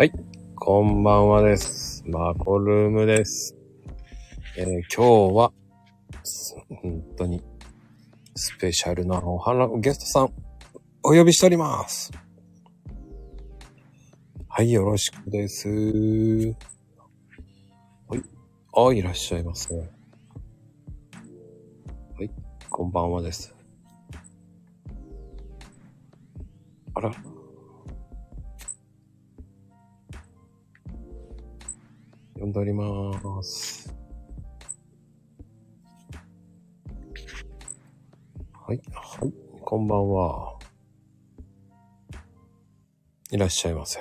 はい、こんばんはです。マコルームです。えー今日は、本当に、スペシャルなお花、ゲストさん、お呼びしております。はい、よろしくです。はい。あ、いらっしゃいますね。はい、こんばんはです。あら。呼んでおります。はい、はい、こんばんは。いらっしゃいませ。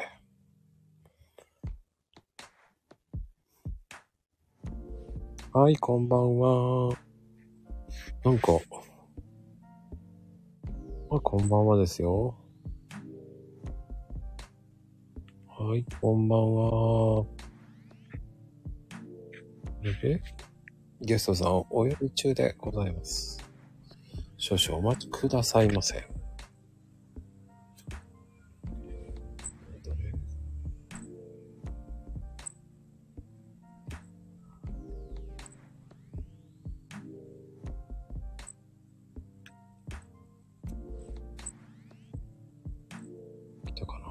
はい、こんばんは。なんか、あ、こんばんはですよ。はい、こんばんは。え？ゲストさんお呼び中でございます。少々お待ちくださいませ。来たかな？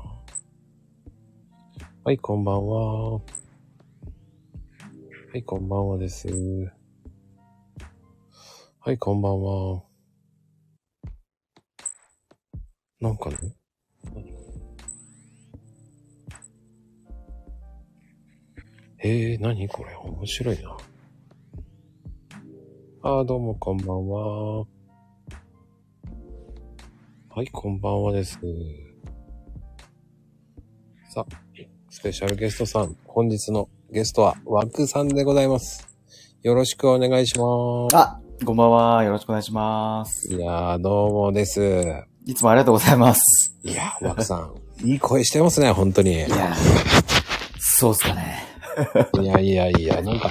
はい、こんばんは。はい、こんばんはです。はい、こんばんは。なんかね。えー、何これ？面白いな。あー、どうもこんばんは。はい、こんばんはです。さあ、スペシャルゲストさん、本日のゲストは、ワクさんでございます。よろしくお願いします。あ、こんばんは。よろしくお願いします。いやー、どうもです。いつもありがとうございます。いやー、ワクさん、いい声してますね、本当に。いいや、そうっすかね。やいやいや、なんか、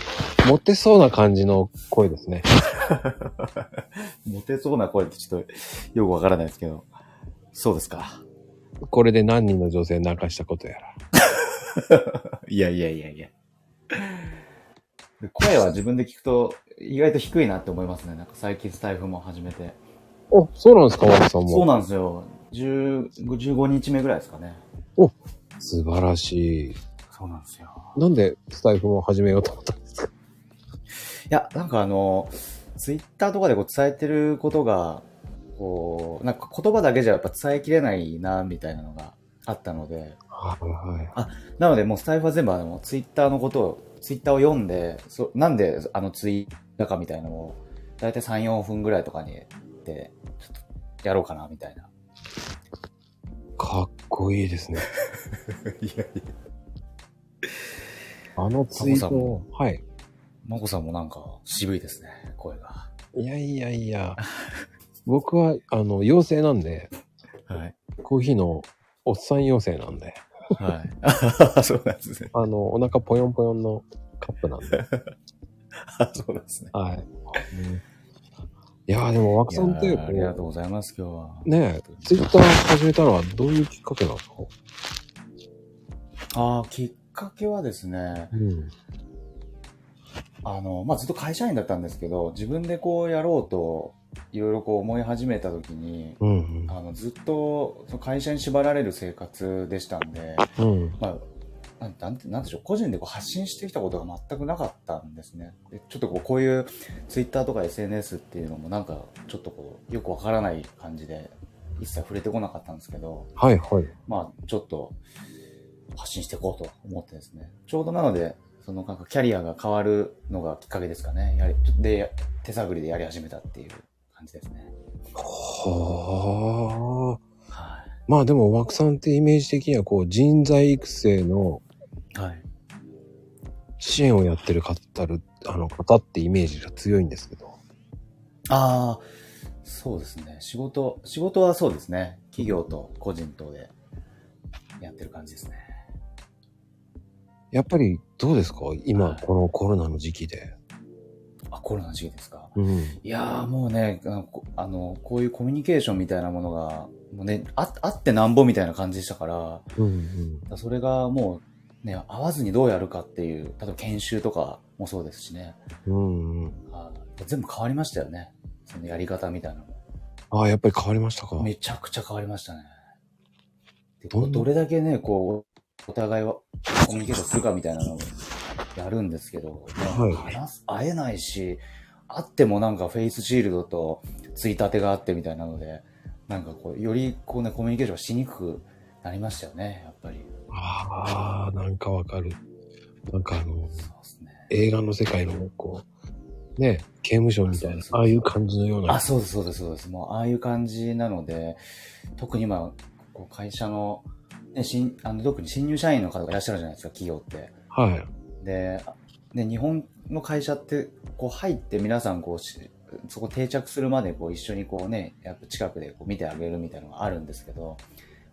モテそうな感じの声ですね。モテそうな声ってちょっとよくわからないですけど。そうですか。これで何人の女性泣かしたことやら。いやいやいやいや。で声は自分で聞くと意外と低いなって思いますね。なんか最近スタイフも始めて。お、そうなんですか、ワクさんも。そうなんですよ。10 15日目ぐらいですかね。素晴らしい。そうなんですよ。なんでスタイフも始めようと思ったんですか？いや、なんかあの、ツイッターとかでこう伝えてることが、こう、なんか言葉だけじゃやっぱ伝えきれないな、みたいなのがあったので、はいはい。なのでもうスタイフは全部あの、ツイッターのことを、ツイッターを読んで、そなんであのツイートかみたいなのを、だいたい3、4分ぐらいとかに、で、ちょっとやろうかな、みたいな。かっこいいですね。いやいや。あのツイートを、はい。まこさんもなんか渋いですね、声が。いやいやいや。僕は、あの、妖精なんで、はい。コーヒーのおっさん妖精なんで、はい。そうなんですね。あの、お腹ぽよんぽよんのカップなんで、あそうなんですね。はい。いやーでも、枠さんって、ありがとうう、ございます、今日は。ねえ、ツイッター始めたのはどういうきっかけなんですかああ、きっかけはですね、うん。あの、まあ、ずっと会社員だったんですけど、自分でこうやろうと、いろいろこう思い始めた時に、うんあの、ずっと会社に縛られる生活でしたんで、うん。うん。まあ、なんなんて、なんでしょう、個人でこう発信してきたことが全くなかったんですね。でちょっとこう、こういうツイッターとか SNS っていうのもなんか、ちょっとこう、よくわからない感じで、一切触れてこなかったんですけど、はいはい。まあ、ちょっと発信していこうと思ってですね。ちょうどなので、そのなんかキャリアが変わるのがきっかけですかね。やり、で、手探りでやり始めたっていう感じですね。はあ。はまあでも、枠さんってイメージ的には、こう、人材育成のい。はい。支援をやってる方る、あの方ってイメージが強いんですけど。ああ、そうですね。仕事、仕事はそうですね。企業と個人とでやってる感じですね。やっぱり、どうですか？今、はいこのコロナの時期で。あ、コロナの時期ですか？うん。いやーもうね、あの、こあのこういうコミュニケーションみたいなものが、もうね、ああってなんぼみたいな感じでしたから、うんうん。それがもうね、会わずにどうやるかっていう、例えば研修とかもそうですしね。うんうん。はい全部変わりましたよね。そのやり方みたいなのも。ああ、やっぱり変わりましたか？めちゃくちゃ変わりましたね。どれだけね、こう、お互いはコミュニケーションするかみたいなのをやるんですけど、ねはい話す会えないし、会ってもなんかフェイスシールドとついたてがあってみたいなので、なんかこう、よりこうね、コミュニケーションしにくくなりましたよね、やっぱり。ああ、なんかわかる。なんかあの、ね。映画の世界のこう、ね、刑務所みたいな、ああいう感じのような。あ、そうです、そうです、そうです。もう、ああいう感じなので、特に今、こう会社の、ね、新、あの、特に新入社員の方がいらっしゃるじゃないですか、企業って。はい。で、ね、日本の会社って、こう入って皆さん、こうし、そこ定着するまで、こう一緒にこうね、やっぱ近くでこう見てあげるみたいなのがあるんですけど、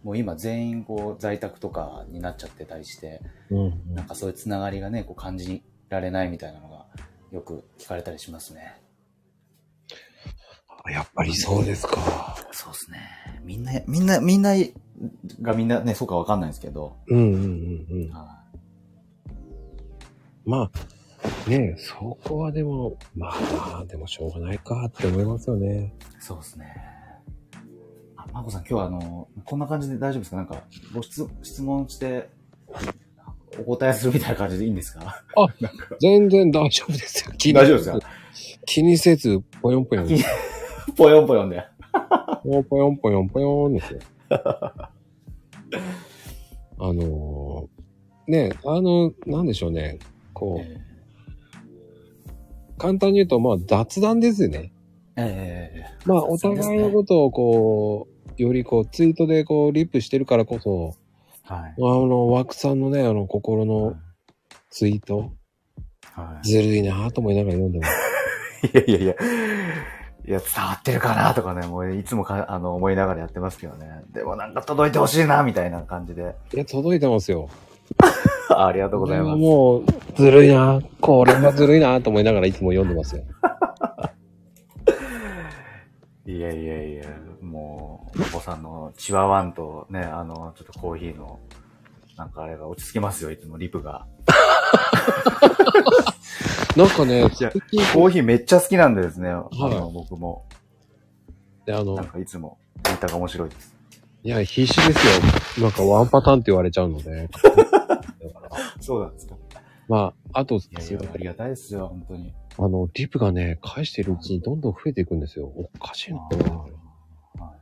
もう今全員こう在宅とかになっちゃってたりして、うん、なんかそういうつながりがね、こう感じられないみたいなのがよく聞かれたりしますね。あやっぱりそうですか。そうですね。みんな、みんな、みんながみんなね、そうかわかんないですけど、うんうんうんうん。はまあ、ねそこはでも、まあまあ、でもしょうがないかって思いますよね。いそうですね。あ、まこさん、今日はあの、こんな感じで大丈夫ですか？なんか、ご質質問して、お答えするみたいな感じでいいんですか？全然大丈夫ですよ。気に大丈夫ですか？気にせず、ぽよんぽよん。ぽよんぽよんで。もうぽよんぽよんぽよんですよ。あのー、ねあの、なんでしょうね。こう、え簡単に言うと、まあ雑談ですよね。えええまあお互いのことをこう、よりこう、ツイートでこう、リップしてるからこそ、はい。あの、枠さんのね、あの、心のツイート、はい。ずるいなぁと思いながら読んでます。いやいやいや。いや、伝わってるかなとかね、もういつもかあの思いながらやってますけどね。でもなんか届いてほしいな、みたいな感じで。いや、届いてますよ。ありがとうございます。もう、ずるいなぁこれはずるいなぁと思いながらいつも読んでますよ。いやいやいや、もう、お子さんのチワワンとね、あの、ちょっとコーヒーの、なんかあれが落ち着きますよ、いつもリプが。なんかね、コーヒーめっちゃ好きなんでですね、あの、僕も。で、あのなん、かいつも、ツイッターが面白いです。いや、必死ですよ。なんかワンパターンって言われちゃうので。だからそうなんですか。まあ、あと、いやいや、ありがたいですよ、本当に。あの、リプがね、返してるうちにどんどん増えていくんですよ。おかしいなって思いながらはいはい。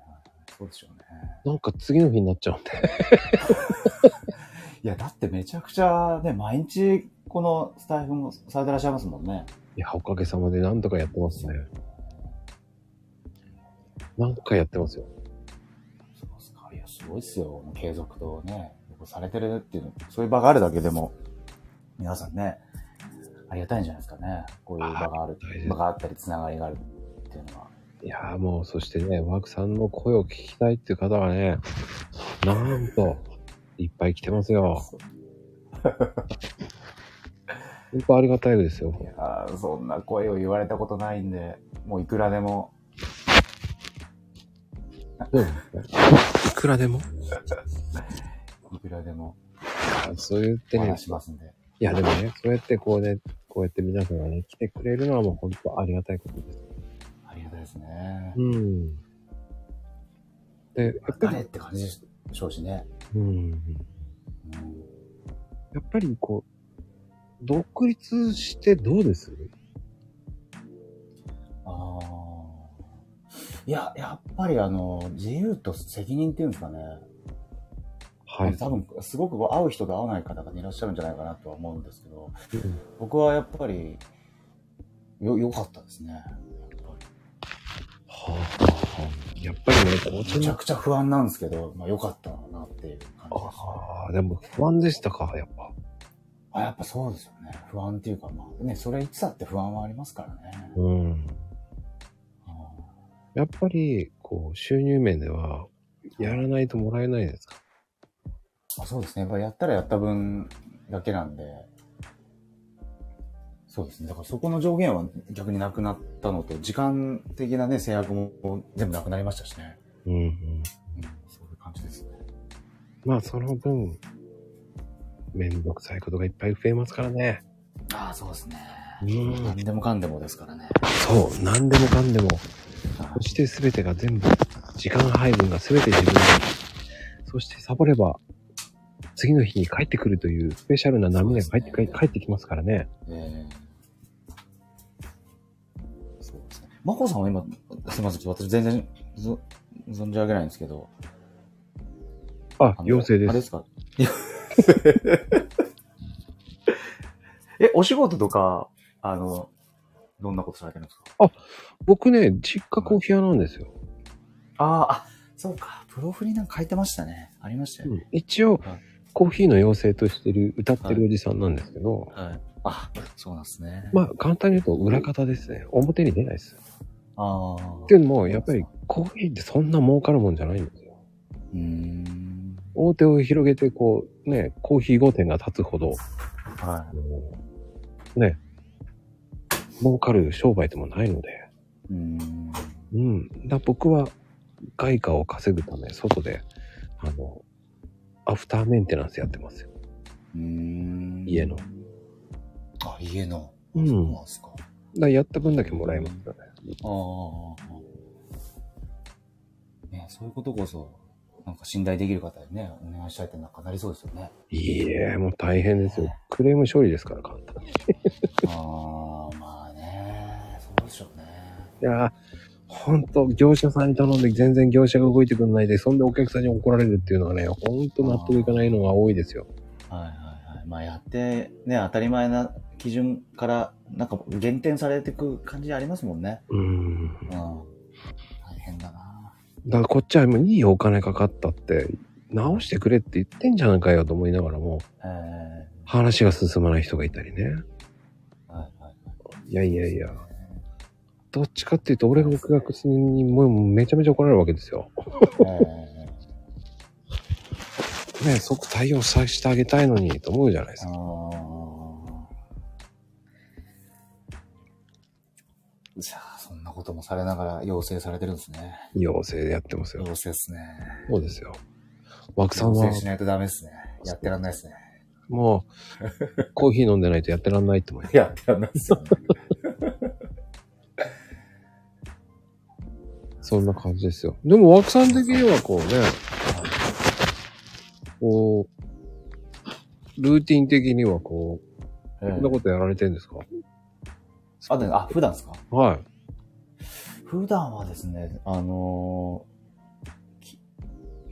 そうでしょうね。なんか次の日になっちゃうんで。いや、だってめちゃくちゃね、毎日このスタイフもされてらっしゃいますもんね。いや、おかげさまでなんとかやってますね。なんかやってますよ。そうですか。いや、すごいっすよ。継続とね、されてるっていうの、そういう場があるだけでも、皆さんね、ありがたいんじゃないですかね。こういう場があるあ場があったり、つながりがあるっていうのは。いやーもう、そしてね、ワークさんの声を聞きたいっていう方がね、なんと、いっぱい来てますよ。本当ありがたいですよい。やーそんな声を言われたことないんで、もういくらでも、そうですね。いくらでも？いくらでもそう言ってね、お話しますんで。いやでもね、そうやってこうね、こうやって皆さんがね、来てくれるのはもう本当ありがたいことです。ありがたいですね。うん。で、やっぱり、誰って感じでしょうしね。うん。うんやっぱりこう、独立してどうです？ああ。いや、やっぱりあの、自由と責任っていうんですかね。はい。多分、すごく会う人と会わない方がいらっしゃるんじゃないかなとは思うんですけど、うん僕はやっぱり、よ、良かったですね。やっぱはあ、はあ、やっぱりね、り。めちゃくちゃ不安なんですけど、まあ良かったなっていう感じです。ああ、でも不安でしたか、やっぱ。あ、やっぱそうですよね。不安っていうか、まあね、それいつだって不安はありますからね。うん。あやっぱり、こう、収入面では、やらないともらえないですか？あそうですね。やっぱやったらやった分だけなんで、そうですね。だからそこの上限は逆になくなったのと、時間的なね、制約も全部なくなりましたしね。うんうん。うん、そういう感じですね。まあ、その分、めんどくさいことがいっぱい増えますからね。ああ、そうですね。うん何でもかんでもですからね。そう、何でもかんでも。はそして全てが全部、時間配分が全て自分に。そしてサボれば、次の日に帰ってくるというスペシャルな波が帰って,、ね帰ってきますからね。いええそうですね。まこさんは今、すみません、私全然ぞ存じ上げないんですけど。あ、あの妖精で。あれですすか え、お仕事とか、あの、どんなことされてるんですか？僕ね、実家コーヒー屋なんですよ。ああ、あ、そうか。プロフになんか書いてましたね。ありましたよね。一応はい、コーヒーの妖精としてる、歌ってるおじさんなんですけど、はい。あ、そうなんですね。まあ、簡単に言うと裏方ですね。表に出ないです。ああ。っていうのも、やっぱりコーヒーってそんな儲かるもんじゃないんですよ。うーん。大手を広げて、こう、ね、コーヒー5店が立つほど、はね、儲かる商売でもないので、い。うーん。うん。だ僕は外貨を稼ぐため、外で、あの、アフターメンテナンスやってますよ。うーん。家の。あ、家の。うんそうなんですか。だやった分だけもらえますよね。ああ。ね、そういうことこそ、なんか信頼できる方にね、お願いしたいってなんかなりそうですよね。いいえ、もう大変ですよ。クレーム処理ですから、簡単に。ああ、まあね、そうでしょうね。いやー、ほんと、業者さんに頼んで全然業者が動いてくれないで、そんでお客さんに怒られるっていうのはね、ほんと納得いかないのが多いですよ。はいはいはい。まあやって、ね、当たり前な基準から、なんか減点されていく感じありますもんね。うーん。うん。だからこっちはもういいお金かかったって、直してくれって言ってんじゃないかよと思いながらも、え話が進まない人がいたりね。いやいやいや、どっちかっていうと俺が僕がにもうめちゃめちゃ怒られるわけですよ。ええね即対応させてあげたいのにと思うじゃないですか。ああ。こともされながら要請されてるんですね。要請でやってますよ。要請ですね。そうですよ。枠さんは要請しないとダメですね。やってらんないですね。もう、コーヒー飲んでないとやってらんないって思います。やってらんないですよね。そんな感じですよ。でも枠さん的にはこうね、こう、ルーティン的にはこう、ええこんなことやられてるんですか？あ、であ、普段ですか？はい。普段はですね、あの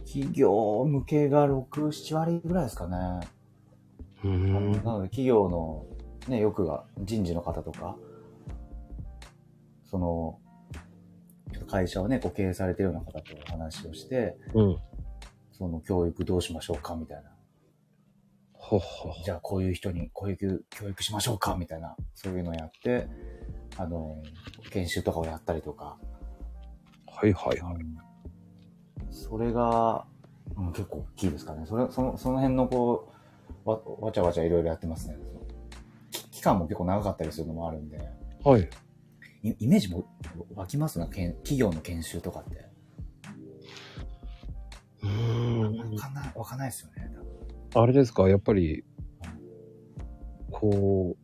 企業向けが6、7割ぐらいですかね。うーん。なので企業のね、よくが人事の方とか、その、会社をね、こう経営されてるような方とお話をして、うん。その教育どうしましょうかみたいな。ほっほ。じゃあこういう人に教育、教育しましょうかみたいな、そういうのをやって、あの、研修とかをやったりとか、はいはいはい。うんそれが、うん、結構大きいですかね。それ、その、その辺のこう、わ、わちゃわちゃいろいろやってますね。き期間も結構長かったりするのもあるんで、はい。イイメージも湧きますな、けん企業の研修とかって。うーんわかんない、わかんないですよね。あれですかやっぱり、こう、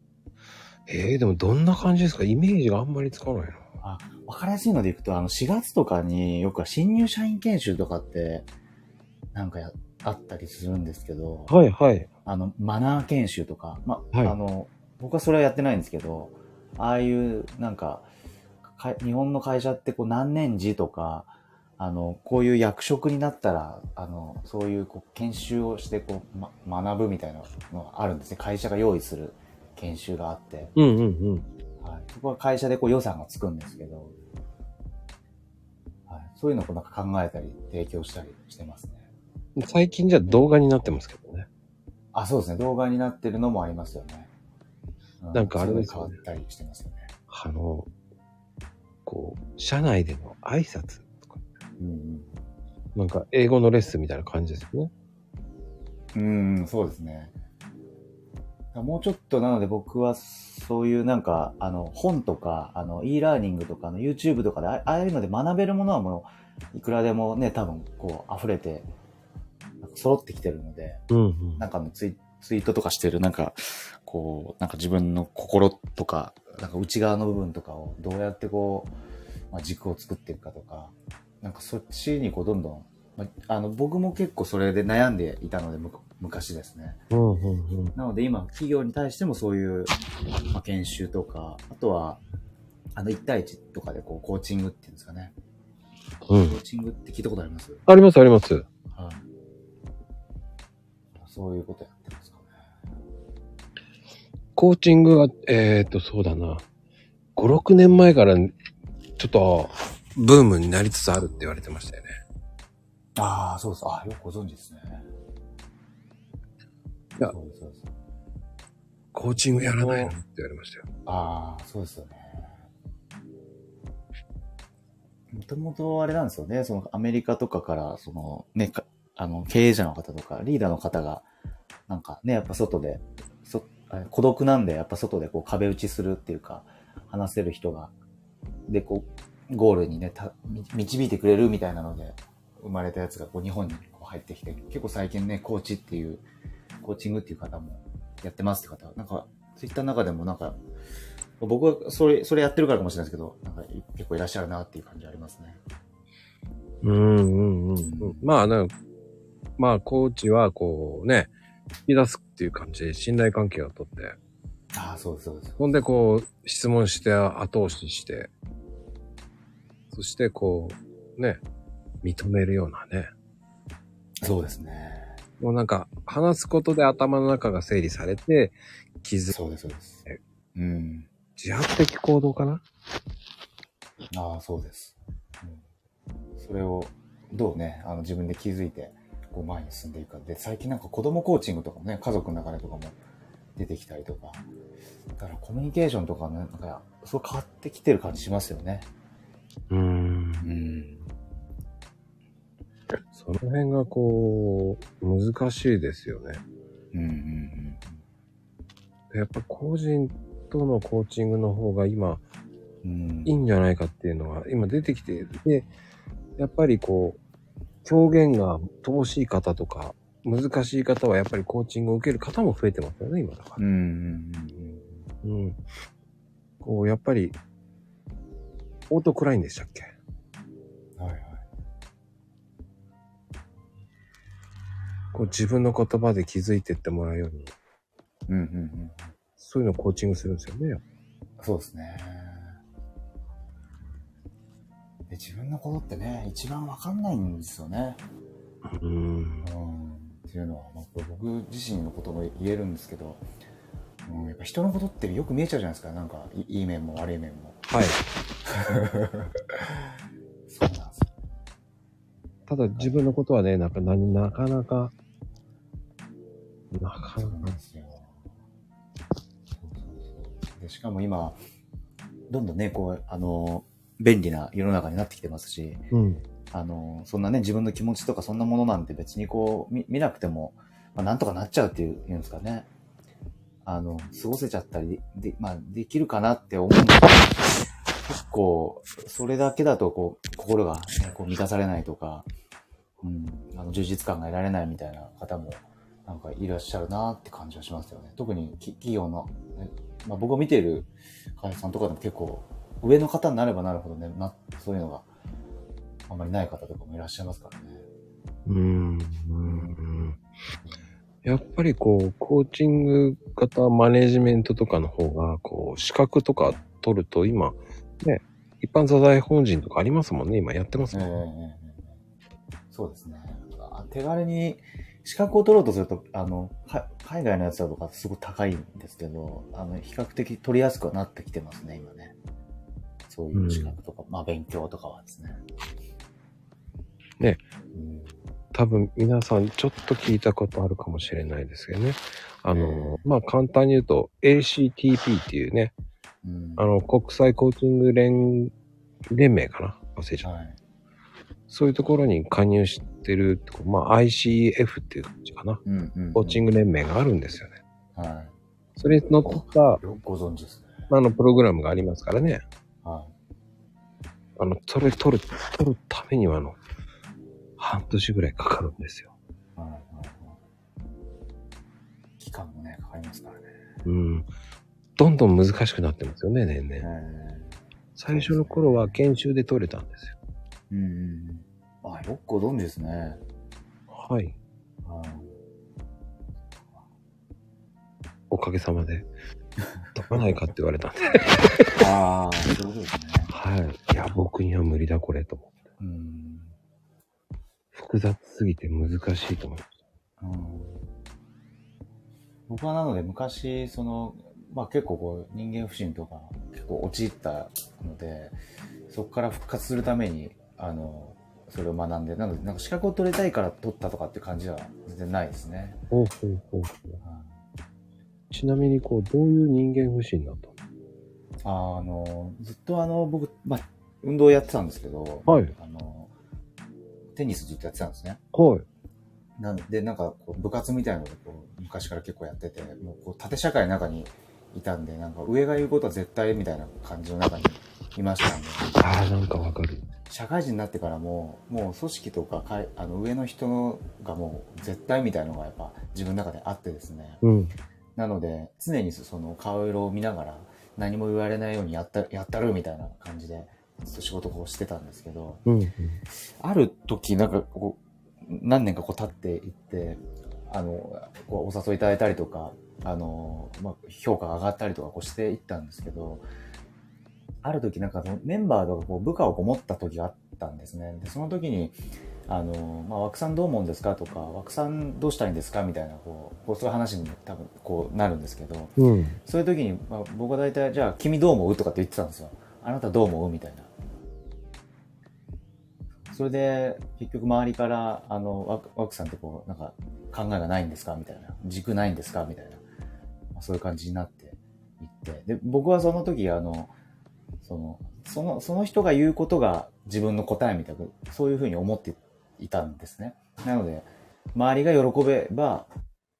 えー、でもどんな感じですか？イメージがあんまりつかないな。あ、わかりやすいのでいくと、あの、4月とかによくは新入社員研修とかって、なんかや、あったりするんですけど、はいはい。あの、マナー研修とか、ま、はいあの、僕はそれはやってないんですけど、ああいう、なんか、か日本の会社ってこう何年時とか、あの、こういう役職になったら、あの、そういうこう研修をしてこう、ま、学ぶみたいなのがあるんですね。会社が用意する研修があって、うんうんうん。はい、そこは会社でこう予算がつくんですけど、はい、そういうのをこうなんか考えたり、提供したりしてますね。最近じゃ動画になってますけどね。あ、そうですね。動画になってるのもありますよね。うなんかあれですよね変わったりしてますよね。あの、こう、社内での挨拶とか、うんなんか英語のレッスンみたいな感じですよね。うん。うん、そうですね。もうちょっとなので僕はそういうなんか、あの、本とか、あの、e ラーニングとかの YouTube とかで、あああいうので学べるものはもう、いくらでもね、多分こう、溢れて、揃ってきてるので、うんうん。なんかのツイツイートとかしてる、なんか、こう、なんか自分の心とか、なんか内側の部分とかをどうやってこう、まあ、軸を作っていくかとか、なんかそっちにこうどんどん、まあ、あの、僕も結構それで悩んでいたので、む昔ですね。うんうんうん。なので今、企業に対してもそういう、まあ、研修とか、あとは、あの、1対1とかでこう、コーチングっていうんですかね。うんコーチングって聞いたことあります？ありますあります。はい。そういうことやってますかね。コーチングは、えっ、と、そうだな。5、6年前から、ちょっと、ブームになりつつあるって言われてましたよね。ああ、そうです。ああ、よくご存知ですね。いやそうです、そうです。コーチングやらないのって言われましたよ。ああ、そうですよね。もともとあれなんですよね。そのアメリカとかから、そのね、かあの、経営者の方とか、リーダーの方が、なんかね、やっぱ外で、そあ孤独なんで、やっぱ外でこう壁打ちするっていうか、話せる人が、で、こう、ゴールにね、たみ導いてくれるみたいなので、生まれたやつがこう日本に入ってきて、結構最近ね、コーチっていう、コーチングっていう方もやってますって方、なんか、ツイッターの中でもなんか、僕はそれ、それやってるからかもしれないですけど、なんかい結構いらっしゃるなっていう感じありますね。うんうんうんうん。まあ、なんかまあ、コーチはこうね、引き出すっていう感じで信頼関係をとって、ああ、そうです、そうです。ほんでこう、質問して後押しして、そしてこう、ね、認めるようなね。そうですね。もうなんか、話すことで頭の中が整理されて、気づそうです、そうです。うん。自発的行動かな？ああ、そうです。うん、それを、どうね、あの、自分で気づいて、こう前に進んでいくか。で、最近なんか子供コーチングとかもね、家族の中でとかも出てきたりとか。だからコミュニケーションとかね、なんか、そう変わってきてる感じしますよね。うーん。うん。その辺がこう、難しいですよね。うん、うん、やっぱ個人とのコーチングの方が今、うん。うんいいんじゃないかっていうのが今出てきていて、やっぱりこう、表現が乏しい方とか、難しい方はやっぱりコーチングを受ける方も増えてますよね、今だから。うん、うん、うん。うん。こう、やっぱり、オートクラインでしたっけ？こう自分の言葉で気づいてってもらうように、うん、うん、うん。そういうのをコーチングするんですよね。そうですね。で自分のことってね、一番わかんないんですよね。うん。うん。っていうのは、まあ、これ僕自身のことも言えるんですけど、うん、やっぱ人のことってよく見えちゃうじゃないですか。なんか、いいい面も悪い面も。はい。そうなんですよ。ただ自分のことはね、なんか、ななかなか、なかなか、なんですよ。で、しかも今、どんどんね、こう、あの、便利な世の中になってきてますし、うん。あの、そんなね、自分の気持ちとかそんなものなんて別にこう、見見なくても、まあ、なんとかなっちゃうっていう、いうんですかね。あの、過ごせちゃったりで、まあ、できるかなって思うんですけど、結構、それだけだと、こう、心が、ね、こう満たされないとか、うん、あの、充実感が得られないみたいな方も、なんかいらっしゃるなって感じはしますよね。特にき企業の、ねまあ、僕が見ている会社さんとかでも結構、上の方になればなるほどね、な、そういうのが、あんまりない方とかもいらっしゃいますからね。うん。うん。やっぱりこう、コーチング型マネジメントとかの方が、こう、資格とか取ると今、ね、一般社団法人とかありますもんね、今やってますええもんね。ええええそうですね。あ手軽に資格を取ろうとすると、あの、か海外のやつだとかすごい高いんですけど、あの、比較的取りやすくはなってきてますね、今ね。そういう資格とか、まあ勉強とかはですね。ねうん。多分皆さんちょっと聞いたことあるかもしれないですけどね。あの、まあ簡単に言うと ACTP っていうね、うん。あの、国際コーチング連、連盟かな？忘れちゃった。はい。そういうところに加入してるとこ、まあ ICF っていう感じかな。うんうん、コーチング連盟があるんですよね。はそれに乗った、ご存知ですね。あの、プログラムがありますからね。はあの、それ取る、取るためには、あの、半年ぐらいかかるんですよ。い。はい。はいはい。期間もね、かかりますからね。うん。どんどん難しくなってますよね、年々。え最初の頃は研修で取れたんですよ。うんうんうん。あ、よくご存知ですね。はい。うんおかげさまで。取らないかって言われたんで。ああ、そうですね。はい。いや、僕には無理だ、これ、と思って。うん。複雑すぎて難しいと思いましうん僕はなので昔、その、まあ結構こう人間不信とか結構陥ったので、そこから復活するために、あの、それを学んで、なのでなんか資格を取りたいから取ったとかって感じは全然ないですね。た。ほうほうほうほう。ちなみに、こう、どういう人間不信だったあの、ずっとあの、僕、まあ、運動やってたんですけど、はいあの、テニスずっとやってたんですね。のはい。なんで、なんかこう部活みたいなのでこう昔から結構やってて、もうこう縦社会の中にいたんで、なんか上が言うことは絶対みたいな感じの中にいましたんで、ああ、なんかわかる。社会人になってからも、もう組織とかかいあの上の人のがもう絶対みたいのがやっぱ自分の中であってですね。うん。なので、常にその顔色を見ながら何も言われないようにやった、やったるみたいな感じで、ずっと仕事をしてたんですけど、うん、うん。ある時、なんかこう、何年かこう経っていって、あの、こうお誘いいただいたりとか、あの、まあ、評価が上がったりとかこうしていったんですけど、ある時なんかそのメンバーとかこう部下をこった時があったんですね。で、その時に、あの、まあ、枠さんどう思うんですか？とか、枠さんどうしたいんですか？みたいな、こう、こうそういう話に多分こうなるんですけど、うん。そういう時に、まあ、僕は大体、じゃあ君どう思う？とかって言ってたんですよ。あなたどう思う？みたいな。それで、結局周りから、あの、ワクワクさんってこう、なんか、考えがないんですか？みたいな。軸ないんですか？みたいな。まあそういう感じになっていって。で、僕はその時、あの、その、その、その人が言うことが自分の答えみたいな、そういうふうに思っていたんですね。なので、周りが喜べば、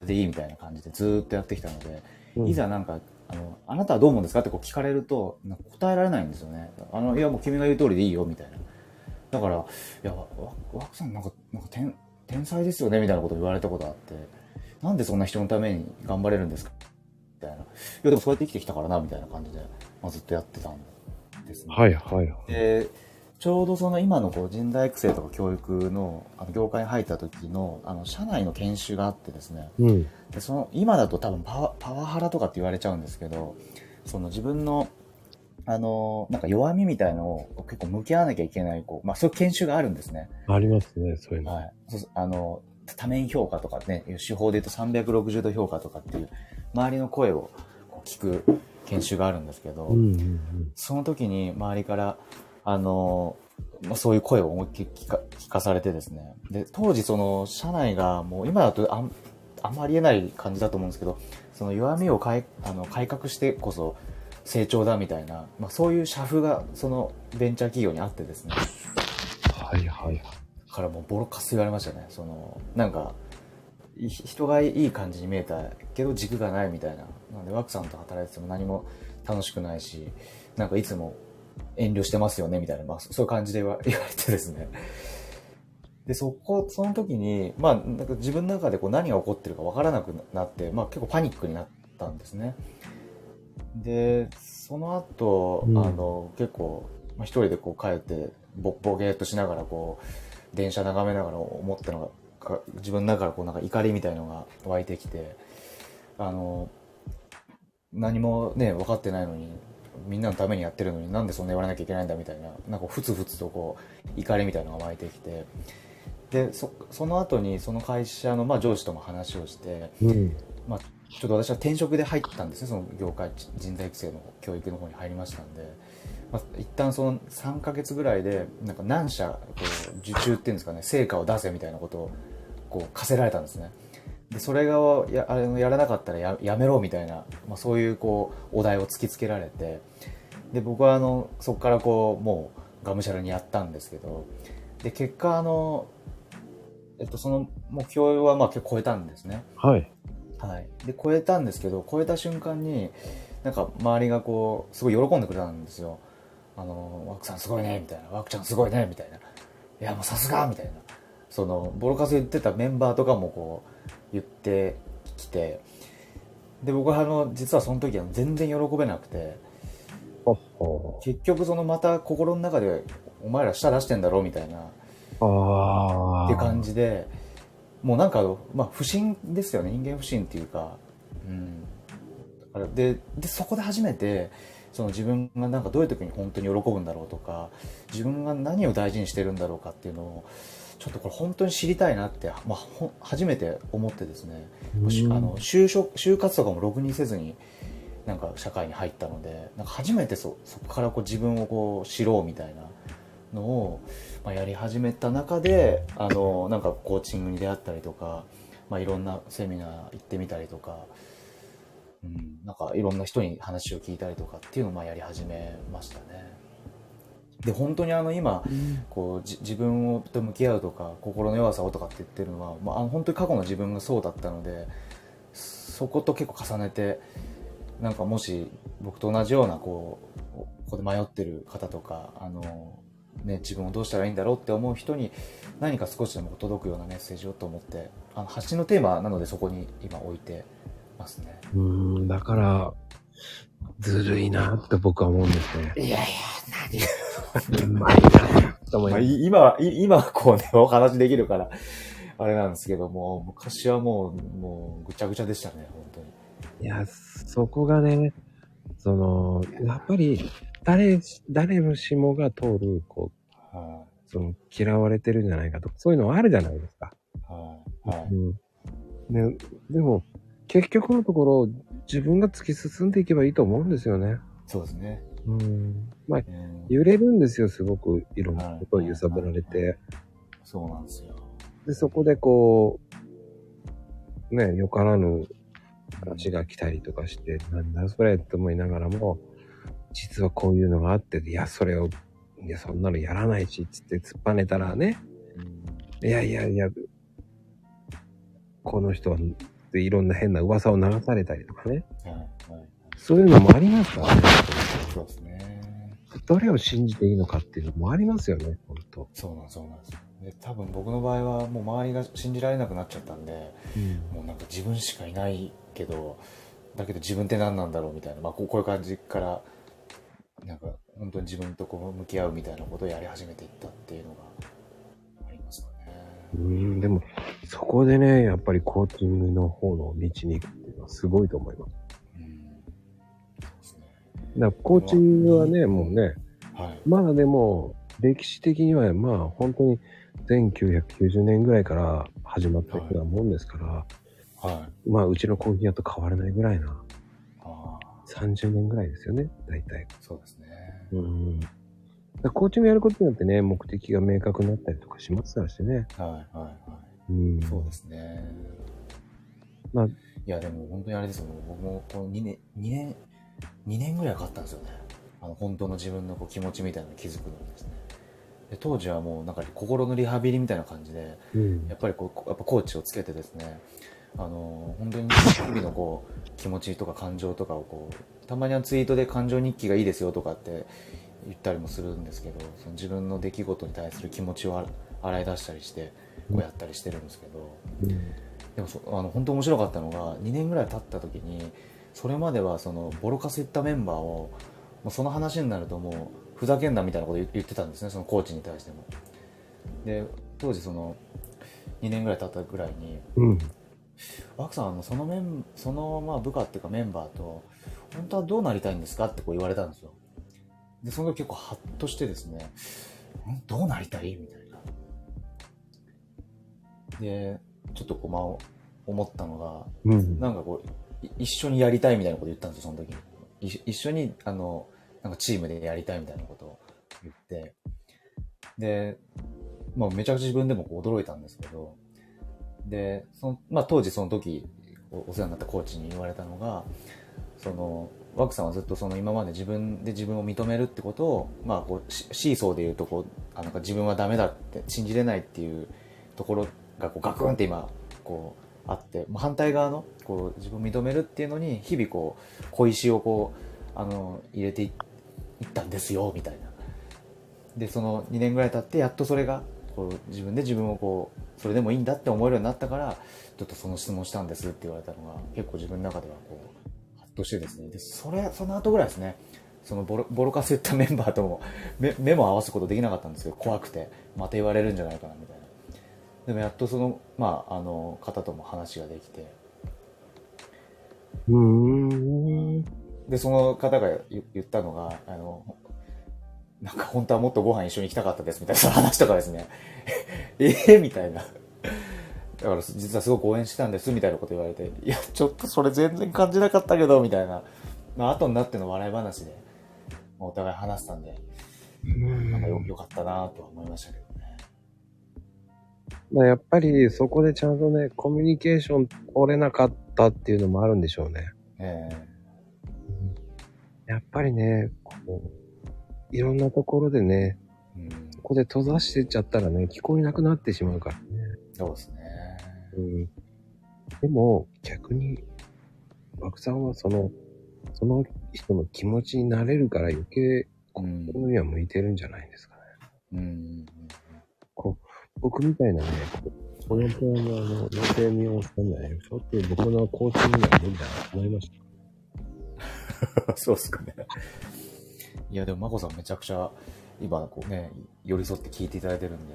でいいみたいな感じでずーっとやってきたので、うんいざなんか、あの、あなたはどう思うんですかってこう聞かれると、なんか答えられないんですよね。あの、いやもう君が言う通りでいいよ、みたいな。だから、いや、わ、わくさんなんか、なんか天、天才ですよね、みたいなこと言われたことあって、なんでそんな人のために頑張れるんですかみたいな。いや、でもそうやって生きてきたからな、みたいな感じで、まあ、ずっとやってたんですね。はい、はい、はい。で、ちょうどその今のこう人材育成とか教育のあの業界に入った時のあの社内の研修があってですね、うん。でその今だと多分パワパワハラとかって言われちゃうんですけどその自分のあのなんか弱みみたいのを結構向き合わなきゃいけないこう、まあ、そういう研修があるんですね、ありますね、そういうの。はい、そうあの多面評価とかね手法で言うと360度評価とかっていう周りの声を聞く研修があるんですけど、うん、うん、その時に周りから、あの、まあ、そういう声を思いっきり聞か聞かされてですね。で、当時その社内がもう今だとあんあんまり言えない感じだと思うんですけど、その弱みを改あの改革してこそ成長だみたいな、まあ、そういう社風がそのベンチャー企業にあってですね。はい、はい、はい。からもうボロカス言われましたね。その、なんか、い人がいい感じに見えたけど軸がないみたいな。なので、ワクさんと働いてても何も楽しくないし、なんかいつも遠慮してますよねみたいな、まあ、そそういう感じで言わ言われてですね。で、そこ、その時に、まあ、なんか自分の中でこう何が起こってるかわからなくなって、まあ結構パニックになったんですね。で、その後、うんあの、結構、まあ、一人でこう帰って、ぼ、ぼげーっとしながらこう、電車眺めながら思ったのが、か自分の中からこうなんか怒りみたいのが湧いてきて、あの、何もね、分かってないのに、みんなのためにやってるのになんでそんな言われなきゃいけないんだみたいな、なんかふつふつとこう、怒りみたいのが湧いてきて、で、そ、その後にその会社のまあ上司とも話をして、うん。まあ、ちょっと私は転職で入ったんですね、その業界、人材育成の教育の方に入りましたんで、まあ、一旦その3ヶ月ぐらいで、なんか何社、こう、受注っていうんですかね、成果を出せみたいなことを、こう、課せられたんですね。で、それがや、あれやらなかったらややめろみたいな、まあ、そういうこう、お題を突きつけられて、で、僕はあの、そこからこう、もう、がむしゃらにやったんですけど、で、結果あの、えっと、その目標はまあ結構超えたんですね。はい。はい、で超えたんですけど超えた瞬間になんか周りがこうすごい喜んでくれたんですよ「あのワクさんすごいね」みたいな「ワクちゃんすごいね」みたいな「いやもうさすが」みたいな。そのボロカス言ってたメンバーとかもこう言ってきてで僕はあの実はその時は全然喜べなくて結局そのまた心の中でお前ら舌出してんだろみたいな。って感じでもうなんか、まあ、不信ですよね。人間不信っていうか、うん、ででそこで初めてその自分がなんかどういう時に本当に喜ぶんだろうとか自分が何を大事にしてるんだろうかっていうのをちょっとこれ本当に知りたいなって、まあ、初めて思ってですね、うんあの就職就活とかもろくにせずになんか社会に入ったのでなんか初めてそそこからこう自分をこう知ろうみたいなのを、まあ、やり始めた中であのなんかコーチングに出会ったりとか、まあ、いろんなセミナー行ってみたりとか、うん、なんかいろんな人に話を聞いたりとかっていうのをまあやり始めましたね。で本当にあの今こうじ自分をと向き合うとか心の弱さをとかって言ってるのは、まあ、あの本当に過去の自分がそうだったのでそこと結構重ねてなんかもし僕と同じようなこうここで迷ってる方とかあの、ね、自分をどうしたらいいんだろうって思う人に何か少しでも届くようなメッセージをと思ってあの発信のテーマなのでそこに今置いてますね。うん、だから、ずるいなって僕は思うんですね。いやいやうまいなと思います。い今は、い今はこうね、お話できるから、あれなんですけども、昔はもう、もう、ぐちゃぐちゃでしたね、本当に。いや、そこがね、その、やっぱり、誰、誰もしもが通る、こう、はその、嫌われてるんじゃないかとか、そういうのはあるじゃないですか。い、はい、はい。うん。ね、でも、結局のところ、自分が突き進んでいけばいいと思うんですよね。そうですね。うん。まあ、うん揺れるんですよ、すごくいろんなことを揺さぶられて。そうなんですよ。で、そこでこう、ね、よからぬ話が来たりとかして、なんだそれって思いながらも、実はこういうのがあって、いや、それを、いや、そんなのやらないし、つって突っぱねたらね、うんいやいやいや、この人は、でいろんな変な噂を流されたりとかね、はい、はい。そういうのもありますか？らね。そうですね。どれを信じていいのかっていうのもありますよね、本当そうなんそうなんですよ。で、多分僕の場合はもう周りが信じられなくなっちゃったんで、もうなんか自分しかいないけど、だけど自分って何なんだろうみたいな、まあこうこういう感じから、なんか本当に自分とこう向き合うみたいなことをやり始めていったっていうのがありますかね。うん、でも、そこでね、やっぱりコーチングの方の道に行くっていうのはすごいと思います。だからコーチングはね、もうね、はい。まだでも、歴史的にはまあ本当に1990年ぐらいから始まったようなもんですから、はい。まあうちのコーヒー屋と変わらないぐらいな、ああ、30年ぐらいですよね、大体。そうですね。うん。コーチングやることによってね、目的が明確になったりとかしますからしね。はい、はい、はうん。い。そうですね。まあいや、でも本当にあれですよ。僕もこの2年、2年、2年ぐらいかかったんですよね。あの、本当の自分のこう気持ちみたいなのに気づくのにですね。で当時はもうなんか心のリハビリみたいな感じで、うんやっぱりこう、やっぱコーチをつけてですね、あの、本当に日々のこう、気持ちとか感情とかをこう、たまにはツイートで感情日記がいいですよとかって言ったりもするんですけど、その自分の出来事に対する気持ちを洗い出したりして、こうやったりしてるんですけど、うんでもそあの本当面白かったのが2年ぐらい経った時にそれまではそのボロカス言ったメンバーをもうその話になるともうふざけんなみたいなこと言言ってたんですねそのコーチに対してもで当時その2年ぐらい経ったぐらいにうん。「ワクさんあのそのメンそのまあ部下っていうかメンバーと本当はどうなりたいんですか?」ってこう言われたんですよでその時結構ハッとしてですね「んどうなりたい?」みたいなでちょっとこうまあ思ったのがうん。なんかこうい一緒にやりたいみたいなこと言ったんですよその時。に一緒にあのなんかチームでやりたいみたいなことを言って。で、まあ、めちゃくちゃ自分でも驚いたんですけど。でその、まあ、当時その時お世話になったコーチに言われたのがそのワクさんはずっとその今まで自分で自分を認めるってことを、まあ、こうシシーソーで言うとこうあなんか自分はダメだって信じれないっていうところがこうガクンって今こうあって反対側のこう自分を認めるっていうのに日々こう小石をこうあの入れていったんですよみたいな。でその2年ぐらい経ってやっとそれがこう自分で自分をこうそれでもいいんだって思えるようになったからちょっとその質問したんですって言われたのが結構自分の中ではこうハッとしてですね。でそれその後ぐらいですね。そのボロボロカス言ったメンバーとも目目も合わすことできなかったんですけど怖くてまた言われるんじゃないかなみたいな。でもやっとその,、まあ、あの方とも話ができて。うーん。でその方が言言ったのがあのなんか本当はもっとご飯一緒に行きたかったですみたいな話とかですね。ええみたいな。だから実はすごく応援してたんですみたいなこと言われていやちょっとそれ全然感じなかったけどみたいな。まあ後になっての笑い話でまあお互い話したんでなんかよよかったなとは思いましたけどやっぱりそこでちゃんとね、コミュニケーション取れなかったっていうのもあるんでしょうね。えやっぱりね、こう、いろんなところでね、えうんここで閉ざしてっちゃったらね、聞こえなくなってしまうからね。そうですねうん。でも、逆に、枠さんはその、その人の気持ちになれるから余計、うんこのには向いてるんじゃないですかね。うんこう、僕みたいなね、このペアのあの、予定見をしたんじゃないちょっと僕のコーチングには無理だなと思いました。そうっすかね。いや、でも、まこさんめちゃくちゃ、今、こうね、寄り添って聞いていただいてるんで、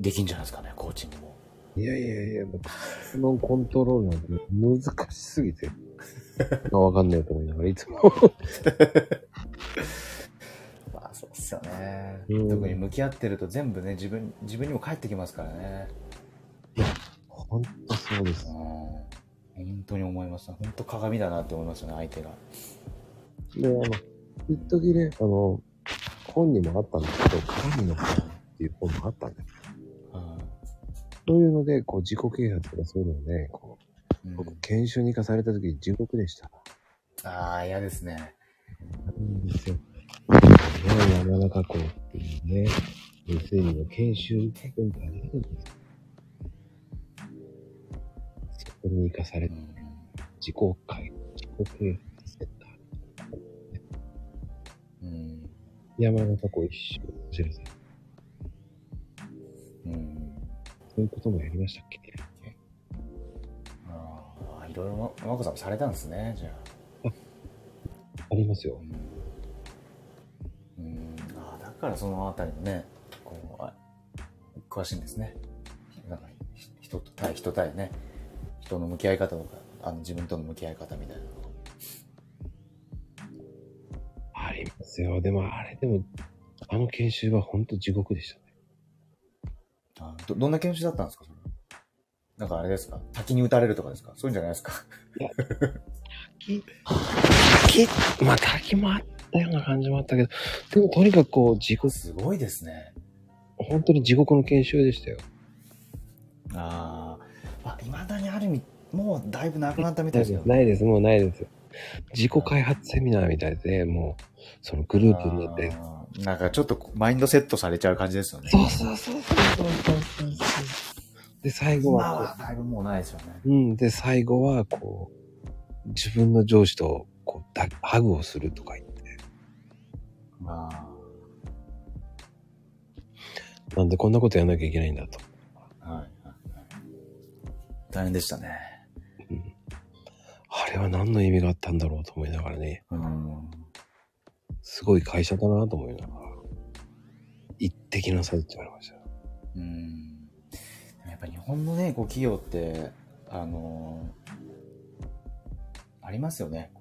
できんじゃないですかね、コーチングも。いやいやいや、もうこのコントロールなんて難しすぎて、ま あわかんないと思いながら、いつも。まあ、そうっすよね。うん特に向き合ってると全部ね、自分、自分にも返ってきますからね。ほんとそうですうん。。本当に思います。本当鏡だなって思いますよね、相手が。で、あの、一時ね、あの、本にもあったんですけど、鏡の本っていう本もあったんです。うんそういうので、こう、自己啓発とかそういうのをね、こう、うん僕、研修に行かされた時、地獄でした。ああ、嫌ですね。うんですよ。ね、山中湖っていうね、湖の研修文化があるん。ですよ。そこに行かされて、うん。自己会、自己啓発センター。うん。山中湖一周走らせる。うん。そういうこともやりましたっけああ、いろいろま、まこさん。もされたん。ですね、じゃあ。ありますよ。うん、からそのあたりのねこうあ詳しいんですね。なんかひ人と対人対ね。人の向き合い方とかあの自分との向き合い方みたいなのありますよ。でも、あれでも、あの研修は本当地獄でしたね。あどどんな研修だったんですか？それ。なんかあれですか？滝に打たれるとかですか？そういうんじゃないですか？滝、まあ滝もあったような感じもあったけど、でもとにかくこう、地獄、すごいですね本当に地獄の研修でしたよ。あーあいまだにある意味もうだいぶなくなったみたいですけどないです、もうないです。自己開発セミナーみたいで、もう、そのグループになって。なんかちょっとマインドセットされちゃう感じですよねそうそうそうそうそう。で、最後今ははだいぶもうないですよねこう、うん、で、最後は、こう、自分の上司と、こう、だハグをするとか言って。なんでこんなことやんなきゃいけないんだと。はいはいはい。大変でしたね。あれは何の意味があったんだろうと思いながらね、うん。すごい会社だなと思いながら、一滴なさいって言われましたよ。うん。でもやっぱ日本のね、こう企業って、あのありますよね。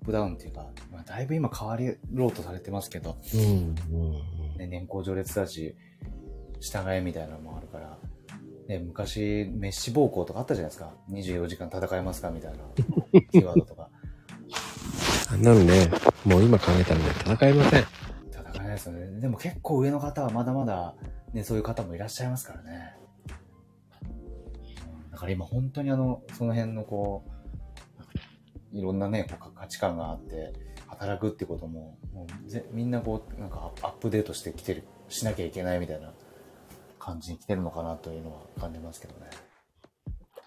ップダウンっていうか、まあ、だいぶ今変わろうとされてますけど、うん、うん、ね、年功序列だし、従えみたいなのもあるから、ね、昔、メッシ暴行とかあったじゃないですか。24時間戦えますかみたいなキーワードとか。あんなのね、もう今考えたらね、戦えません。戦えないですよね。でも結構上の方はまだまだ、ね、そういう方もいらっしゃいますからね。うんだから今本当にあの、その辺のこう、いろんなね、こう価値観があって、働くってことも、もうぜみんなこう、なんかアップデートしてきてる、しなきゃいけないみたいな感じに来てるのかなというのは感じますけどね。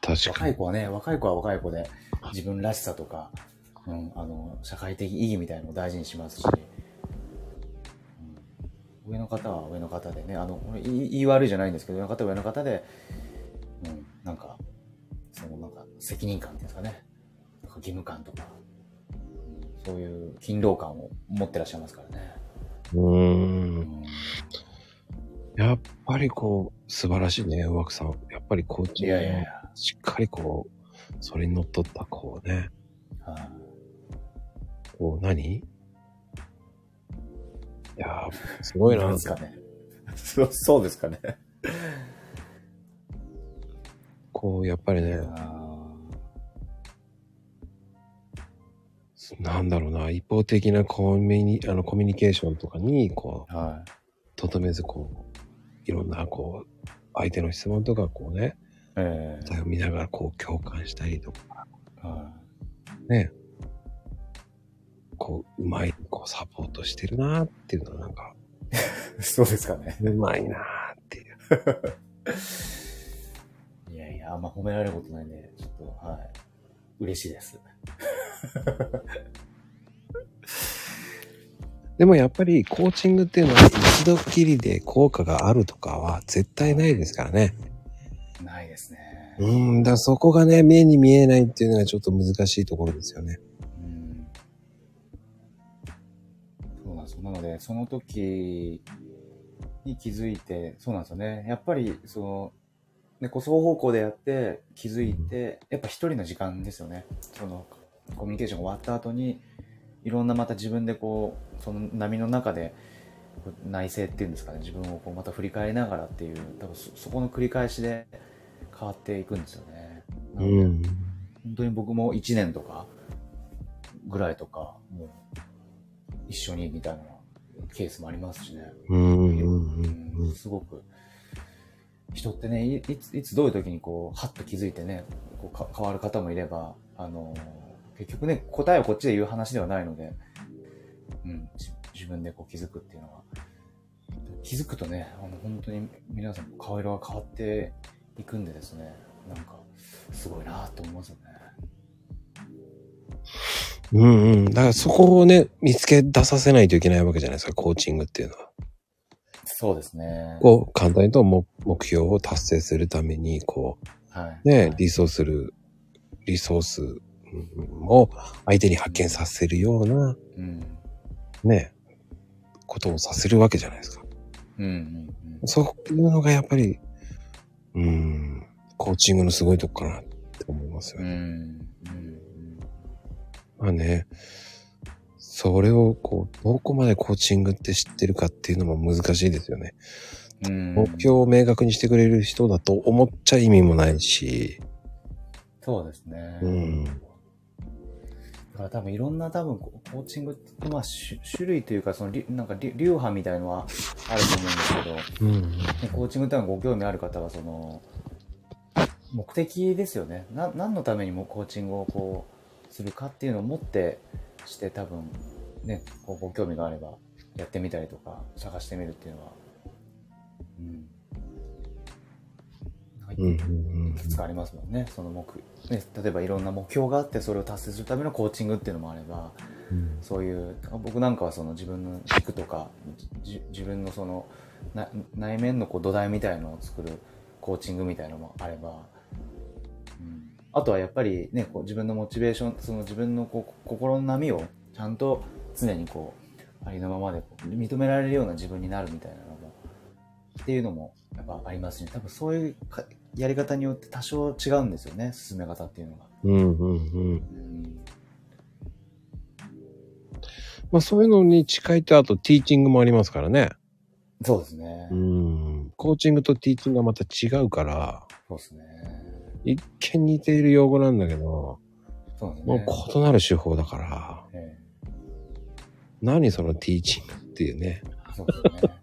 確かに。若い子はね、若い子は若い子で自分らしさとか、うん、あの、社会的意義みたいなのを大事にしますし、うん上の方は上の方でね、あの、俺言い言い悪いじゃないんですけど、上の方は上の方で、うん、なんか、そのなんか責任感っていうんですかね、か義務感とか、うんそういう勤労感を持ってらっしゃいますからね。うー。うんんやっぱりこう、素晴らしいね、上木さん。やっぱりコーチいやいやいや。しっかりこう、それにのっとった、こうね、はいこう何、いやー、すごいな。ですかね。そうそうですかね。こう、やっぱりね、なんだろうな、一方的なコミュニ、あの、コミュニケーションとかに、こう、ーはとどめず、こう、いろんな、こう、相手の質問とか、こうね、い。え答えを見ながら、こう、共感したりとか、えはね、こう、うまい、こう、サポートしてるなーっていうのは、なんか、い。そうですかね。うまいなーっていう。いやいや、あんま褒められることないんで、ちょっと、はい。嬉しいです。でもやっぱり、コーチングっていうのは、一度きりで効果があるとかは、絶対ないですからね。ないですね。うん、だそこがね、目に見えないっていうのがちょっと難しいところですよね。うんそうなんですよ。なので、その時に気づいて、そうなんですよね。やっぱり、その、ね、こう双方向でやって気づいて、やっぱ一人の時間ですよね。その、コミュニケーションが終わった後に、いろんなまた自分でこう、その波の中で、内省っていうんですかね、自分をこうまた振り返りながらっていう、多分そそこの繰り返しで変わっていくんですよね。うん。本当に僕も1年とかぐらいとか、もう一緒にみたいなケースもありますしね。すごく、人ってね、いいつ、いつどういう時にこう、はっと気づいてね、こうか変わる方もいれば、あのー結局ね、答えをこっちで言う話ではないので、うん、じ自分でこう気づくっていうのは、気づくとね、あの本当に皆さん顔色が変わっていくんでですね、なんか、すごいなと思いますよね。うんうん。だからそこをね、見つけ出させないといけないわけじゃないですか、コーチングっていうのは。そうですね。こう、簡単に言うと目目標を達成するために、こはい。う、ね、はいリソースする、リソースうんを相手に発見させるような、うん。ね、ことをさせるわけじゃないですか。うんうんそういうのがやっぱり、うん、コーチングのすごいとこかなって思いますようん。うね。ん。うんまあね、それをこう、どこまでコーチングって知ってるかっていうのも難しいですよね。うん。目標を明確にしてくれる人だと思っちゃ意味もないし、そうですね。うん。だから多分いろんな多分ココーチングって、まあ種種類というか、そのりなんかり流派みたいのはあると思うんですけど、うん。ねコーチングってのはご興味ある方はその、目的ですよね。な何のためにもコーチングをこう、するかっていうのを持ってして多分、ね、こうご興味があればやってみたりとか探してみるっていうのは、うん。うん。うんいくつかありますもんね。その目、ね、例えばいろんな目標があってそれを達成するためのコーチングっていうのもあれば、うん。そういう、僕なんかはその自分の軸とか、じ自分のそのな内面のこう土台みたいのを作るコーチングみたいのもあれば、うん、あとはやっぱりね、こう自分のモチベーション、その自分のこう心の波をちゃんと常にこう、ありのままで認められるような自分になるみたいなのも、っていうのもやっぱありますし、多分そういうかやり方によって多少違うんですよね、進め方っていうのが。うん。うん。うん。うんまあそういうのに近いと、あとティーチングもありますからね。そうですね。うん。コーチングとティーチングがまた違うから、そうですね。一見似ている用語なんだけど、そうですね。もう異なる手法だから、え何そのティーチングっていうね。えそうですね。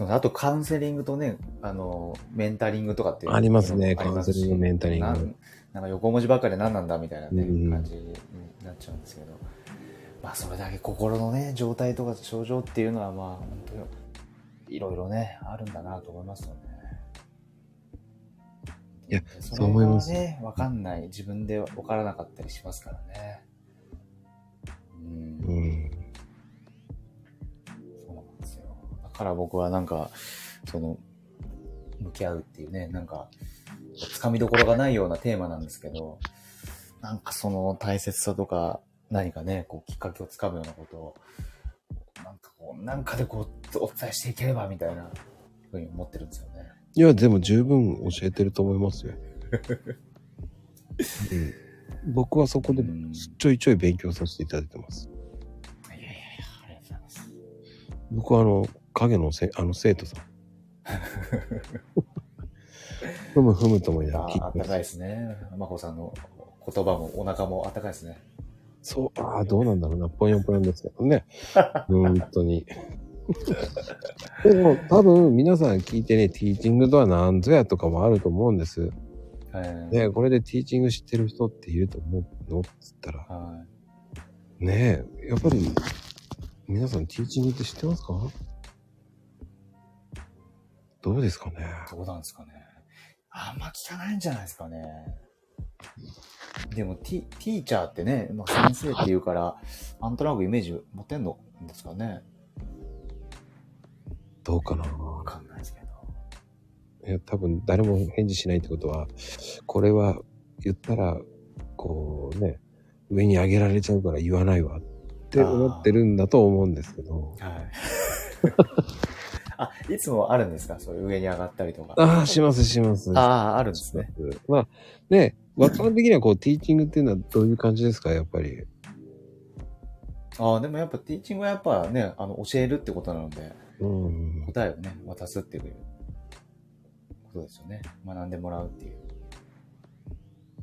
そうあとカウンセリングとね、あの、メンタリングとかっていうありますねカウンセリングメンタリングなんなんか横文字ばっかりで何なんだみたいなね、うん感じになっちゃうんですけど。まあそれだけ心のね、状態とか症状っていうのはまあ本当にいろいろね、あるんだなと思いますよね。いやそそう思いますね、わかんない。自分でわからなかったりしますからね。から僕はなんか、その、向き合うっていうね、なんか、つかみどころがないようなテーマなんですけど、なんかその大切さとか、何かね、こうきっかけをつかむようなことを、なんかこう、なんかでこう、お伝えしていければみたいなふうに思ってるんですよね。いや、でも十分教えてると思いますよ。うん僕はそこでうんちょいちょい勉強させていただいてます。いやいやいや、ありがとうございます。僕はあの、影のせあの生徒さん。ふむふむとも言いながら聞いてますああったかいですね。まこさんの言葉もお腹もあったかいですね。そう、ああ、どうなんだろうな。ぽよんぽよんですけどね。本当に。でも、多分、皆さん聞いてね、ティーチングとは何ぞやとかもあると思うんです。はい。ねこれでティーチング知ってる人っていると思うの？っつったら。はい。ねえ、やっぱり、皆さんティーチングって知ってますか？どうですかねどうなんですかね。あんま聞かないんじゃないですかね。でも、ティ、ティーチャーってね、まあ、先生って言うから、なんとなくイメージ持てんのですかね。どうかなわかんないですけど。いや、多分誰も返事しないってことは、これは言ったら、こうね、上に上げられちゃうから言わないわって思ってるんだと思うんですけど。はい。あ、いつもあるんですか？そういう上に上がったりとか。ああ、しますします。ああ、あるんですね。まあ、ね、若者的にはこう、ティーチングっていうのはどういう感じですか？やっぱり。ああ、でもやっぱティーチングはやっぱね、あの、教えるってことなので、うん。答えをね、渡すっていうことですよね。学んでもらうっていう。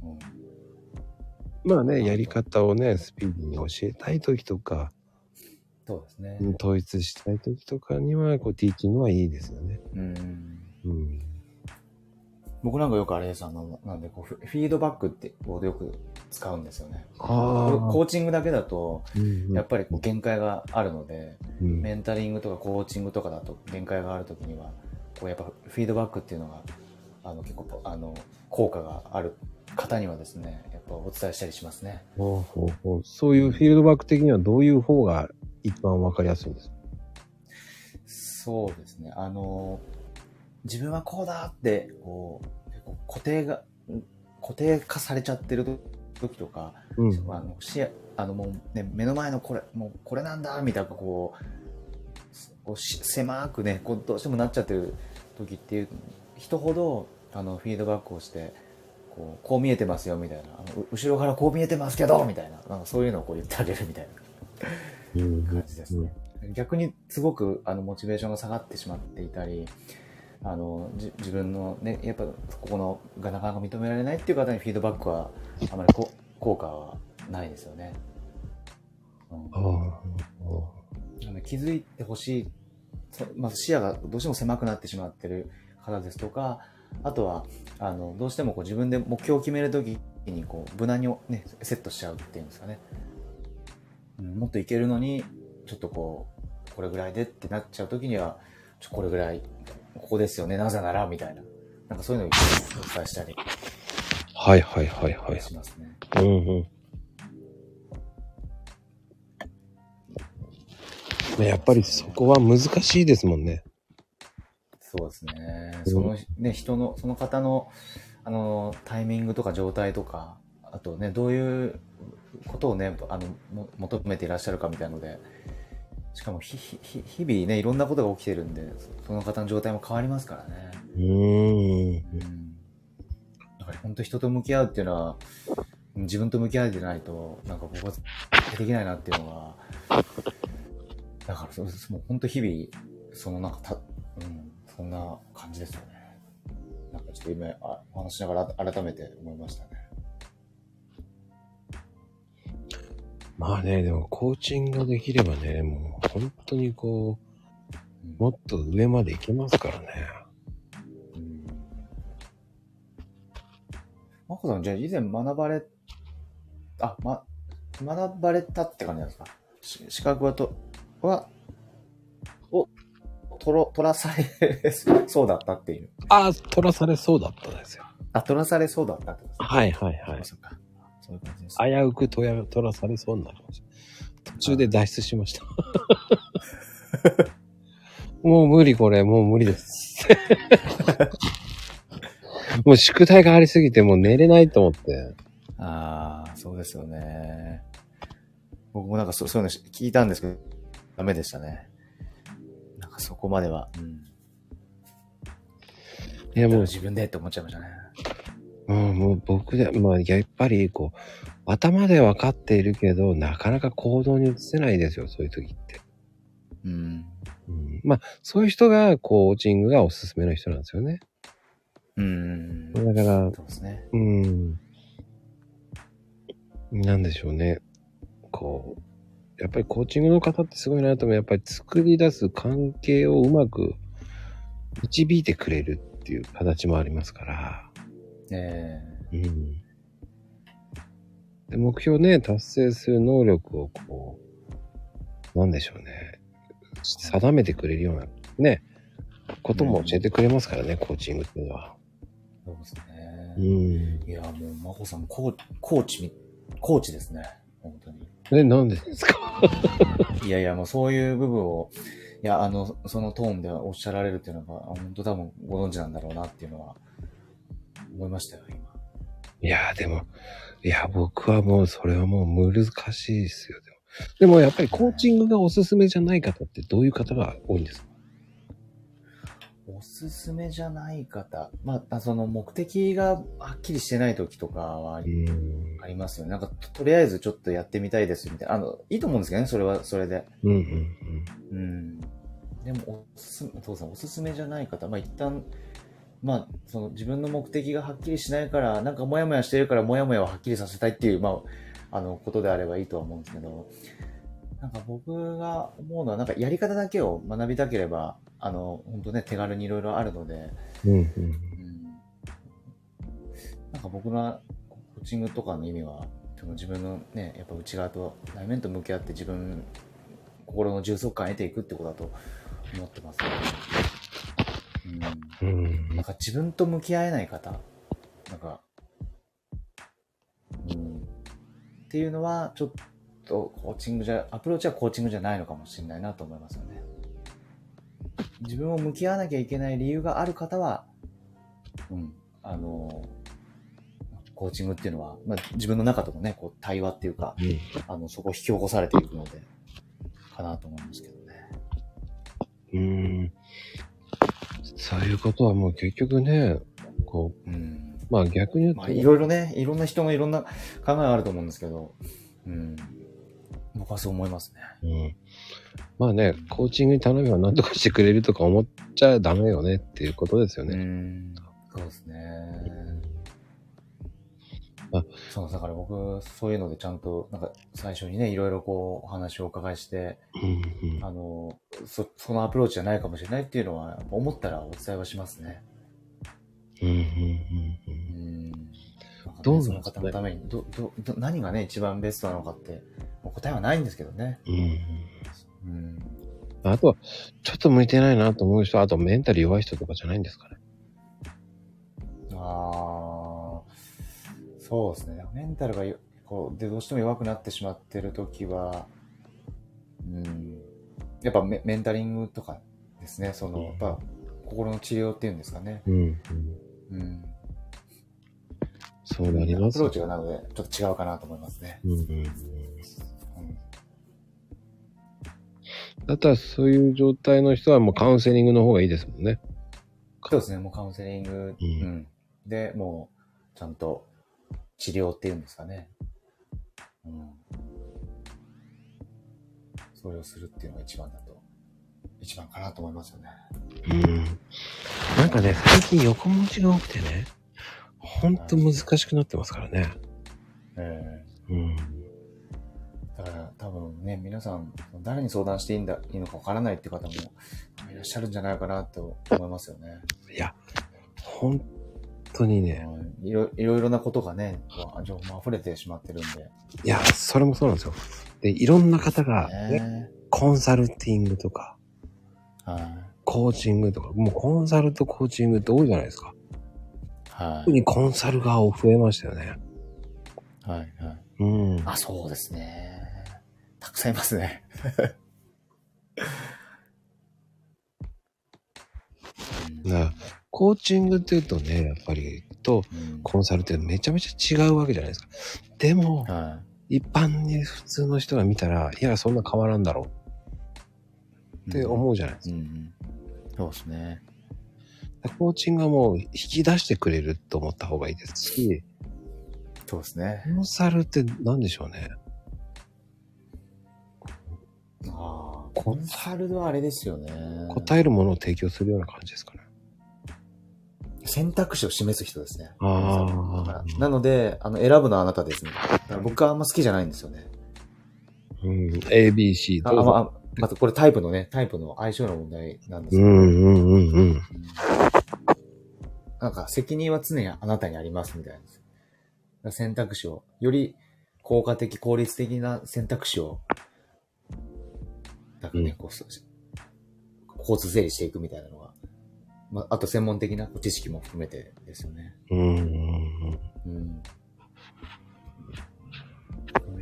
うん、まあね、やり方をね、スピーディーに教えたい時とか、そうですね。うん統一したい時とかには、こう、ティーチングはいいですよね。うん。うん。僕なんかよくあれです、あの、なんでこうフ、フィードバックってことよく使うんですよね。あコーチングだけだと、うんやっぱりこう限界があるので、うんメンタリングとかコーチングとかだと限界があるときには、こうやっぱフィードバックっていうのが、あの結構、あの、効果がある方にはですね、やっぱお伝えしたりしますね。ほうほうほうそういうフィールドバック的にはどういう方が一番わかりやすいんですかそうですね。あの、自分はこうだって、こう、固定が、固定化されちゃってる時とか、うん。あの、視野、あのもうね、目の前のこれ、もうこれなんだ、みたいな、こう、こうし狭くね、こうどうしてもなっちゃってる時っていう人ほど、あの、フィードバックをして、こう、こう見えてますよ、みたいな。あのう後ろからこう見えてますけど、みたいな。なんかそういうのをこう言ってあげるみたいな。うん感じですね。逆にすごくあのモチベーションが下がってしまっていたり、あのじ自分のね、やっぱここのがなかなか認められないっていう方にフィードバックはあまりこ効果はないですよね。うんあ気づいてほしい、そまず視野がどうしても狭くなってしまってる方ですとか、あとは、あの、どうしてもこう自分で目標を決めるときに、こう、無難にね、セットしちゃうっていうんですかね。うん、もっといけるのに、ちょっとこう、これぐらいでってなっちゃうときには、ちょこれぐらい、ここですよね、なぜなら、みたいな。なんかそういうのをお伝えしたりはいはいはいはい。しますね。うんうん。ねやっぱりそこは難しいですもんね。そうですね。うんそのね、人の、その方の、あの、タイミングとか状態とか、あとね、どういうことをね、あの、も求めていらっしゃるかみたいので、しかもひ、ひ、ひ日々ね、いろんなことが起きてるんで、その方の状態も変わりますからね。うーん。うん。だから本当人と向き合うっていうのは、自分と向き合えてないと、なんか僕はできないなっていうのは、だからそう。もう本当日々、そのなんかた、うん、そんな感じですよね。なんかちょっと今、あお話しながら改めて思いましたね。まあね、でもコーチングができればね、もう本当にこうもっと上まで行けますからね。うん。マコさん、じゃあ以前学ばれ、あ、ま、学ばれたって感じなんですか？し資格はと、は、を、取ろ、取らされ そうだったっていう。ああ、取らされそうだったんですよ。あ、取らされそうだったってことですか？はいはいはい。そうか。そういう感じです、危うく取ら取らされそうになりました。途中で脱出しました。もう無理これ、もう無理です。もう宿題がありすぎてもう寝れないと思って。ああ、そうですよね。僕もなんかそそういうの聞いたんですけど、ダメでしたね。なんかそこまでは。うん。いやもう、自分でって思っちゃいましたね。うん、もう僕で、まあやっぱりこう、頭で分かっているけど、なかなか行動に移せないですよ、そういう時って。うん。うん、まあ、そういう人がコーチングがおすすめの人なんですよね。うん。だから、そうですね。うん。なんでしょうね。こう、やっぱりコーチングの方ってすごいなと思う。やっぱり作り出す関係をうまく導いてくれるっていう形もありますから。えうん。で、目標ね、達成する能力をこう、なんでしょうね。定めてくれるような、ね、ことも教えてくれますからね、コーチングっていうのは。えそうですね。うん。いや、もう、まこさん、コーコーチみ、コーチですね。本当に。え、なんでですか？いやいや、もうそういう部分を、いや、あの、そのトーンでおっしゃられるっていうのが、本当多分ご存知なんだろうなっていうのは、思いましたよ、今。いや、でも、いや、僕はもう、それはもう難しいですよ。でも、でもやっぱりコーチングがおすすめじゃない方ってどういう方が多いんですか？おすすめじゃない方。まあ、その目的がはっきりしてない時とかはありますよね。なんかと、とりあえずちょっとやってみたいですみたいな。あの、いいと思うんですけどね、それは、それで。うんうんうん。でも、おすすめ、父さん、おすすめじゃない方。まあ、一旦、まあ、その自分の目的がはっきりしないから、なんかモヤモヤしてるから、モヤモヤをはっきりさせたいっていう、まあ、あの、ことであればいいとは思うんですけど、なんか僕が思うのは、なんかやり方だけを学びたければ、あの、本当ね、手軽にいろいろあるので、うん。うんうん。うんなんか僕のコーチングとかの意味は、その自分のね、やっぱ内側と内面と向き合って自分、心の充足感を得ていくってことだと思ってます、うん。うんなんか自分と向き合えない方、なんか、うん。っていうのは、ちょっとコーチングじゃ、アプローチはコーチングじゃないのかもしれないなと思いますよね。自分を向き合わなきゃいけない理由がある方は、うん、あの、コーチングっていうのは、まあ、自分の中とのね、こう対話っていうか、うん。あの、そこを引き起こされていくので、かなと思いますけどね。うん。そういうことはもう結局ね、こうん。う、まあ逆に言うと、まあ、いろいろね、いろんな人のいろんな考えがあると思うんですけど、うん。僕はそう思いますね。うん。まあね、コーチングに頼めば何とかしてくれるとか思っちゃダメよねっていうことですようね。ん。そうですね。あそう、だから僕、そういうのでちゃんと、なんか最初にね、いろいろこう、お話をお伺いして、うんうんあの、そ、そのアプローチじゃないかもしれないっていうのは、思ったらお伝えはしますね。うんうんうんううんどうなんその方のために、ど、ど、ど、何がね、一番ベストなのかって、もう答えはないんですけどね。うんうんうん。あとは、ちょっと向いてないなと思う人、あとメンタル弱い人とかじゃないんですかね。ああ、そうですね。メンタルがよこうでどうしても弱くなってしまってるときは、うん、やっぱメメンタリングとかですね。その、やっぱ心の治療っていうんですかね。うんうん。うん。そうなりますアプローチがなので、ちょっと違うかなと思いますね。うん、だったらそういう状態の人はもうカウンセリングの方がいいですもんね。そうですね。もうカウンセリング、うんうんで、もう、ちゃんと治療っていうんですかね。うん。それをするっていうのが一番だと、一番かなと思いますよね。うん。なんかね、最近横文字が多くてね、ほんと難しくなってますからね。えうん。えだから多分ね、皆さん、誰に相談していいんだ、いいのかわからないって方もいらっしゃるんじゃないかなと思いますよね。いや、本当にね、うんいろいろいろなことがね、情報も溢れてしまってるんで。いや、それもそうなんですよ。で、いろんな方が、ね、ねコンサルティングとか、はい。コーチングとか、もうコンサルとコーチングって多いじゃないですか。はい。特にコンサルが増えましたよね。はい。はい。うん。あ、そうですね。たくさんいますね。だからコーチングっていうとね、やっぱり、とうんコンサルってめちゃめちゃ違うわけじゃないですか。でも、は一般に普通の人が見たら、いや、そんな変わらんだろうい。って思うじゃないですか。うんうん。そうですね。コーチングはもう引き出してくれると思った方がいいですし、そうですね。コンサルって何でしょうね。ああ、コンサルはあれですよね。答えるものを提供するような感じですかね。選択肢を示す人ですね。ああ。なので、あの、選ぶのはあなたですね。僕はあんま好きじゃないんですよね。うん。A, B, C あ、どうぞ。あままたこれタイプのね、タイプの相性の問題なんですけど、うんうんうんうん。なんか責任は常にあなたにありますみたいな。選択肢を、より効果的、効率的な選択肢を、なんかね、うんこう交通整理していくみたいなのが、まあ、あと専門的な知識も含めてですよね。うんうん。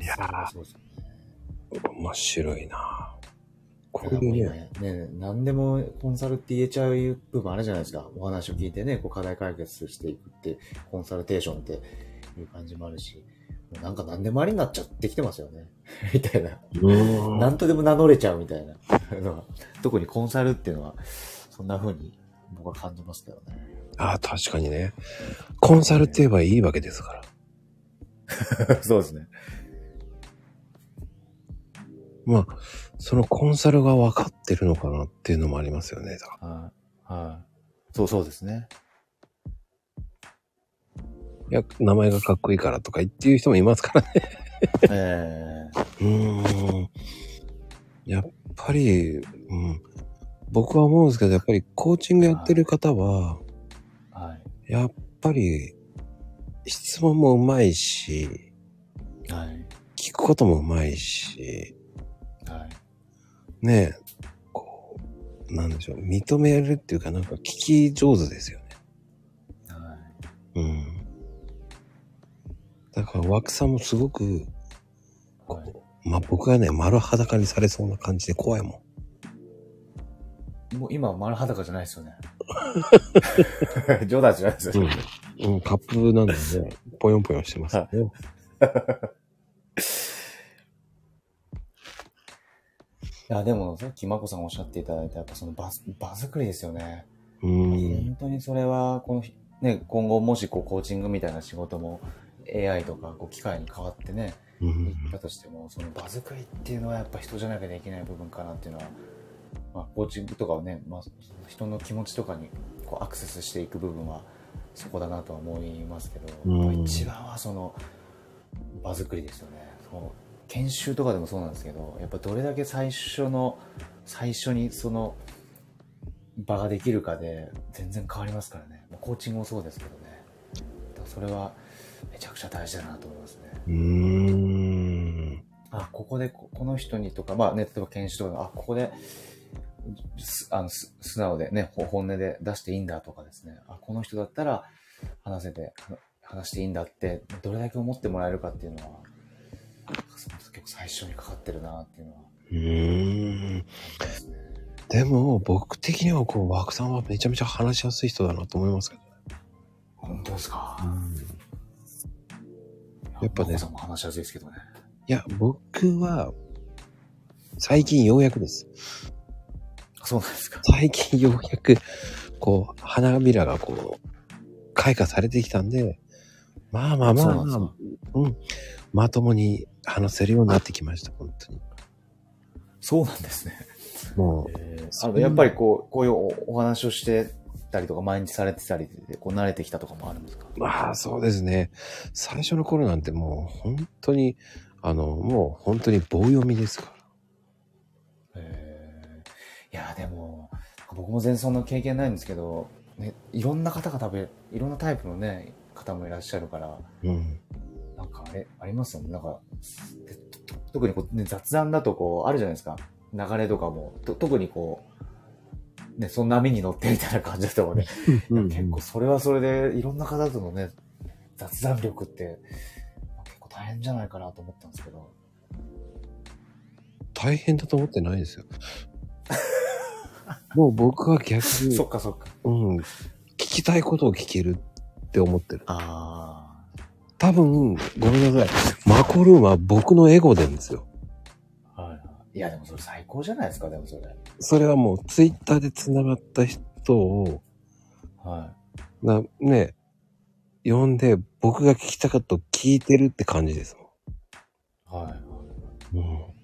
いやーそうそう面白いなこれ今ね、ね、ね、何でもコンサルって言えちゃう部分あるじゃないですか。お話を聞いてね、こう課題解決していくって、コンサルテーションっていう感じもあるし、もうなんか何でもありになっちゃってきてますよね。みたいな。うん何とでも名乗れちゃうみたいな。特にコンサルっていうのは、そんな風に僕は感じますけどね。ああ、確かにね。コンサルって言えばいいわけですから。そうですね。まあ、そのコンサルが分かってるのかなっていうのもありますよね。だかはい。はい。そうそうですね。らいや、名前がかっこいいからとか言っていう人もいますからね。え うーん。やっぱり、うん。僕は思うんですけど、やっぱりコーチングやってる方は、ー、はい。やっぱり、質問もうまいし、はい。聞くこともうまいし、はい。ねえ、こう、なんでしょう、認めるっていうかなんか聞き上手ですよね。はい。うん。だから枠さんもすごく、はいまあ、僕がね、丸裸にされそうな感じで怖いもん。もう今は丸裸じゃないですよね。冗談じゃないですよね。うん。うん、カップなんでね、ぽよんぽよんしてますね。いや、でも、さっきまこさんおっしゃっていただいた、やっぱその場、場作りですよね。うん。本当にそれは、この、ね、今後もしこう、コーチングみたいな仕事も AI とか、こう、機械に変わってね、ういんったとしても、その場作りっていうのはやっぱ人じゃなきゃできない部分かなっていうのは、まあ、コーチングとかをね、まあ、人の気持ちとかにこうアクセスしていく部分はそこだなとは思いますけど、うん一番はその場作りですよね。そう研修とかでもそうなんですけど、やっぱどれだけ最初の、最初にその場ができるかで全然変わりますからね。まあコーチングもそうですけどね。それはめちゃくちゃ大事だなと思いますね。うーん。あ、ここでここの人にとか、まあね、例えば研修とかで、あ、ここで、すあのす素直でね、ほ本音で出していいんだとかですね、あ、この人だったら話せて、は話していいんだって、どれだけ思ってもらえるかっていうのは、結構最初にかかってるなっていうのはうーん。でも、僕的には、こう、枠さんはめちゃめちゃ話しやすい人だなと思いますけどね。本当ですか？やっぱねさんも話しやすいですけどね。いや、僕は、最近ようやくです。あそうなんですか。最近ようやく、こう、花びらがこう、開花されてきたんで、まあまあまあまあそうなん。まともに話せるようになってきました、本当に。そうなんですね。もあのやっぱりこう、こういうおお話をしてたりとか、毎日されてたりで、こう慣れてきたとかもあるんですか？う、まあそうですね。最初の頃なんてもう本当に、あの、もう本当に棒読みですから。えーいや、でも、僕も全然そんな経験ないんですけど、ね、いろんな方が食べ、いろんなタイプのね、方もいらっしゃるから、うん。なんかあれ、ありますよね。なんか、特にこう、ね、雑談だとこう、あるじゃないですか。流れとかも、と特にこう、ね、その波に乗ってみたいな感じだとね、うん結構それはそれで、いろんな方とのね、雑談力って、結構大変じゃないかなと思ったんですけど。大変だと思ってないですよ。もう僕は逆に、そっかそっか。うん、聞きたいことを聞けるって思ってる。あ多分、ごめんなさい。マコルームは僕のエゴでんですよ。あ。はいはい。いや、でもそれ最高じゃないですか、でもそれ。それはもうツイッターで繋がった人を、はな、ね、呼んで僕が聞きたかったを聞いてるって感じですい。はい。もん。うん。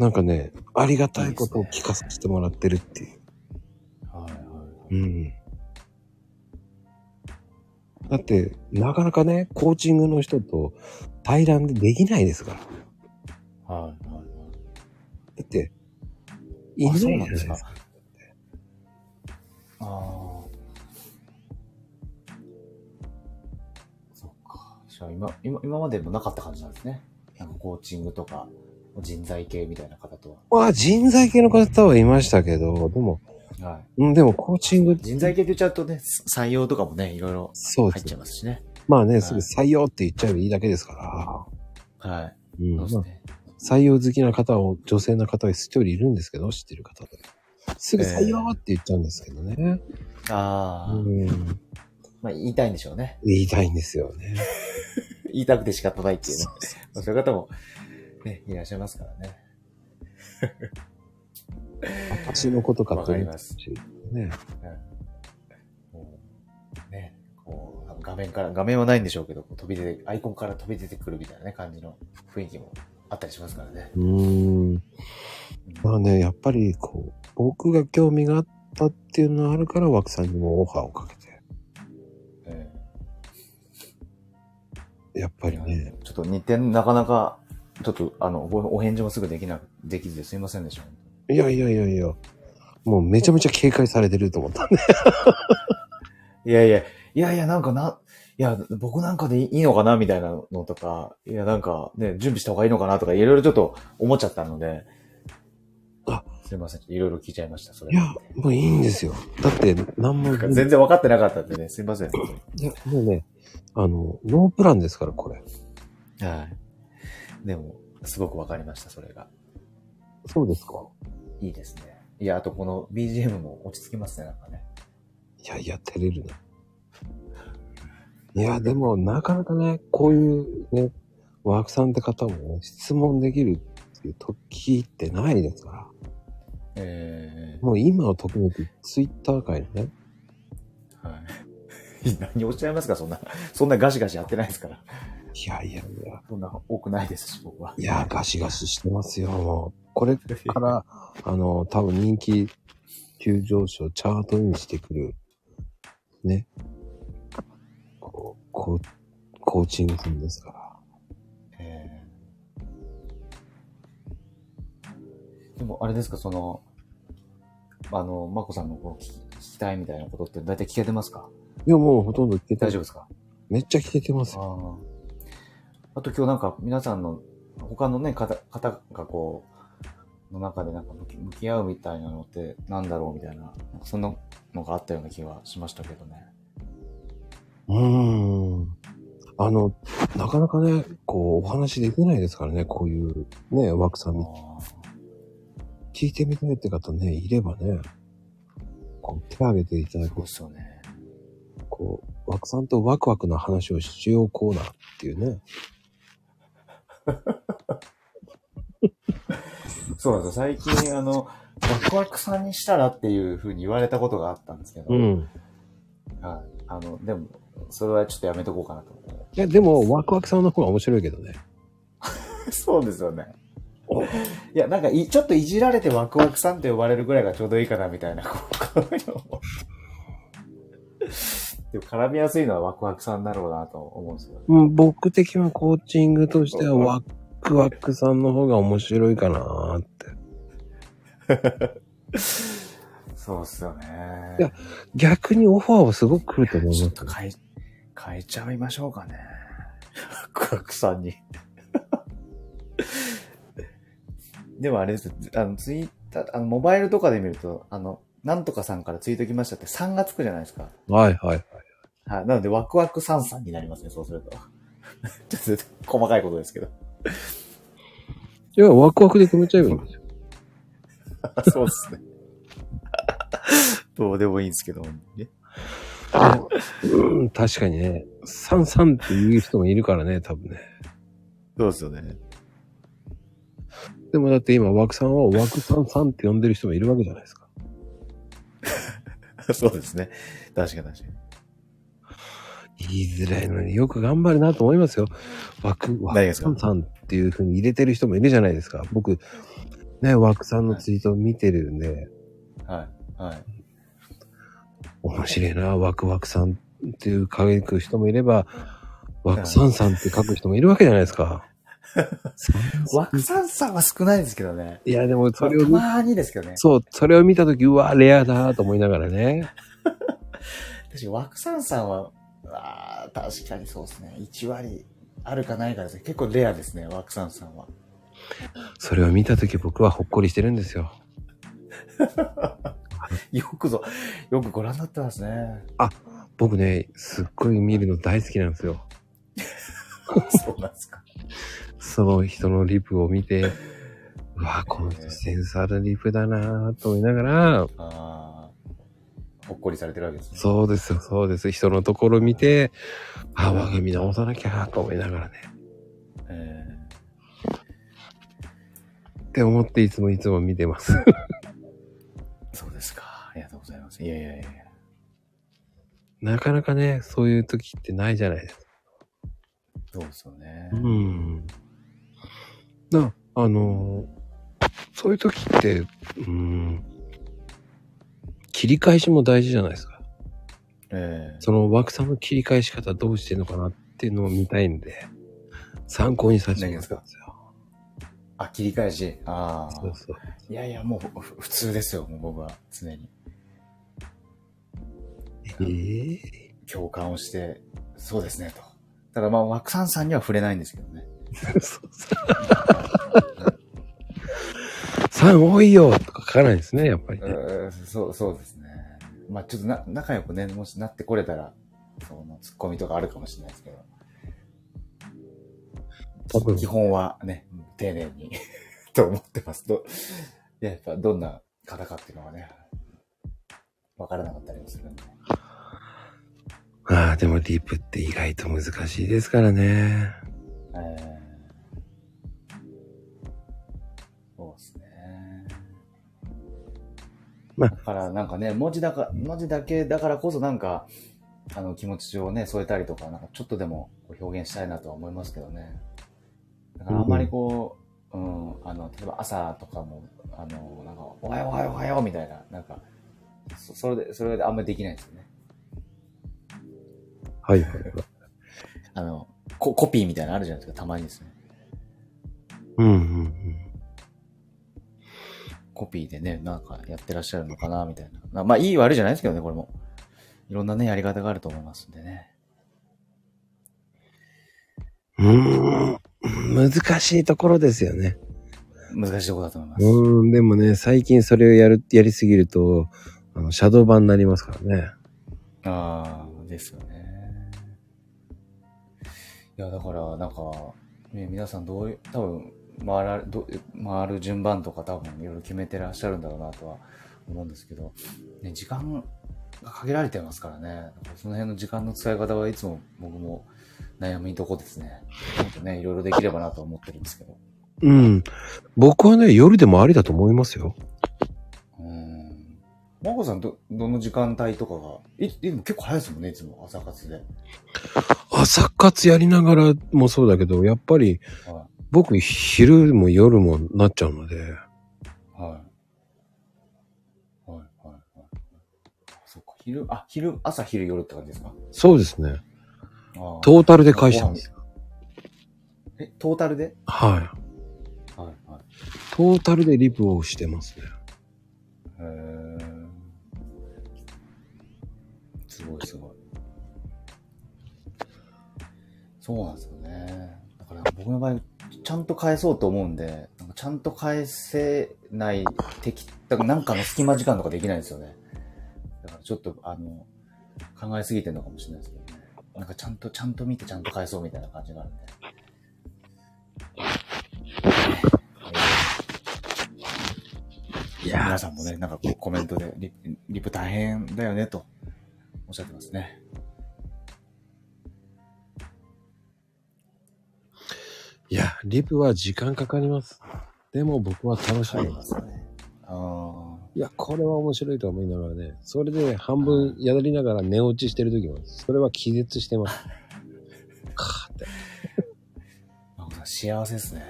なんかね、ありがたいことを聞かさせてもらってるっていう。はいはい。うん。だって、なかなかね、コーチングの人と対談でできないですから。はいはいだって、いないじゃないですか。ああ。そっか。じゃあ今、今、今までもなかった感じなんですね。なんかコーチングとか、人材系みたいな方とまあ、人材系の方はいましたけど、でも、は。はい。うん、でもコーチング、人材系って言っちゃうとね、採用とかもね、いろいろ入っちゃい。ますしね。まあね、いすぐ採用って言っちゃえばいいだけですから。はい。うん。まあそうですね。採用好きな方を、女性の方は一人いるんですけど、知ってる方で。すぐ採用って言っちゃうんですけどね。ああ、うん。まあ言いたいんでしょうね。言いたいんですよね。言いたくて仕方ないっていうね。そうそういう方も、ね、いらっしゃいますからね。私のことかわかりますね。もうね、こう、画面から、画面はないんでしょうけど、飛び出て、アイコンから飛び出てくるみたいなね、感じの雰囲気もあったりしますからね。うーん。まあね、やっぱりこう、僕が興味があったっていうのがあるから、枠さんにもオファーをかけて。えやっぱえりね。ちょっと日程なかなか、ちょっと、あの、ごお返事もすぐできな、できずですいませんでした。いやいやいやいや。もうめちゃめちゃ警戒されてると思ったんで。いやいや、いやいや、なんかな、いや、僕なんかでいいのかなみたいなのとか、いや、なんかね、準備した方がいいのかなとか、いろいろちょっと思っちゃったので、あ、すいません。いろいろ聞いちゃいました、それ。いや、もういいんですよ。だって、なんも、全然分かってなかったんでね、すいません。いや、もうね、あの、ノープランですから、これ。はい。でも、すごく分かりました、それが。そうですかいいですね。いや、あとこの BGM も落ち着きますね、なんかね。いやいや、照れるな。いや、でも、なかなかね、こういうね、ワークさんって方もね、質問できるっていう時ってないですから。えもう今を特にツイッター界でね、ー、はい。何おっしゃいますか、そんな。そんなガシガシやってないですから。いやいやいや、そんな多くないですし、僕は。いや、ガシガシしてますよ。もうこれから、あの、多分人気急上昇、チャートインしてくる、ね、こう、こう、コーチング組ですから。えーでも、あれですか、その、あの、まこさんのこう聞き聞きたいみたいなことって大体聞けてますか？いや、もうほとんど聞けて大丈夫ですか？めっちゃ聞けてますあよ。あ。あと今日なんか皆さんの、他のね、方、方がこう、の中でなんか向き向き合うみたいなのってなんだろうみたいな、なんかそんなのがあったような気がしましたけどね。うーん。あの、なかなかね、こう、お話できないですからね、こういう、ね、枠さんに。あ聞いてみたいって方ね、いればね、こう、手挙げていただくそうで、すよね。こう、枠さんとワクワクな話をしようコーナーっていうね。そうなんですよ。最近、あの、ワクワクさんにしたらっていうふうに言われたことがあったんですけど、うん。はい。あの、でも、それはちょっとやめとこうかなと思いや、でも、ワクワクさんの方が面白いけどね。う。そうですよね。いや、なんかい、ちょっといじられてワクワクさんって呼ばれるぐらいがちょうどいいかな、みたいな、こうこういうのも。でも絡みやすいのはワクワクさんだろうなと思うんですよ。うん、僕的にはコーチングとしてはワクワクさんの方が面白いかなーって。そうっすよね。いや逆にオファーはすごく来ると思いちょ。っと変え、変えちゃいましょうかね。ワクワクさんに。でもあれです。あの、ツイッター、あの、モバイルとかで見ると、あの、なんとかさんからツイート来ましたって3がつくじゃないですか。はいはい。はい。なので、ワクワクさんさんになりますね、そうすると。ちょっと、細かいことですけど。いや、ワクワクで決めちゃえばいいんですよ。そうですね。どうでもいいんですけど、ね。うん、確かにね、サンサンって言う人もいるからね、多分ね。そうですよね。でもだって今、枠さんは枠さんさんって呼んでる人もいるわけじゃないですか。そうですね。確かに確かに。言いづらいのによく頑張るなと思いますよ。枠、枠さんさんっていう風に入れてる人もいるじゃないですか。僕、ね、枠さんのツイートを見てるんで、はい。はい。面白いな、ワクワクさんっていう書く人もいれば、ワクさんさんって書く人もいるわけじゃないですか。枠さんさんは少ないですけどね。いや、でもそれを見、たまにですけどね。そう、それを見たとき、うわ、レアだと思いながらね。確かに枠さんさんは、あー確かにそうですね。1割あるかないかですね。結構レアですね、枠さんさんは。それを見たとき僕はほっこりしてるんですよ。よくぞ、よくご覧になってますね。僕ね、すっごい見るの大好きなんですよ。そうなんですか。その人のリプを見て、うわ、この人センサーのリプだなと思いながら、ああ、ほっこりされてるわけですね。そうですよ、そうです。人のところ見て、あ、我が身直さなきゃと思いながらね。えって思っていつもいつも見てます。ーそうですか。ありがとうございます。いやいやいや。なかなかね、そういう時ってないじゃないですか。そうですよね。うん。な、あのーそういう時って、うん、切り返しも大事じゃないですか。えその枠さんの切り返し方どうしてるのかなっていうのを見たいんで、参考にさせてもらってますよ。あ、切り返し？ああ。そうそう。いやいや、もうふ普通ですよ、もう僕は常に。ええ共感をして、そうですね、と。ただまあ、枠さんさんには触れないんですけどね。そうそう。3多いよとか書かないですね、やっぱりね。そう、そうですね。まあちょっとな、仲良くね、もしなってこれたら、その、ツッコミとかあるかもしれないですけど。多分基本はね、丁寧に と思ってます。ど、いや、やっぱどんな方かっていうのはね、わからなかったりもするんで。ああ、でもリプって意外と難しいですからね。えーまあだからなんかね、文字だか、文字だけだからこそなんか、あの気持ちをね、添えたりとか、なんかちょっとでも表現したいなとは思いますけどね。だからあんまりこう、うん、あの、例えば朝とかも、あの、なんか、おはようおはようおはようみたいな、なんか、そそれで、それであんまりできないんですよね。はいはいはい。あの、ココピーみたいなのあるじゃないですか、たまにですね。うんうんうん。コピーでね、なんかやってらっしゃるのかな、みたいな。なまあ、いい悪いじゃないですけどね、これも。いろんなね、やり方があると思いますんでね。うーん。難しいところですよね。難しいところだと思います。うーん。でもね、最近それをやる、やりすぎると、あの、シャドー版になりますからね。ああ、ですよね。いや、だから、なんか、ね、皆さんどういう、多分、回らど回る順番とか多分いろいろ決めてらっしゃるんだろうなとは思うんですけど、ね、時間が限られてますからね。その辺の時間の使い方はいつも僕も悩みとこですね。もっとね、いろいろできればなと思ってるんですけど。うん。僕はね、夜でもありだと思いますよ。うーん。マコさん、ど、どの時間帯とかが、い、でも結構早いですもんね、いつも朝活で。朝活やりながらもそうだけど、やっぱりは僕昼も夜もなっちゃうので、はい。はい、はい、はい。そっか、昼、あ、昼、朝、昼、夜って感じですかそうですね。トータルで返してます。え、トータルではい。はい、はい。トータルでリプをしてますね。へーすごい。すごい。そうなんですよね。だから僕の場合、ちゃんと返そうと思うんで、なんかちゃんと返せない、適だからなんかの隙間時間とかできないんですよね。だからちょっと、あの、考えすぎてるのかもしれないですけどね。なんかちゃんと、ちゃんと見てちゃんと返そうみたいな感じがあるんで。えーいやー皆さんもね、なんかこうコメントでリリプ大変だよねとおっしゃってますね。いや、リプは時間かかります。でも僕は楽しみま。すすね。あいや、これは面白いと思いながらね、それで半分やりながら寝落ちしてる時も、それは気絶してます。かーって。あ、なんか幸せですね。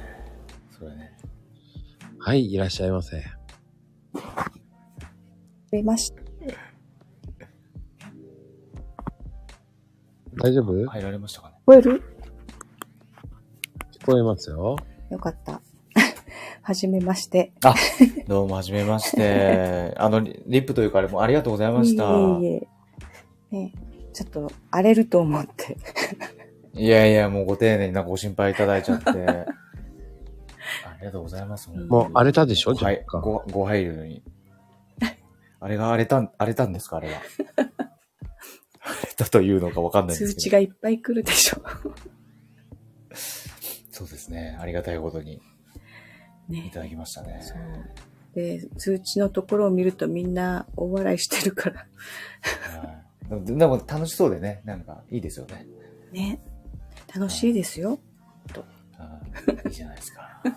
それね。はい、いらっしゃいませ。出ました。大丈夫？聞入られましたかね。える？こえますよ。よかった。はじめまして。あ、どうも、はじめまして。あの、リリップというか、あれもありがとうございました。いえいえ。ねちょっと荒れると思って。いやいや、もうご丁寧になんかご心配いただいちゃって。ありがとうございます。もう荒れたでしょはい、ご、ご配慮に。あれが荒れたん、荒れたんですかあれは？荒れたというのかわかんないんですけど。通知がいっぱい来るでしょ。そうですね。ありがたいことにいね。ただきましたね。で、通知のところを見るとみんな大笑いしてるから。はいでも楽しそうでね、なんかいいですよね。ね。楽しいですよ。はいいいじゃないですか。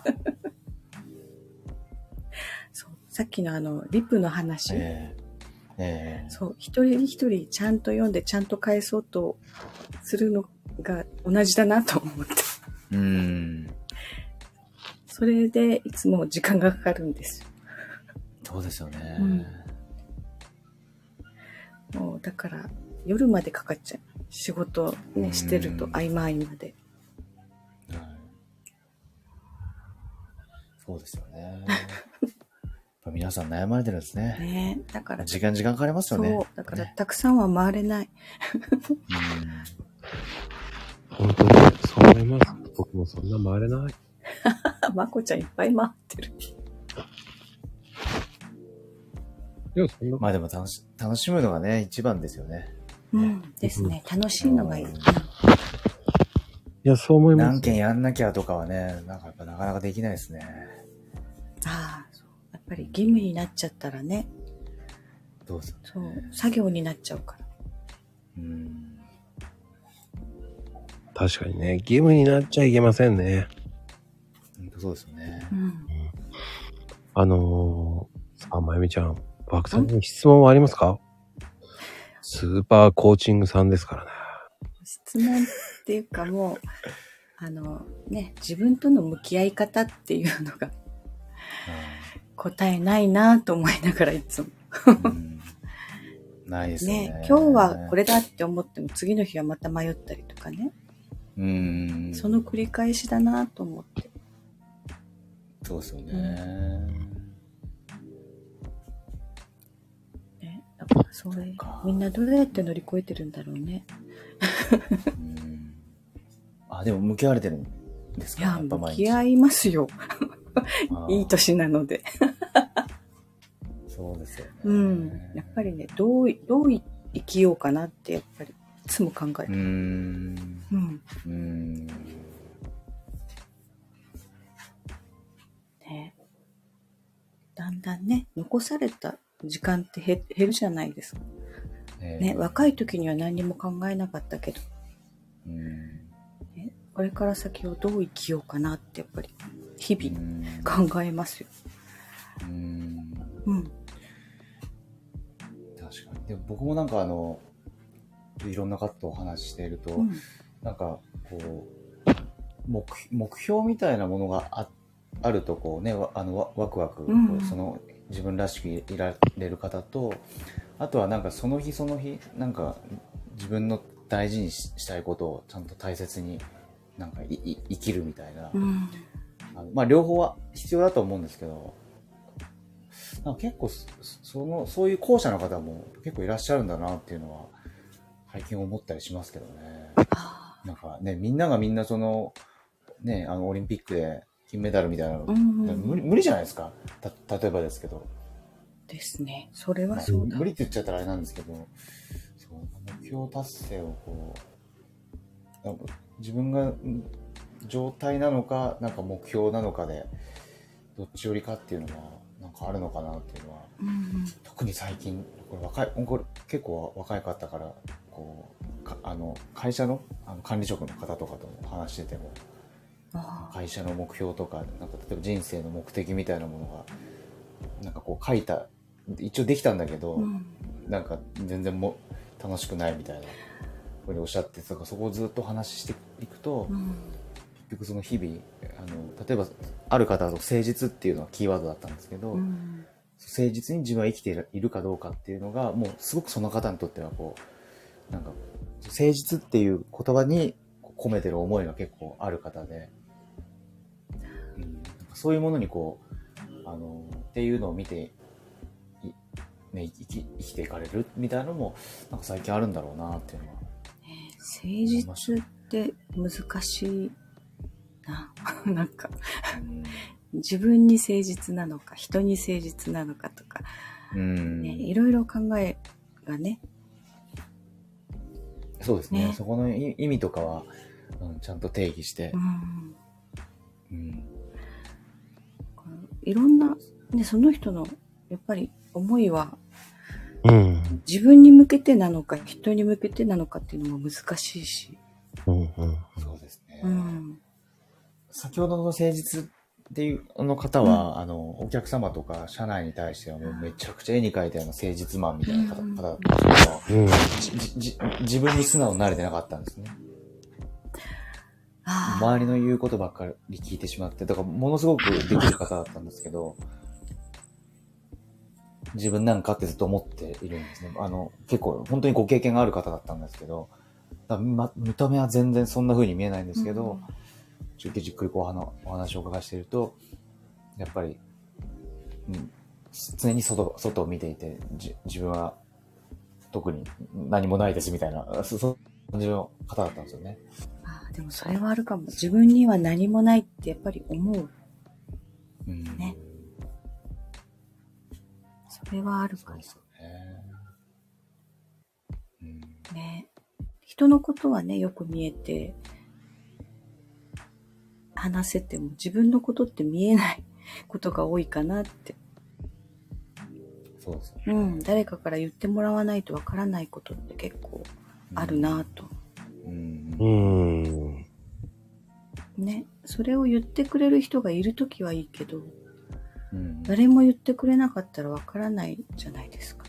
そう。さっきのあの、リプの話。ええええそう。一人一人ちゃんと読んでちゃんと返そうとするのが同じだなと思って。うーん。それでいつも時間がかかるんですよ。そうですよね。もうだから夜までかかっちゃう。仕事ね、してるとうん合間合間で。はいそうですよね。やっぱ皆さん悩まれてるんですね。ねだから、時間時間かかりますそよね。う。だからねたくさんは回れない。本当に、そう思います。僕もそんな回れない。まこちゃんいっぱい回ってる。いや、そんなうん、まあでも楽し、楽しむのがね、一番ですよね。うん。ですね。楽しいのがいい。うんいや、そう思います。何件やんなきゃとかはね、なんかやっぱなかなかできないですね。ああ、そう。やっぱり義務になっちゃったらね。どうぞ。そう。作業になっちゃうから。うん。確かにね、義務になっちゃいけませんね。本当そうですよねう。ん。あのー、さあ、まゆみちゃん、バクさんに質問はありますか？スーパーコーチングさんですからね。質問っていうかもう、あの、ね、自分との向き合い方っていうのが答えないなと思いながらいつも。うんないですね。ね、今日はこれだって思っても次の日はまた迷ったりとかね。うん。その繰り返しだなと思って。そうですよね。ね、だからそれか、みんなどうやって乗り越えてるんだろうね。うんあ、でも向き合われてるんですいや、かや向き合いますよ。いい年なので。そうですよね。うん。やっぱりね、どう、どう生きようかなって、やっぱり、いつも考えうる。ん。うん。うん。ね。だんだんね、残された時間って減減るじゃないですか。ねね、若い時には何にも考えなかったけど、うん。ね、これから先をどう生きようかなって、やっぱり、日う々ん考えますよ。うんうん。確かに。でも僕もなんかあの、いろんな方とお話ししていると、うん。なんかこう目目標みたいなものがああるとこうねわあのわワクワク、うんその自分らしくいられる方とあとはなんかその日その日なんか自分の大事にししたいことをちゃんと大切になんかいい生きるみたいな、うん。あのまあ両方は必要だと思うんですけどなんか結構そそのそういう後者の方も結構いらっしゃるんだなっていうのは最近思ったりしますけどね。あなんかね、みんながみんなその、ね、あの、オリンピックで金メダルみたいなの、ーうんうん。無理無理じゃないですか？た、例えばですけど。ですね。それまあはそうだ無。理って言っちゃったらあれなんですけど、そう、目標達成をこう、自分がん状態なのか、なんか目標なのかで、どっち寄りかっていうのは、なんかあるのかなっていうのは、うん特に最近、これ若い、これ結構若い方から、こう、かあの、会社のあの管理職の方とかとも話してても、あ会社の目標とか、なんか例えば人生の目的みたいなものが、なんかこう書いた、一応できたんだけど、ーうん。なんか全然も楽しくないみたいなふうにおっしゃってそこをずっとお話ししていくと、うん。結局その日々あの例えばある方だと誠実っていうのはキーワードだったんですけど、うん。誠実に自分は生きているかどうかっていうのがもうすごくその方にとってはこうなんか誠実っていう言葉に込めてる思いが結構ある方で、うん、そういうものにこうあのっていうのを見ていね、生き生きていかれるみたいなのもなんか最近あるんだろうなっていうのは。誠実って難しいな。なんか、自分に誠実なのか、人に誠実なのかとか、うん、ね、いろいろ考えがね、そうですねねそこの意意味とかは、うん、ちゃんと定義してう、ん、うんいろんな、ね、その人の、やっぱり思いはうん。自分に向けてなのか、人に向けてなのかっていうのも難しいし。うん。うん。そうですね、うん。先ほどの誠実っていうあの方は、あのお客様とか社内に対してはもうめちゃくちゃ絵に描いたような誠実マンみたいな方うん方だったんですけど、自分に素直になれてなかったんですね。周りの言うことばっかり聞いてしまって、だからものすごくできる方だったんですけど、自分なんかってずっと思っているんですね。あの、結構本当にご経験がある方だったんですけど、だま、見た目は全然そんな風に見えないんですけど、じっくりじっくりこうお話をお伺いしていると、やっぱり、うん、常に外外を見ていて、じ自分は特に何もないですみたいな、そそういう感じの方だったんですよね。ああでもそれはあるかも。自分には何もないってやっぱり思う。うんねそれはあるかそうですよね。うんらね。人のことはね、よく見えて、話せても自分のことって見えない ことが多いかなって。そうです。うん。誰かから言ってもらわないとわからないことって結構あるなと。うん。うん。ね。それを言ってくれる人がいるときはいいけど、うん。誰も言ってくれなかったらわからないじゃないですか。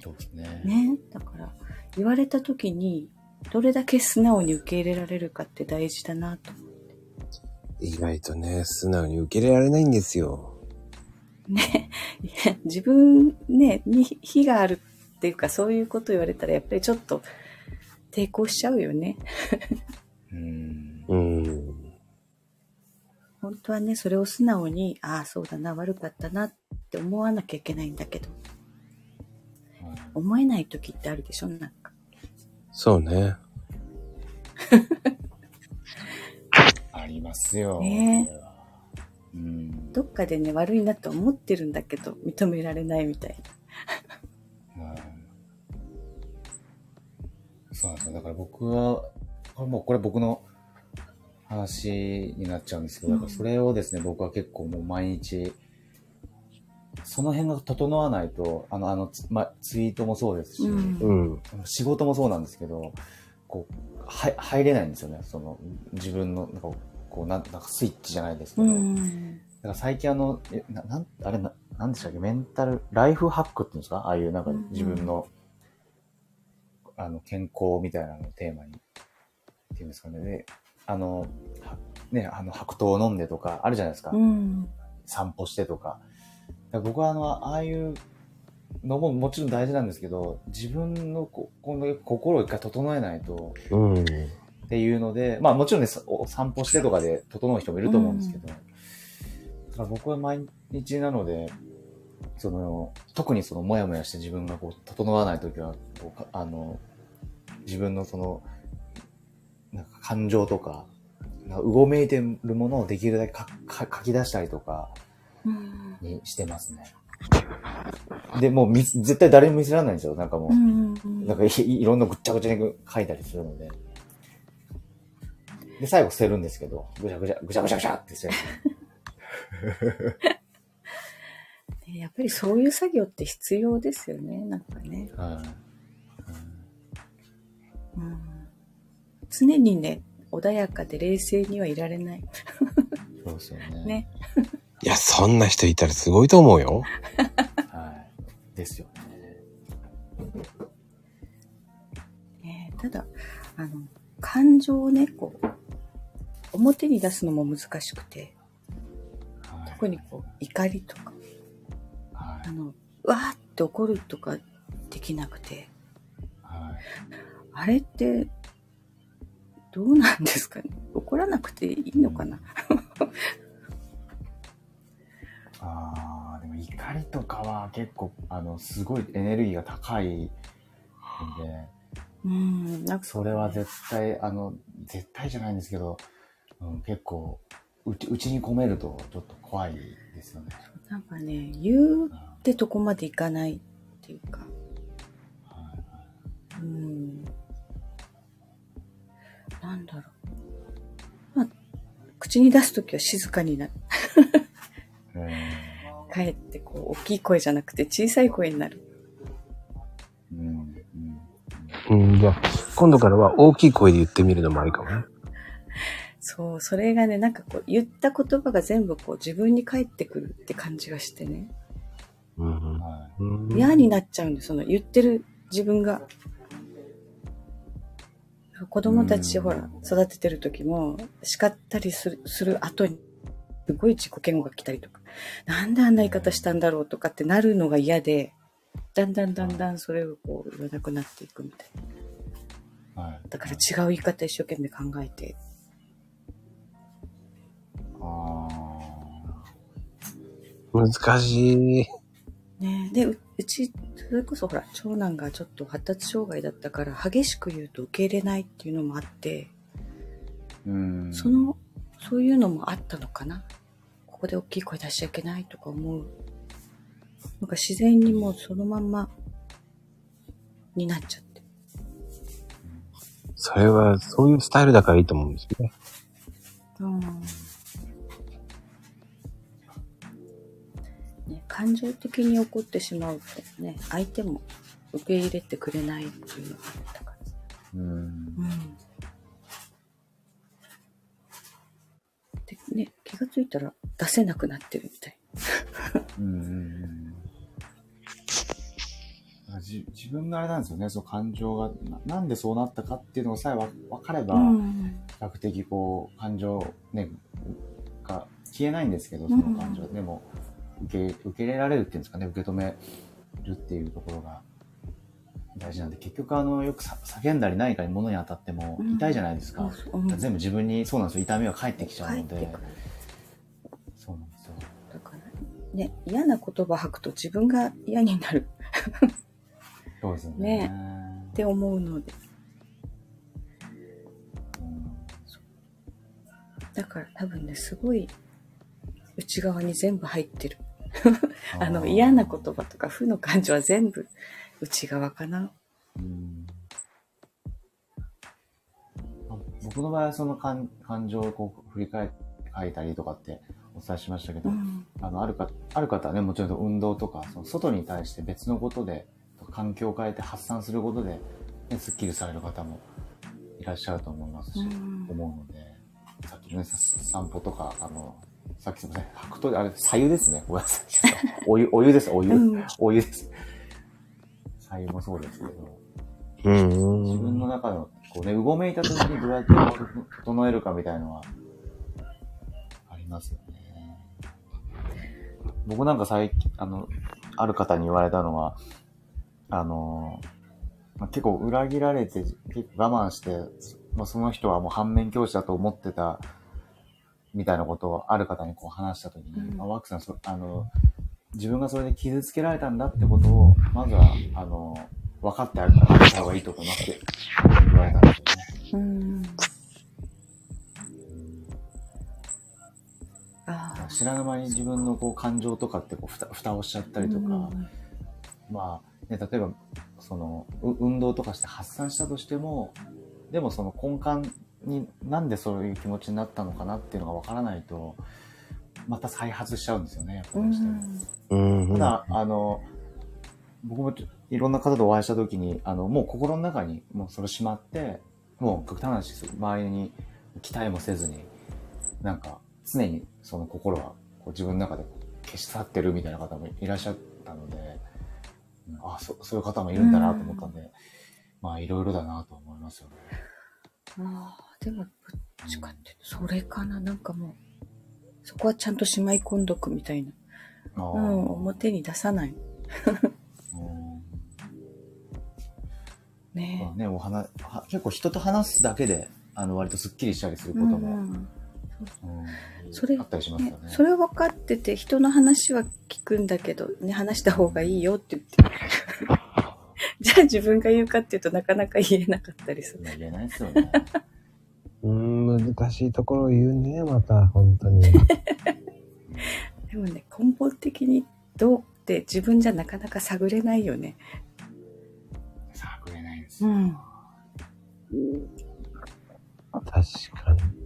そうですね。ね。だから、言われたときに、どれだけ素直に受け入れられるかって大事だなと。意外とね、素直に受け入れられないんですよ。ね。いや自分ね、に非があるっていうか、そういうこと言われたら、やっぱりちょっと抵抗しちゃうよね。うん。うん。本当はね、それを素直に、ああ、そうだな、悪かったなって思わなきゃいけないんだけど、思えない時ってあるでしょなんか。そうね。ありますよ。ねうん。どっかでね、悪いなと思ってるんだけど、認められないみたいうんそうなんですよ。だから僕は、これもうこれ僕の話になっちゃうんですけど、だからそれをですね、僕は結構もう毎日、その辺が整わないと、あの、あの、ツ,、ま、ツイートもそうですし。うん。仕事もそうなんですけど、こう、は入れないんですよね。その、自分の、なんか、こう、なんなんかスイッチじゃないですけうど、ん。だから最近あの、えななん、あれな、なんでしたっけ、メンタル、ライフハックっていうんですか？ああいうなんかうん自分の、あの、健康みたいなのをテーマに、っていうんですかね。で、あの、はね、あの、白桃を飲んでとか、あるじゃないですか。うん。散歩してとか。だから僕はあの、ああいうのももちろん大事なんですけど、自分のここの心を一回整えないと、うん。っていうので、まあもちろんね、さお散歩してとかで整う人もいると思うんですけど、だから僕は毎日なので、その、特にその、もやもやして自分がこう、整わないときは、こうかあの、自分のその、なんか感情とか、なんかうごめいてるものをできるだけ書き出したりとかうん。にしてますね。で、もう絶対誰にも見せられないんですよ。なんかもう、うん。なんかい いろんなぐっちゃぐちゃに書いたりするので。で、最後捨てるんですけど、ぐちゃぐちゃ、ぐちゃぐちゃぐちゃって捨てる。ねやっぱりそういう作業って必要ですよね、なんかね。はい。うん、常にね、穏やかで冷静にはいられない。そうですよね。ね。いや、そんな人いたらすごいと思うよ。はい。ですよね。ねただ、あの、感情をね、こう、表に出すのも難しくて、はい。特にこう、怒りとか、はいあ。の、わーって怒るとかできなくて、はい。あれって、どうなんですかね？怒らなくていいのかな、ああ、でも怒りとかは結構、あの、すごいエネルギーが高いんで、うん、なんか、それは絶対、あの、絶対じゃないんですけど、うん、結構、うち、うちに込めるとちょっと怖いですよね。なんかね、言うってとこまでいかないっていうか、はいうん。なんだろう。まあ、口に出すときは静かになる。はい。かえってこう、大きい声じゃなくて小さい声になる。うん。うん。うん。うん、じゃあ、今度からは大きい声で言ってみるのもありかもね。そう、それがね、なんかこう、言った言葉が全部こう、自分に返ってくるって感じがしてね。うん。嫌になっちゃうんで、その言ってる自分が。子供たち、うんほら、育ててる時も、叱ったりする、する後に、すごい自己嫌悪が来たりとか、なんであんな言い方したんだろうとかってなるのが嫌で、だんだんだんだんそれをこう言わなくなっていくみたいな。い。はい。だから違う言い方一生懸命考えて。あ難しい。ねで、ううち、それこそほら、長男がちょっと発達障害だったから、激しく言うと受け入れないっていうのもあって、ーうん。その、そういうのもあったのかな？ここで大きい声出しちゃいけないとか思う。なんか自然にもうそのまんまになっちゃって。それは、そういうスタイルだからいいと思うんですよね。うん。感情的に怒ってしまうとね、相手も受け入れてくれないっていうのがあったから。うん。うん。で、ね、気がついたら出せなくなってるみたい。うんうんうんだからじ自分があれなんですよね、その感情がな、なんでそうなったかっていうのさえわ分かれば、うん。比較的こう、感情、ね、が消えないんですけど、その感情。でも、受け、受け入れられるっていうんですかね、受け止めるっていうところが大事なんで、結局あの、よくさ叫んだり何かに物に当たってもうん痛いじゃないですか。そうん全部自分に、そうなんですよ、痛みが返ってきちゃうので。そうなんですよ。だから、ね、嫌な言葉吐くと自分が嫌になるそうですよね。って思うので。うんだから多分ね、すごい内側に全部入ってる。あの、嫌な言葉とか負の感情は全部内側かな。うんあ僕の場合はその感感情をこう振り返って書いたりとかってお伝えしましたけど、うん。あのあるかある方はねもちろん運動とかその外に対して別のことで環境を変えて発散することで、ね、すっきりされる方もいらっしゃると思いますし、うん思うのでさっきのねさ散歩とかあのさっきすみません。白桃あれ左右ですね。ごめんなさい。お湯お湯です。お湯、うん。お湯です。左右もそうですけど。うん。自分の中の、こうね、うごめいた時にどうやって整えるかみたいのは、ありますよね。僕なんか最近、あの、ある方に言われたのは、あの、まあ、結構裏切られて、結構我慢して、まあ、その人はもう反面教師だと思ってた、みたいなことをある方にこう話した時に、うんまあ、ワークさんそ、あの、自分がそれで傷つけられたんだってことを、まずは、あの、分かってあげた方がいいと思いますって言われたんですよね。うん。ああ。知らぬ間に自分のこう感情とかってこうふた蓋をしちゃったりとか、うんまあ、ね、例えば、その、う運動とかして発散したとしても、でもその根幹になんでそういう気持ちになったのかなっていうのがわからないと、また再発しちゃうんですよね、やっぱうどうして。ただ、あの、僕もいろんな方とお会いしたときに、あの、もう心の中にもうそれしまって、もう極端な話周りに期待もせずに、なんか常にその心はこう自分の中で消し去ってるみたいな方もいらっしゃったので、うんあそそういう方もいるんだなと思ったんで、まあいろいろだなと思いますよね。ああ、でも、どっちかっていうと、それかな。なんかもう、そこはちゃんとしまい込んどくみたいな。うん、表に出さない。うんねまあね、お話は結構人と話すだけで、あの、割とスッキリしたりするえ。ことも、うんうんそれね。それ分かってて、人の話は聞くんだけど、ね、話した方がいいよって言って。じゃあ自分が言うかっていうとなかなか言えなかったりする。言えないですよね。うん、難しいところを言うね、また、本当に。でもね、根本的にどうって自分じゃなかなか探れないよね。探れないですよ。うん。確かに。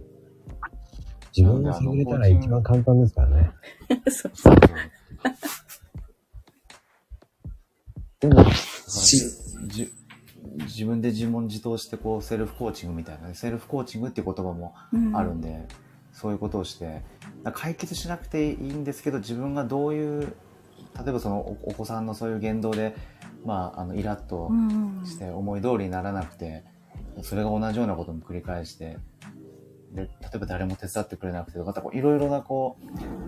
自分が探れたら一番簡単ですからね。そうそうでも、じじ自分で自問自答してこうセルフコーチングみたいなねセルフコーチングっていう言葉もうんあるんで、そういうことをして解決しなくていいんですけど自分がどういう例えばそのおお子さんのそういう言動で、まあ、あのイラッとうんして思い通りにならなくてそれが同じようなことも繰り返してで例えば誰も手伝ってくれなくてとかこういろいろなこ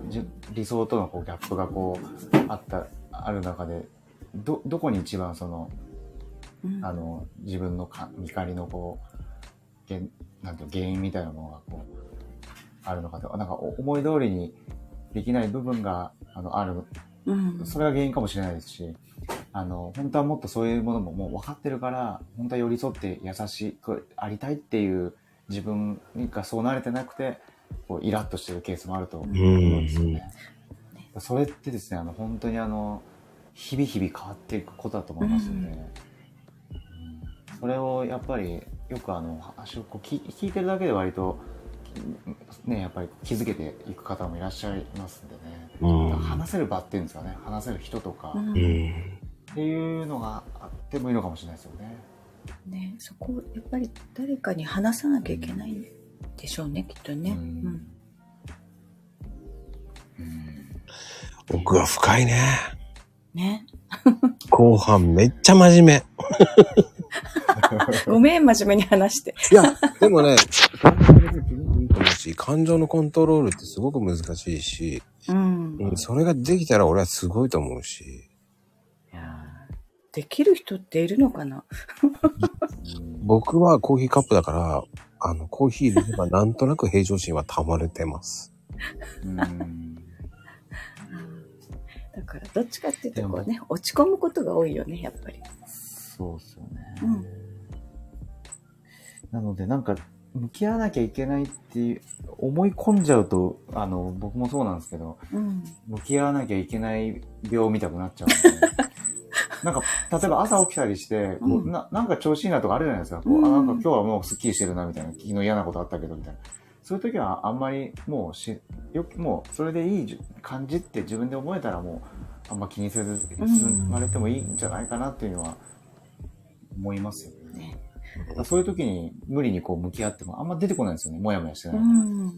うじ理想とのこうギャップがこうあったある中でどどこに一番そのうんあの自分のか怒りのこう原なんていうの原因みたいなものがこうあるのかと。なんかお思い通りにできない部分があのある。うん。それが原因かもしれないですしあの本当はもっとそういうものももう分かってるから本当は寄り添って優しくありたいっていう自分がそう慣れてなくてこうイラッとしてるケースもあると思うんですよね。それってですねあの本当にあの日々日々変わっていくことだと思いますので、うんそれをやっぱりよくあの話をこう聞聞いてるだけで割とねやっぱり気づけていく方もいらっしゃいますんでね。うん。話せる場っていうんですかね話せる人とかうんっうん。ていうのがあってもいいのかもしれないですよね。ね、そこをやっぱり誰かに話さなきゃいけないんでしょうね、きっとね。うん奥が深いね。ね。後半めっちゃ真面目。ごめん、真面目に話して。いや、でもね、いいと思うし、感情のコントロールってすごく難しいし、うん。うん、それができたら俺はすごいと思うし。いやーできる人っているのかな？僕はコーヒーカップだから、あの、コーヒー入れればなんとなく平常心は保れてます。うんだから、どっちかっていうと、こうね、落ち込むことが多いよね、やっぱり。そうですよね。うん。なのでなんか向き合わなきゃいけないっていう思い込んじゃうとあの僕もそうなんですけどうん。向き合わなきゃいけない病みたくなっちゃう なんか例えば朝起きたりして、こううんななんか調子いいなとかあるじゃないですか。こう、うん。あなんか今日はもうすっきりしてるなみたいな昨日嫌なことあったけどみたいなそういう時はあんまりもうしよくもうそれでいいじ感じって自分で思えたらもうあんま気にせずうん進まれてもいいんじゃないかなっていうのは思いますよね。ね。そういう時に無理にこう向き合ってもあんま出てこないんですよね。もやもやしてうない。ん。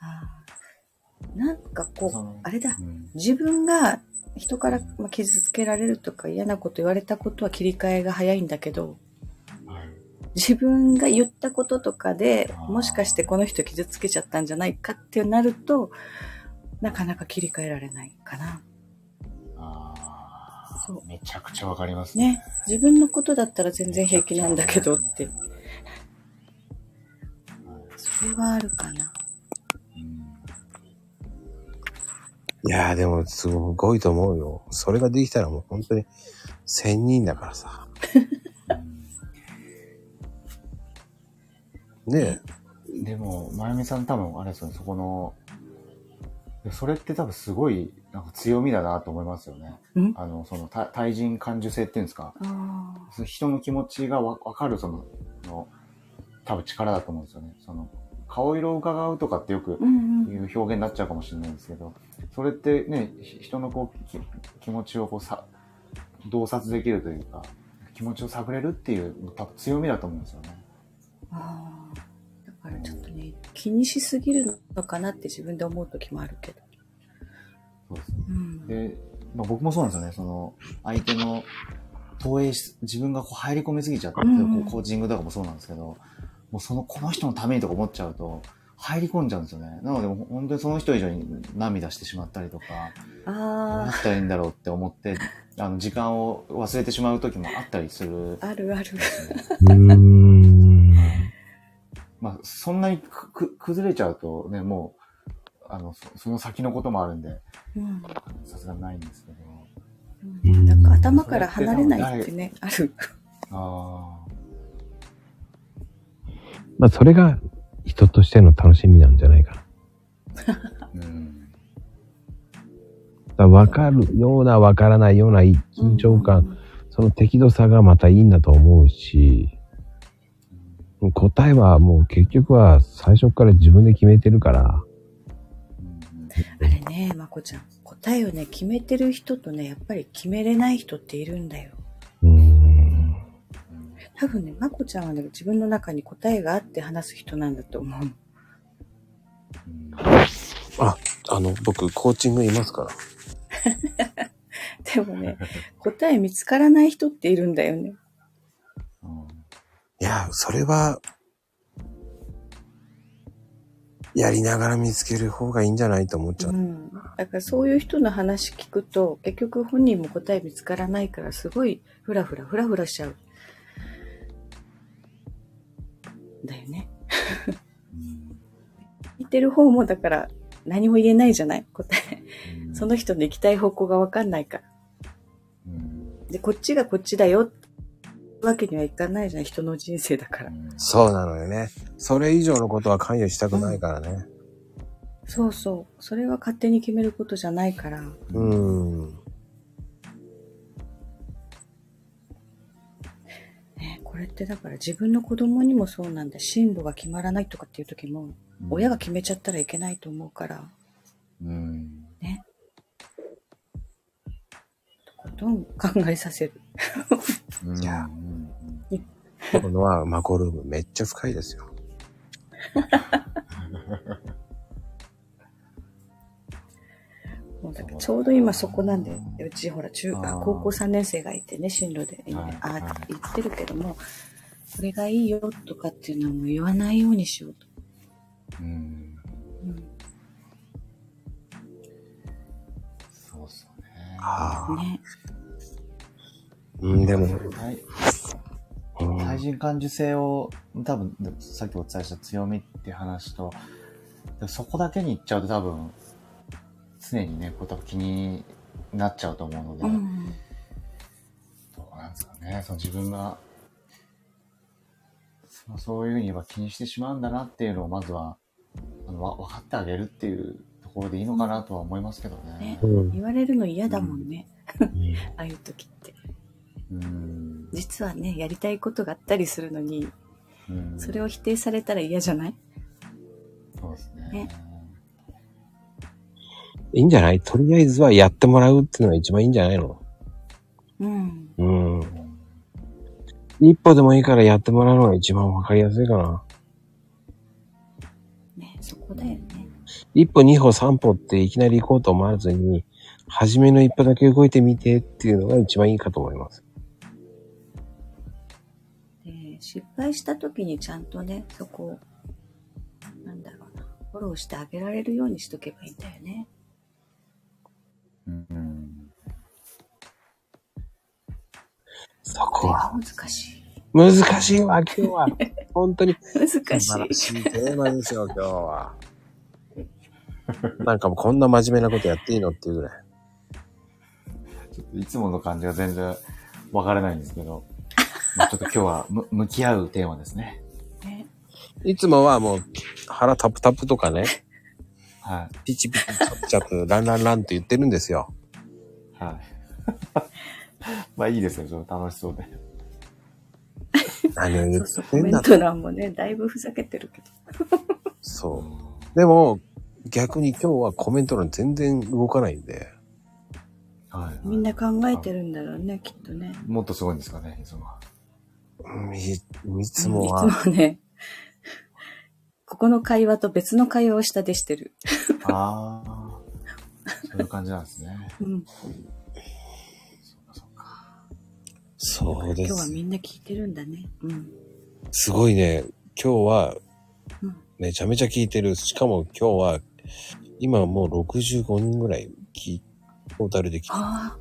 あーなんかこう、あれだう。ん自分が人からまあ傷つけられるとか嫌なこと言われたことは切り替えが早いんだけど、はい自分が言ったこととかでもしかしてこの人傷つけちゃったんじゃないかってなると、なかなか切り替えられないかな。あそうーめちゃくちゃわかりますね。自分のことだったら全然平気なんだけどって。それはあるかな。うんいやーでもすごいと思うよ。それができたらもう本当に千人だからさ。ねでも、まゆみさん多分あれですよね、そこの、それって多分すごいなんか強みだなと思いますよね。ん？あの、その対対人感受性っていうんですか。あその人の気持ちがわわかるその、の多分力だと思うんですよね。その、顔色を伺うとかってよくうんうん。いう表現になっちゃうかもしれないんですけど、それってね、ひ人のこうき気持ちをこうさ、洞察できるというか、気持ちを探れるっていう、多分強みだと思うんですよね。あからちょっとね、気にしすぎるのかなって自分で思う時もあるけど。そうですね。うん。で、まあ、僕もそうなんですよね。その、相手の投影し、自分がこう入り込みすぎちゃって、うんコーチングとかもそうなんですけど、もうその、この人のためにとか思っちゃうと、入り込んじゃうんですよね。なので、もう本当にその人以上に涙してしまったりとか、どうやあったらいいんだろうって思って、あの、時間を忘れてしまう時もあったりする。あ、あるある。まあ、そんなにくく崩れちゃうとね、もう、あの、そその先のこともあるんで、うん。さすがにないんですけど。うんなんか頭から離れないってね、ある。あまあ、それが人としての楽しみなんじゃないかな。だかあ、うん。ら分かるような分からないような緊張感、その適度さがまたいいんだと思うし、答えはもう結局は最初から自分で決めてるから、うんあれね、まこちゃん。答えをね、決めてる人とね、やっぱり決めれない人っているんだよ。うーん。多分ね、まこちゃんはね、自分の中に答えがあって話す人なんだと思う。うんあ、あの、僕、コーチングいますから。でもね、答え見つからない人っているんだよね。や、それは、やりながら見つける方がいいんじゃないと思っちゃう。うん。だからそういう人の話聞くと、結局本人も答え見つからないから、すごいふらふらふらふらしちゃう。だよね。聞いてる方もだから何も言えないじゃない？答え。うんその人の行きたい方向がわかんないから。うんで、こっちがこっちだよってわけにはいかないじゃん。人の人生だから。そうなのよね。それ以上のことは関与したくないからね。そうそう。それは勝手に決めることじゃないから。うん。ね、これってだから自分の子供にもそうなんだ。進路が決まらないとかっていう時も、親が決めちゃったらいけないと思うから、うんね。とことん考えさせる。うんいやうんこのはマコルームめっちゃ深いですよ。もうだからちょうど今そこなんで、うちほら中あー高校3年生がいてね、進路で、はいあはい言ってるけども、これがいいよとかっていうのはもう言わないようにしようと。うんうんそうっすよねああ。ね。うん、でも、はいうん対人感受性を多分さっきお伝えした強みっていう話とでそこだけに行っちゃうと多分常にねこう多分気になっちゃうと思うので、うん。どうなんですかねその自分がそそういうふうに言えば気にしてしまうんだなっていうのをまずはあのわ分かってあげるっていうところでいいのかなとは思いますけどねね。うん言われるの嫌だもんね。ああいう時って。うん実はね、やりたいことがあったりするのに、うんそれを否定されたら嫌じゃない？そうですねねいいんじゃない？とりあえずはやってもらうっていうのが一番いいんじゃないの？うん。うん。うん一歩でもいいからやってもらうのが一番わかりやすいかな。ね、そこだよね。一歩、二歩、三歩っていきなり行こうと思わずに、初めの一歩だけ動いてみてっていうのが一番いいかと思います。失敗した時にちゃんとね、そこを、なんだろうな、フォローしてあげられるようにしとけばいいんだよね。うんそこはが難しい。難しいわ、今日は。本当に難しい。しいテーマですよ、今日は。なんかもうこんな真面目なことやっていいのっていうぐらい。ちょっといつもの感じが全然わからないんですけど、まあちょっと今日はむ向き合うテーマですね。ねいつもはもう腹タプタプとかね、はい。ピチピチチャプチャプ、ランランランって言ってるんですよ。はい。まあいいですよ、ちょっと楽しそうで。何を言っそうそう、コメンてんだト欄もね、だいぶふざけてるけど。そう。でも、逆に今日はコメント欄全然動かないんで、はい。みんな考えてるんだろうね、きっとね。もっとすごいんですかね、いつもいいつもは、いつもね、ここの会話と別の会話を下でしてる。ああ。そういう感じなんですね。うん。そうです。今日はみんな聞いてるんだね。うん。すごいね、今日はうん、めちゃめちゃ聞いてる。しかも今日は、今もう65人ぐらい聞い、トータルで聞いてあ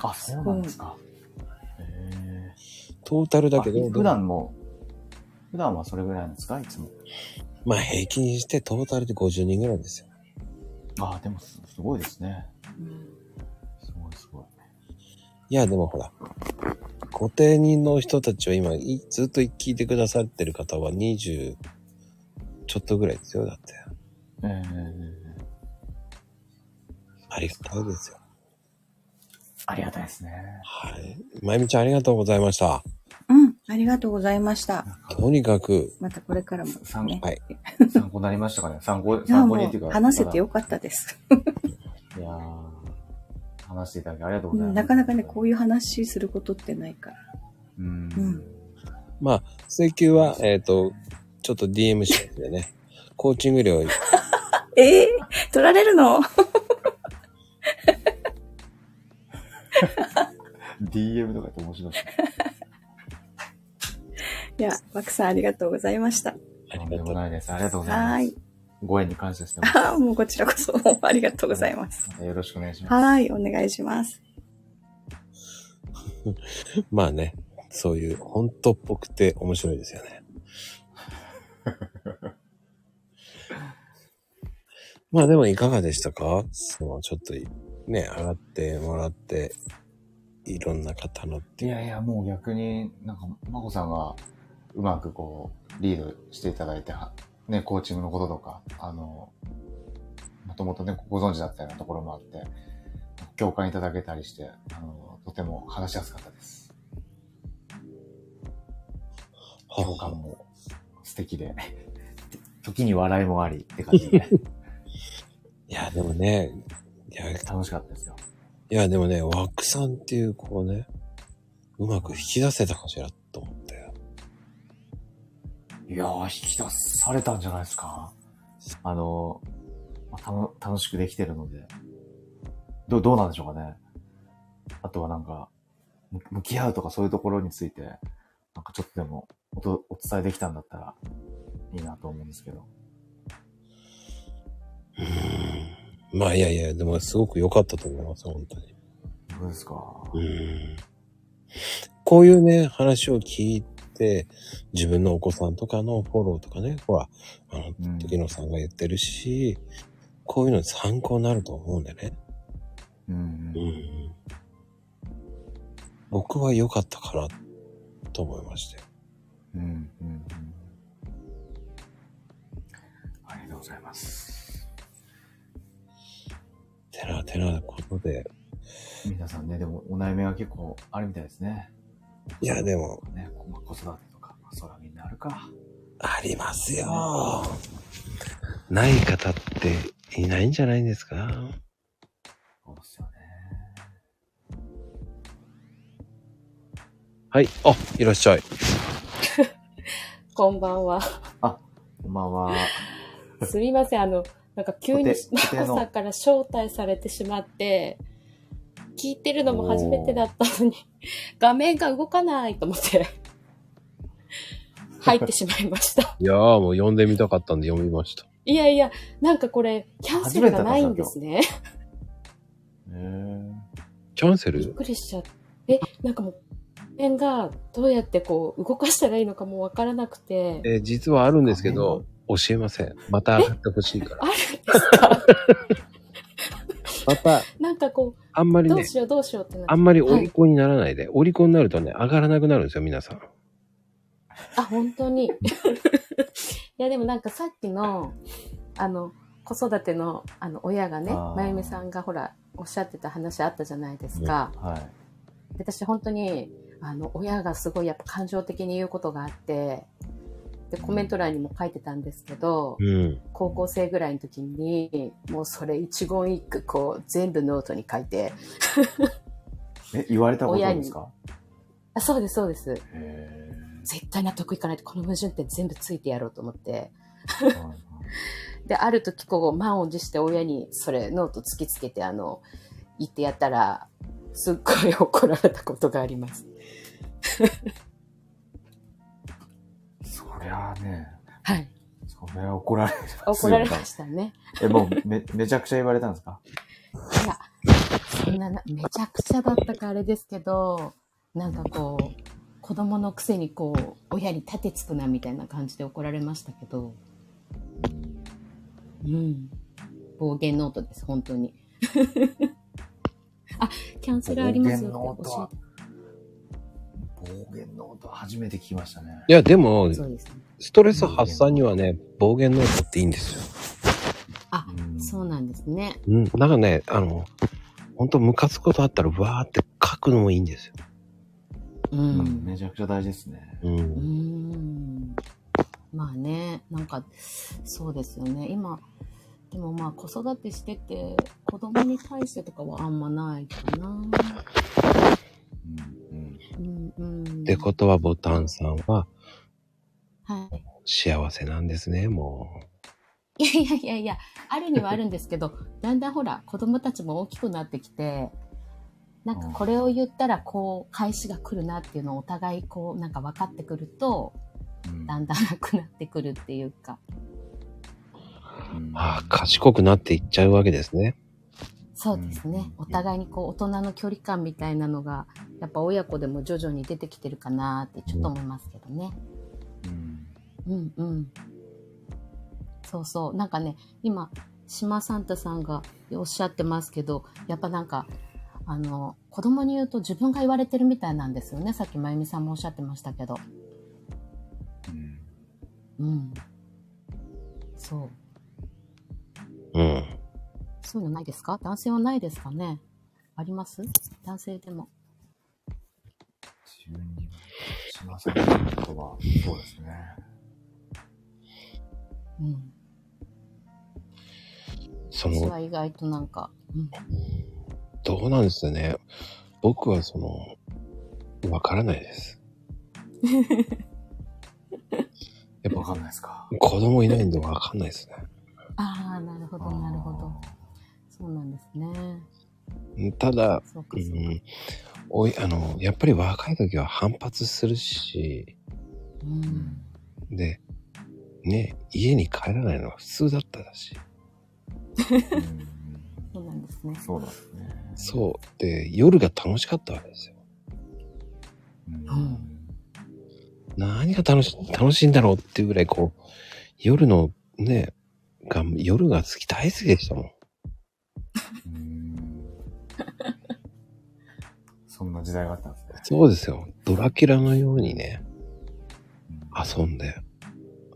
あ、そうなんですか。へトータルえ。だけど、普段も、普段はそれぐらいなんですかいつも。まあ平均してトータルで50人ぐらいですよ。ああ、でもすすごいですね。すごいすごい。いや、でもほら、固定人の人たちは今、いずっと聞いてくださってる方は20ちょっとぐらいですよ、だって。ええありがたいですよ。ありがたいですね。はい。まゆみちゃんありがとうございました。うん。ありがとうございました。とにかく、またこれからもね。はい。参考になりましたかね？参考、参も考にっていうか。う話せてよかったです。いやー話していただきありがとううございます。んなかなかね、こういう話することってないから。うん。うん。まあ、請求は、えっ、と、ちょっと DM しますでね。コーチング料、ええ取られるの？DM とかって面白い。いや、バクさんありがとうございました。ありがとう。もないです。ありがとうございはます。ーい。ご縁に感謝してます。ああ、もうこちらこそありがとうございます。よろしくお願いします。はーい、お願いします。まあね、そういう、本当っぽくて面白いですよね。まあでもいかがでしたか？その、ちょっと、ね、上がってもらって、いろんな方のっていう。いやいや、もう逆に、なんか、まこさんがうまくこう、リードしていただいて、はね、コーチングのこととか、あの、もともとね、ご存知だったようなところもあって、共感いただけたりして、あの、とても話しやすかったです。共感も素敵で、時に笑いもありって感じで、いや、でもね、いや、い楽しかったですよ。や、でもね、ワクさんっていう子をね、うまく引き出せたかしら。いやー、引き出されたんじゃないですか。あの、まあ、たの楽しくできてるので。どう、どうなんでしょうかね。あとはなんか、む向き合うとかそういうところについて、なんかちょっとでもおとお伝えできたんだったらいいなと思うんですけど。うーん。まあいやいや、でもすごく良かったと思います、本当に。どうですか？うーん。こういうね、話を聞いて、自分のお子さんとかのフォローとかね、ほら、あの、うん時野さんが言ってるし、こういうの参考になると思うんでね。うんう。ん。僕は良かったかな、と思いまして。うん。うん。うん。ありがとうございます。てな、てなことで。皆さんね、でもお悩みは結構あるみたいですね。いや、でも、ね、こまあ子育てとか、まあ、みんなあるか。ありますよ。ない方っていないんじゃないんですか？そうですよね。はい。あ、いらっしゃい。こんばんは。こんばんは。すみません。あの、なんか急にマコさんから招待されてしまって、聞いてるのも初めてだったのに、画面が動かないと思って、入ってしまいました。いやーもう読んでみたかったんで読みました。いやいや、なんかこれ、キャンセルがないんですね。キャンセびっルくりしちゃって。え、なんかもう、画面がどうやってこう、動かしたらいいのかもわからなくて。えー実はあるんですけど、教えません。また上がってほしいからあ。るんですか？また、なんかこう、あんまりね、どうしようどうしようってなってあんまりお利口にならないで、お利口になるとね、上がらなくなるんですよ、皆さん。あ、本当に？いや、でもなんかさっきの、あの、子育ての、あの、親がねあー、まゆみさんがほら、おっしゃってた話あったじゃないですか。はい。で私本当に、あの、親がすごいやっぱ感情的に言うことがあって、で、コメント欄にも書いてたんですけど、うん。高校生ぐらいの時に、もうそれ一言一句こう全部ノートに書いて、え、言われたことですか？あそうです、そうです。へ絶対納得いかないとこの矛盾って全部ついてやろうと思って。で、ある時こう満を持して親にそれノート突きつけてあの、言ってやったら、すっごい怒られたことがあります。そりゃあね、はい。そりゃ怒られる。怒られましたね。え、もうめ、めちゃくちゃ言われたんですか？いや、そんなな、めちゃくちゃだったかあれですけど、なんかこう、子供のくせにこう、親に立てつくなみたいな感じで怒られましたけど、うん。暴言ノートです、本当に。あ、キャンセルありますよってートは教暴言の音初めて聞きましたね。いや、でもですね。ストレス発散にはね、暴言ノートっていいんですよ。あ、うんそうなんですね。うん。だからね、あの、本当ムカつくことあったら、わーって書くのもいいんですよ。ううん、ん。めちゃくちゃ大事ですね。う。うんん。まあね、なんか、そうですよね。今、でもまあ子育てしてて、子供に対してとかはあんまないかな。うん、うん。うんうん。ってことは、ボタンさんははい。幸せなんですね、もいやいやいやいや、あるにはあるんですけど、だんだんほら、子供たちも大きくなってきて、なんかこれを言ったらこう、返しが来るなっていうのをお互いこう、なんか分かってくると、うんだんだん楽になってくるっていうか。うんう。ああ、賢くなっていっちゃうわけですね。そうですね。うんお互いにこう、大人の距離感みたいなのが、やっぱ親子でも徐々に出てきてるかなってちょっと思いますけどね。うんうんうん。そうそう。なんかね、今、島サンタさんがおっしゃってますけど、やっぱなんか、あの、子供に言うと自分が言われてるみたいなんですよね。さっきまゆみさんもおっしゃってましたけど。うんうん。そう。うん。そういうのないですか？男性はないですかね？あります？男性でも。自分にしませんことは、そうですね。うん。その、私は意外となんか、うん。どうなんですよね。僕はその、わからないです。やっぱわかんないですか？子供いないんでわかんないですね。ああ、なるほど、なるほど。そうなんですね。うんただ、そう。ん、おい、あの、やっぱり若い時は反発するし、うん。で、ね、家に帰らないのが普通だっただし。う んそうなんですね。そうなんですね。そう。で、夜が楽しかったわけですよ。うん何が楽し、楽しいんだろうっていうぐらい、こう、夜のね、が、夜が好き、大好きでしたもん。うんそんな時代があったんですね。そうですよ。ドラキュラのようにね、うん遊んで、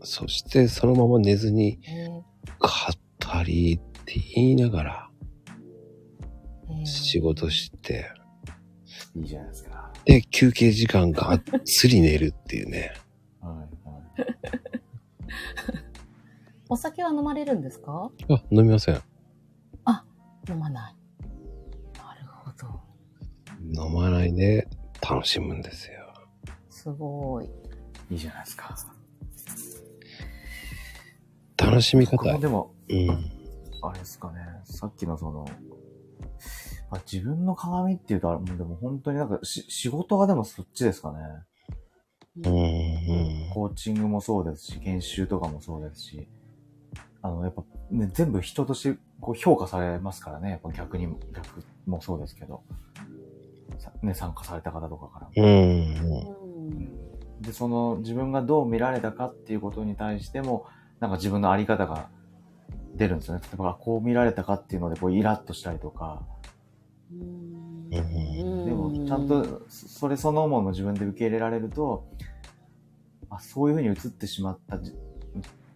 そしてそのまま寝ずに、えー語りって言いながらえー仕事して、いいじゃないですか。で、休憩時間がっつり寝るっていうね。はいはい。お酒は飲まれるんですか？あ、飲みません。飲まない。なるほど。飲まないで楽しむんですよ。すごい。いいじゃないですか。楽しみ方でも、うん。あれですかね、さっきのその、まあ、自分の鏡っていうと、あれもうでも本当になんかし仕事がでもそっちですかね。うん、うん。コーチングもそうですし、研修とかもそうですし、あの、やっぱね、全部人としてこう評価されますからね、やっぱ逆にも、逆もそうですけど、さね、参加された方とかからも。う。で、その自分がどう見られたかっていうことに対しても、なんか自分のあり方が出るんですよね。例えば、あこう見られたかっていうので、こうイラッとしたりとか、うんでも、ちゃんと、そそれそのものを自分で受け入れられると、あ、そういうふうに映ってしまったじ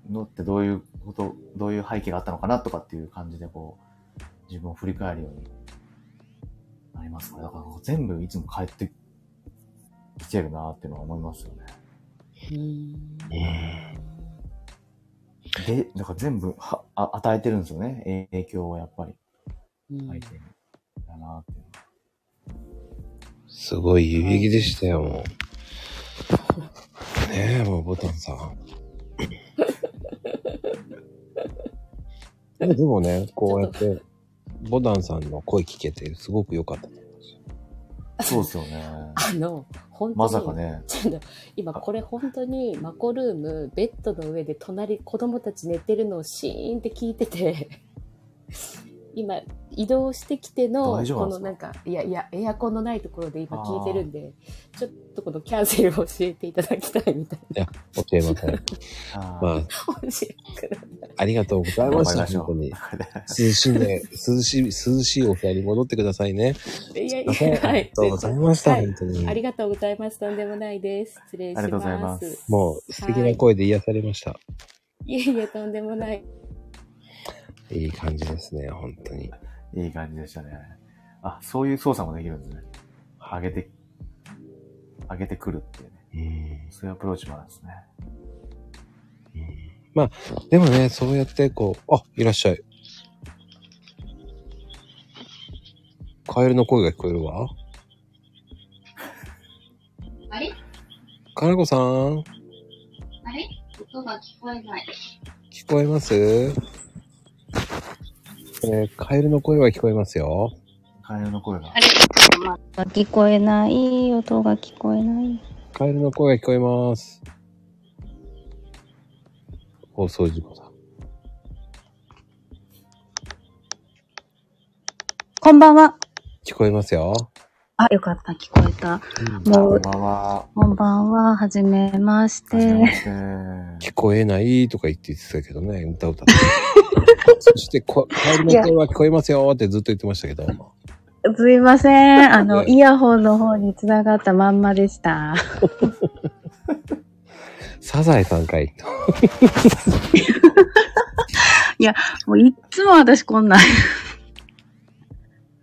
のってどういうこと、どういう背景があったのかなとかっていう感じで、こう、自分を振り返るようになりますから、だから全部いつも変えてきてるなっていうのは思いますよね。うん。うん。で、だから全部はあ与えてるんですよね。影響をやっぱりうん相手に。だなっていうすごい有意義でしたよ、もう。ねえ、もうボタンさん。でもね、こうやって、ボタンさんの声聞けて、すごく良かったと思うんですよ。そうですよね。あの、本当に。まさかね。ちょっと今これ本当にマコルームベッドの上で隣子供たち寝てるのをシーンって聞いてて今移動してきてのこのなんかいやいやエアコンのないところで今聞いてるんでちょっとこのキャンセルを教えていただきたいみたい教えません。あまあ、な教えてくださいありがとうございました、本当に。涼しいね、涼しい、涼しいお部屋に戻ってくださいね。いやいや、はいありが。とうございました、はい本当にあ。りがとうございます。とんでもないです。失礼します。ありがとうございますもう素敵な声で癒されました。いえいえ、とんでもない。いい感じですね、本当に。いい感じでしたね。あ、そういう操作もできるんですね。上げて、上げてくるっていうね。うんそういうアプローチもあるんですね。まあ、でもね、そうやってこう、あ、いらっしゃい。カエルの声が聞こえるわ。あれ？かなこさん、あれ？音が聞こえない。聞こえます？えー、カエルの声は聞こえますよ。カエルの声があ。聞こえない。音が聞こえない。カエルの声が聞こえます。放送事故だ。こんばんは。聞こえますよ。あ、よかった。聞こえた。うんもうこんばんは。こんばんは。はじめまして。して。聞こえないとか言って言ってたけどね、歌歌って。そしてこ、カエルの声は聞こえますよってずっと言ってましたけど。すいません。あの、イヤホンの方に繋がったまんまでした。サザエさんかい。もういっつも私こんなん。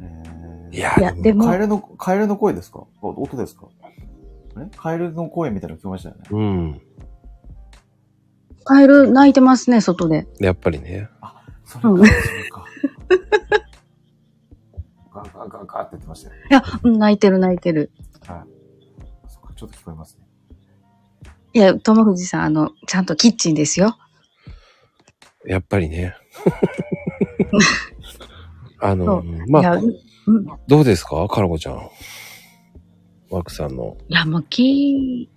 えーいやいや、でもカエ、ルの、カエルの声ですか？お音ですか？カエルの声みたいなの聞こえましたよね。うん。カエル泣いてますね、外で。やっぱりね。それか、うんそれか。ガーガーガーガーって言ってましたよ。いや、うん泣いてる泣いてる。はい。そっか、ちょっと聞こえますね。いや、友藤さん、あの、ちゃんとキッチンですよ。やっぱりね。あそのう、まあ、どうですか？かなこちゃん。ワクさんの。いや、もう聞い、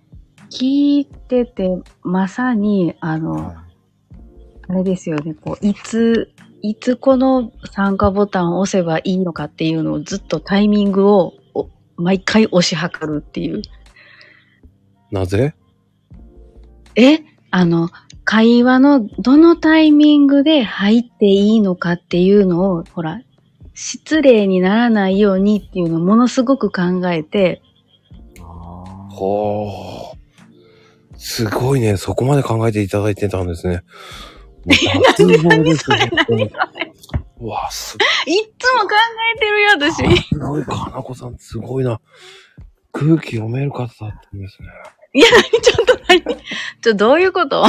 聞いてて、まさに、あの、はあれですよね、こう、いつ、いつこの参加ボタンを押せばいいのかっていうのをずっとタイミングをお毎回押し量るっていう。なぜ？え？あの、会話のどのタイミングで入っていいのかっていうのを、ほら、失礼にならないようにっていうのをものすごく考えて、ほー。すごいね。そこまで考えていただいてたんですね。脱帽ですね。本当にうわ、すいっつも考えてるよ、私。すごい。かなこさん、すごいな。空気読める方だったんですね。いや、ちょっと何ちょ、どういうこと？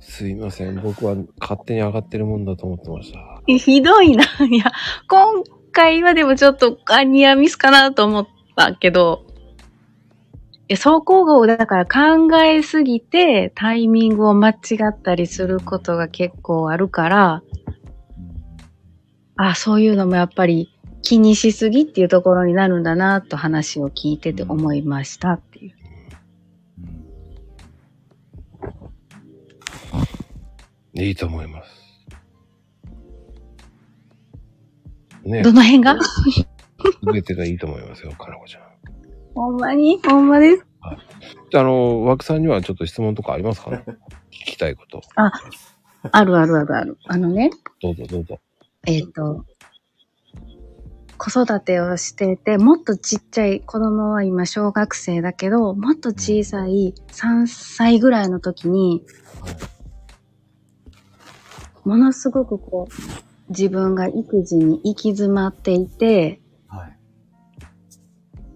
すいません。僕は勝手に上がってるもんだと思ってました。ひどいな。いや、今回はでもちょっとアニアミスかなと思ったけど、え、走行号だから考えすぎてタイミングを間違ったりすることが結構あるから、あ、そういうのもやっぱり気にしすぎっていうところになるんだなと話を聞いてて思いましたっていう。うんいいと思います。ねど、の辺が？すべてがいいと思いますよ、かなこちゃん。ほんまに？ほんまです？じゃあ、あの、枠さんにはちょっと質問とかありますかね？聞きたいこと。あるあるあるある。あのね、どうぞどうぞ。えっ、と、子育てをしていて、もっとちっちゃい子供は今小学生だけど、もっと小さい3歳ぐらいの時に、ものすごくこう、自分が育児に行き詰まっていて、はい。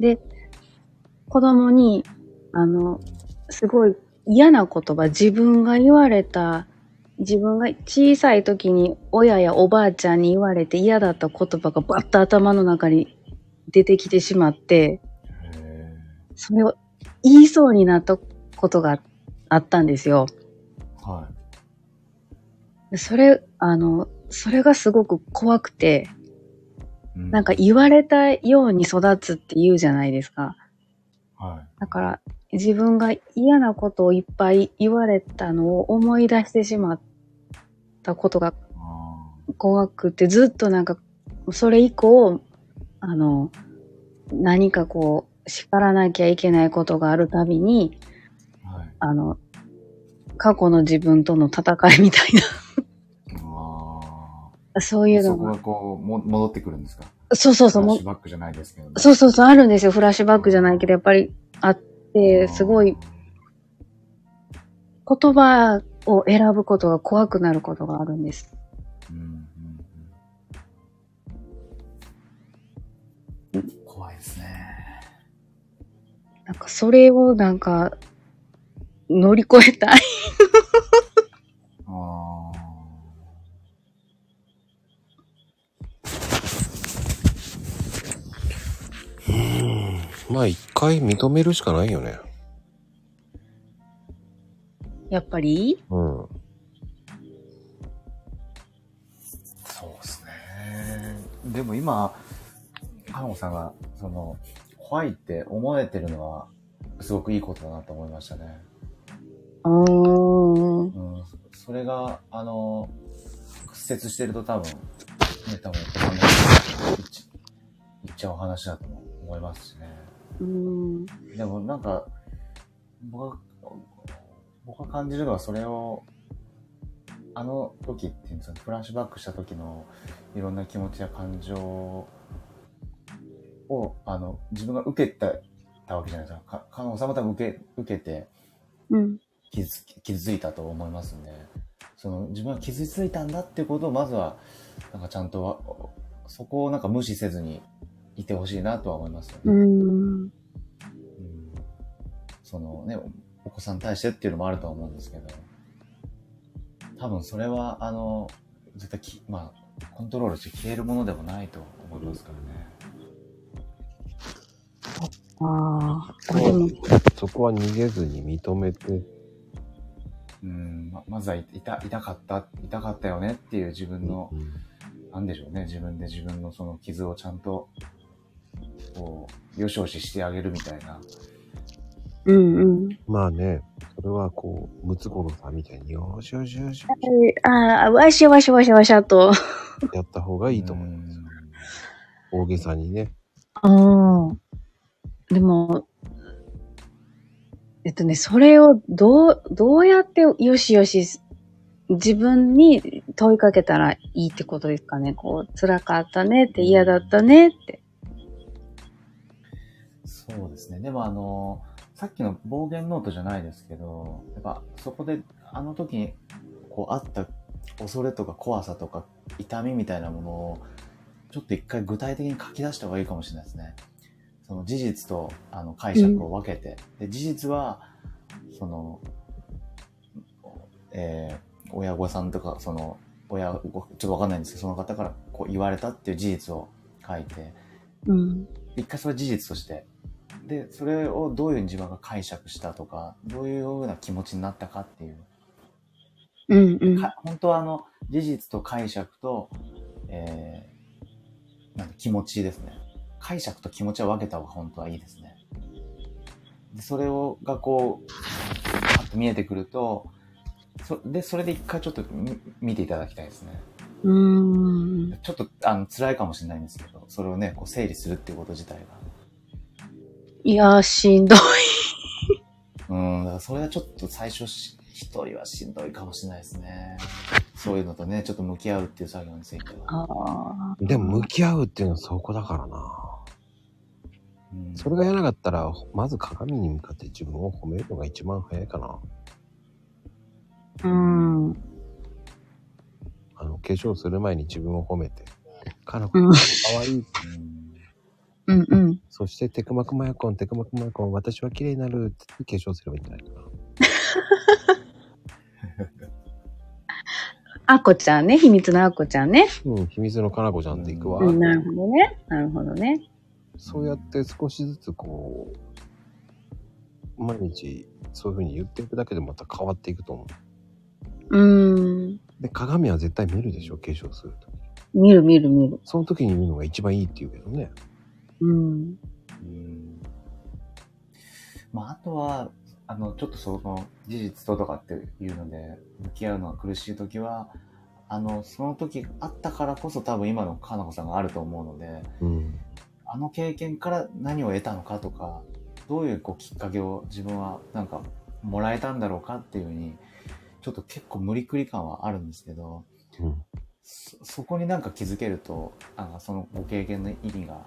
で、子供に、あの、すごい嫌な言葉、自分が言われた、自分が小さい時に親やおばあちゃんに言われて嫌だった言葉がバッと頭の中に出てきてしまって、へそれを言いそうになったことがあったんですよ。ーはでそれ、あの、それがすごく怖くて、なんか、言われたように育つって言うじゃないですか。はい。だから、自分が嫌なことをいっぱい言われたのを思い出してしまったことがあ怖くて、ずっとなんか、それ以降、あの、何かこう、叱らなきゃいけないことがあるたびに、ーはい。あの、過去の自分との戦いみたいあな、そういうあ。そこが。こう、も戻ってくるんですか？そうそうそう、フラッもシュバックじゃないですけど。そうそうそう、あるんですよ。フラッシュバックじゃないけど、やっぱりあって、すごい言葉を選ぶことが怖くなることがあるんです。うんうんうん。怖いですね。なんかそれをなんか乗り越えたい。まあ一回認めるしかないよね。やっぱり？うん。そうですね。でも今、カノさんが、その、怖いって思えてるのは、すごくいいことだなと思いましたね。うーん。うん。それが、あの、屈折してると多分、ね、多分、お子さんも言っち言っちゃう話だと思いますしね。うん。でもなんか、僕が、僕が感じるのはそれを、あの時っていうんですかね、フラッシュバックした時のいろんな気持ちや感情を、あの、自分が受けたたわけじゃないですか。か、かのさんも多分受け、受けてうん。傷つ、傷ついたと思いますんで、その自分は傷ついたんだってことをまずは、なんかちゃんとわ、そこをなんか無視せずにいてほしいなとは思いますよね。うん。うんそのね、お子さんに対してっていうのもあるとは思うんですけど、多分それは、あの、絶対き、まあ、コントロールして消えるものでもないと思いますからね。ああ。そこは逃げずに認めて、うん、ままずは痛、痛かった、痛かったよねっていう自分の、うんなんでしょうね、自分で自分のその傷をちゃんと、こう、よしよししてあげるみたいな。うんうん。まあね、それはこう、ムツゴロウさんみたいに、よしよしよし、ああ、わしゃわしゃわしゃわしゃと。やった方がいいと思います。大げさにね。うん。でも、えっとね、それをどう、どうやってよしよし、自分に問いかけたらいいってことですかね。こう、辛かったねって嫌だったねって。そうですね。でもあの、さっきの暴言ノートじゃないですけど、やっぱそこであの時にこうあった恐れとか怖さとか痛みみたいなものをちょっと一回具体的に書き出した方がいいかもしれないですね。その事実とあの解釈を分けて。で、事実は、その、えー親御さんとか、その、親、ごちょっとわかんないんですけど、その方からこう言われたっていう事実を書いて、うん。一回それ事実として、で、それをどういうふうに自分が解釈したとか、どういうふうな気持ちになったかっていう。うんうん。か本当はあの、事実と解釈と、えー、なんか気持ちですね。解釈と気持ちは分けた方が本当はいいですね。で、それを、がこう、パッと見えてくると、そで、それで一回ちょっと見見ていただきたいですね。うーん。ちょっと、あの、辛いかもしれないんですけど、それをね、こう整理するっていうこと自体が。いやー、しんどい。うん、だからそれはちょっと最初し、一人はしんどいかもしれないですね。そういうのとね、ちょっと向き合うっていう作業については。ああ。でも向き合うっていうのはそこだからな。うん、それがやらなかったら、まず鏡に向かって自分を褒めるのが一番早いかな。うん。あの、化粧する前に自分を褒めて、かの子、うんかわいい。うんうんうん。そして、テクマクマヤコン、テクマクマヤコン、私は綺麗になるって化粧すればいいんじゃないかな。あこちゃんね、秘密のあこちゃんね。うん、秘密のかなこちゃんでいくわ、うん、なるほどね。なるほどね。そうやって少しずつこう、毎日そういうふうに言っていくだけでまた変わっていくと思う。うん。で、鏡は絶対見るでしょ、化粧すると。見る見る見る。その時に見るのが一番いいって言うけどね。うん。うんまあ、あとは、あの、ちょっとその事実ととかっていうので、向き合うのが苦しいときは、あの、その時あったからこそ多分今のかなこさんがあると思うので、うん。あの経験から何を得たのかとか、どういうこうきっかけを自分はなんかもらえたんだろうかっていうふうに、ちょっと結構無理くり感はあるんですけど、うん。そそこになんか気づけると、あのそのご経験の意味が、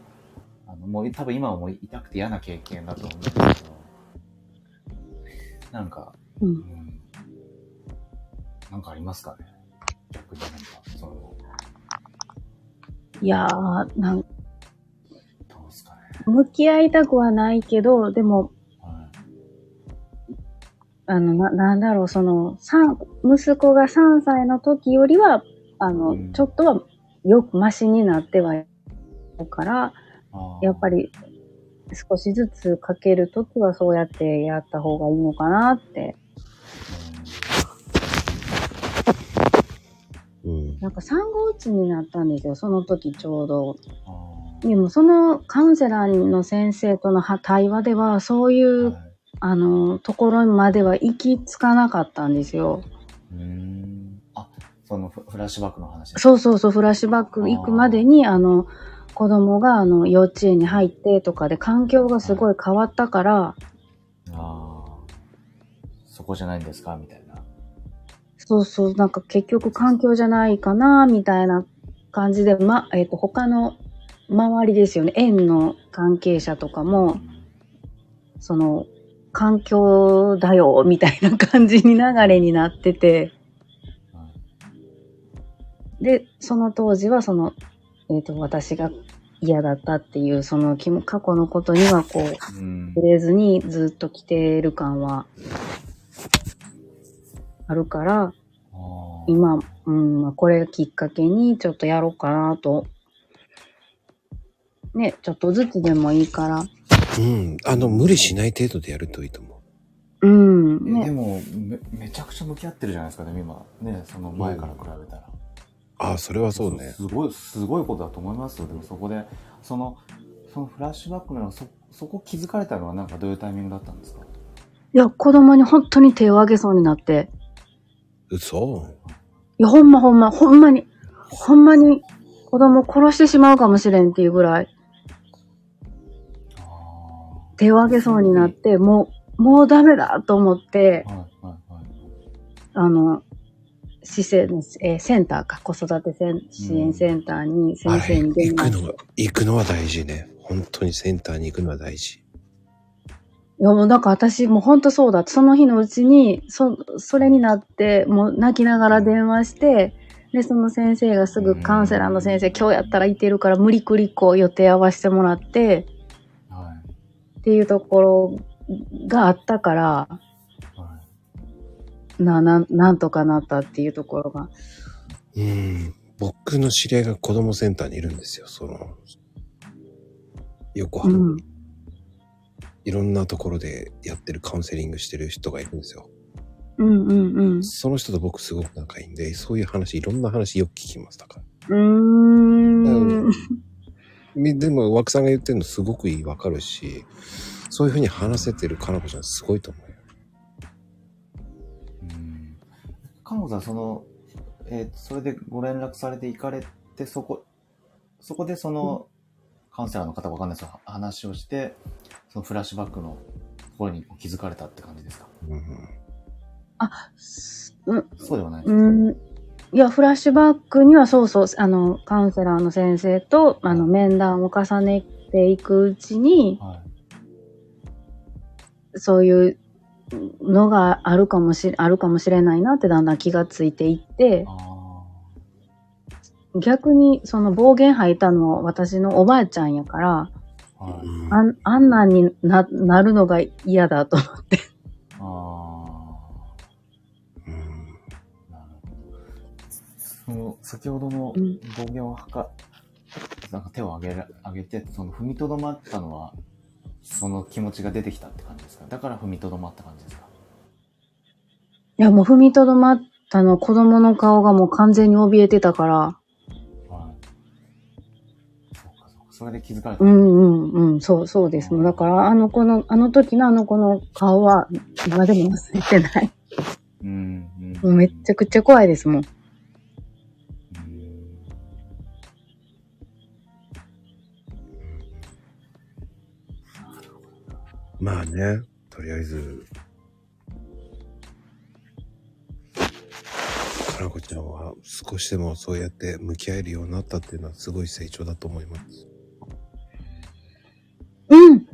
あのもう多分今はもう痛くて嫌な経験だと思うんですけど、なんか、う。うん。ん、なんかありますかね？逆になんか、その、いやー、なん、どうですかね。向き合いたくはないけど、でも、はい。あの、な、なんだろう、その、三、息子が3歳の時よりは、あの、うん。ちょっとは、よくマシになってはいるから、やっぱり、少しずつかけるときはそうやってやった方がいいのかなって。うん。なんか産後うつになったんですよ、その時ちょうど。あでもそのカウンセラーの先生とのは対話では、そういーう、はいあの、ところまでは行き着かなかったんですよ。うーん。あ、そのフフラッシュバックの話。そうそうそう、フラッシュバック行くまでに、あの、子供があの幼稚園に入ってとかで環境がすごい変わったから、ああ。そこじゃないんですか？みたいな。そうそう、なんか結局環境じゃないかな、みたいな感じで、ま、えっ、と、他の周りですよね、園の関係者とかも、その、環境だよ、みたいな感じに流れになってて、はいで、その当時はその、えっ、と、私が嫌だったっていう、その過去のことにはこう、うん触れずにずっと来てる感はあるから、今、うん、まあこれきっかけにちょっとやろうかなと。ね、ちょっとずつでもいいから。うん。あの、無理しない程度でやるといいと思うん、ね。えでもめ、めちゃくちゃ向き合ってるじゃないですか、ね、今。ね、その前から比べたら。う。ああ、それはそうね。すごい、すごいことだと思いますよ。でもそこで、その、そのフラッシュバックのそ、そこ気づかれたのはなんかどういうタイミングだったんですか？いや、子供に本当に手を挙げそうになって。嘘いや、ほんまほんま、ほんまに、ほんまに子供殺してしまうかもしれんっていうぐらいあ手を挙げそうになって、もう、もうダメだと思ってあ。、はい、はい、はい。あの、施設の、えーセンターか、子育て支援センターに先生に電話行くのが、行くのは大事ね。本当にセンターに行くのは大事。いや、もうなんか私、もうほんとそうだその日のうちに、そ、それになって、もう泣きながら電話して、で、その先生がすぐカウンセラーの先生、今日やったらいてるから無理くりこう予定合わせてもらって、はい、っていうところがあったから、はい。な、なん、なんとかなったっていうところが。うん。僕の知り合いが子供センターにいるんですよ。その、横浜に。うん。いろんなところでやってるカウンセリングしてる人がいるんですよ。うんうんうん。その人と僕すごく仲いいんで、そういう話、いろんな話よく聞きます。だから。うーん。みでも、枠さんが言ってるのすごくいい、わかるし、そういうふうに話せてるかなこちゃんすごいと思うかのこさん、その、えーそれでご連絡されて行かれて、そこ、そこでその、カウンセラーの方わかんないですよ。話をして、そのフラッシュバックのところに気づかれたって感じですか？うんうんそうではないですか、うん。いや、フラッシュバックにはそうそう、あの、カウンセラーの先生と、あの、面談を重ねていくうちに、はい。そういうのがあるかもし、あるかもしれないなってだんだん気がついていって、あ逆にその暴言吐いたのは私のおばあちゃんやから、あ。はい。うんあんあんなんにななるのが嫌だと思って。あうんあ。なるほど。先ほどのうん暴言をはか、なんか手を挙げら挙げて、その踏みとどまったのは、その気持ちが出てきたって感じですか？だから踏みとどまった感じですか？いや、もう踏みとどまったの、子供の顔がもう完全に怯えてたから、はい。そうかそうか。それで気づかれた。うんうんうん、そうそうです。もうだから、あの子の、あの時のあの子の顔は、今でも忘れてない。うん。うん。もうめっちゃくちゃ怖いですもん。まあね、とりあえず、かなこちゃんは少しでもそうやって向き合えるようになったっていうのはすごい成長だと思います。うん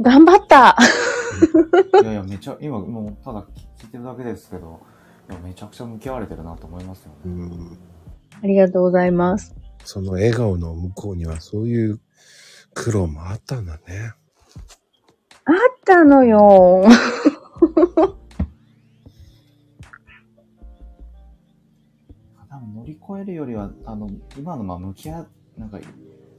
頑張ったいやいや、めちゃ、今、もう、ただ聞いてるだけですけど、いやめちゃくちゃ向き合われてるなと思いますようね。ん。ありがとうございます。その笑顔の向こうにはそういう苦労もあったんだね。あったのよ。多分乗り越えるよりは、あの、今のまあ向き合う、なんか、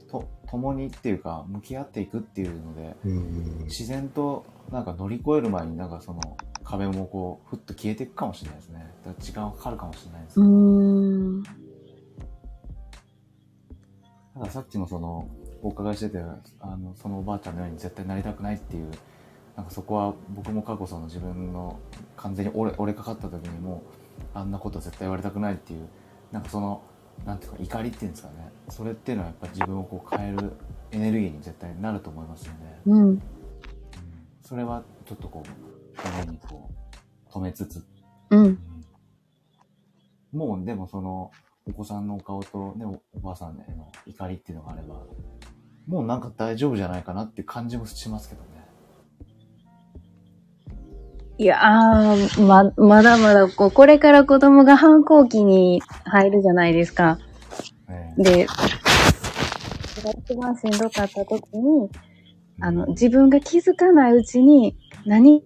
と、共にっていうか、向き合っていくっていうので、うん。自然となんか乗り越える前になんかその壁もこう、ふっと消えていくかもしれないですね。だから時間はかかるかもしれないですけうど。たださっきのその、お伺いしてて、あの、そのおばあちゃんのように絶対なりたくないっていう、なんかそこは僕も過去その自分の完全に折れ折れかかった時にも、あんなこと絶対言われたくないっていう、なんかその、なんていうか怒りっていうんですかね。それっていうのはやっぱ自分をこう変えるエネルギーに絶対なると思いますよね。うん。うんそれはちょっとこう、胸にこう、止めつつ、うん。もうでもその、お子さんのお顔とね、おおばあさんへの怒りっていうのがあれば、もうなんか大丈夫じゃないかなって感じもしますけどね。いやー、ま、まだまだ、こう、これから子供が反抗期に入るじゃないですか。えで、それが一番しんどかった時に、あの、自分が気づかないうちに何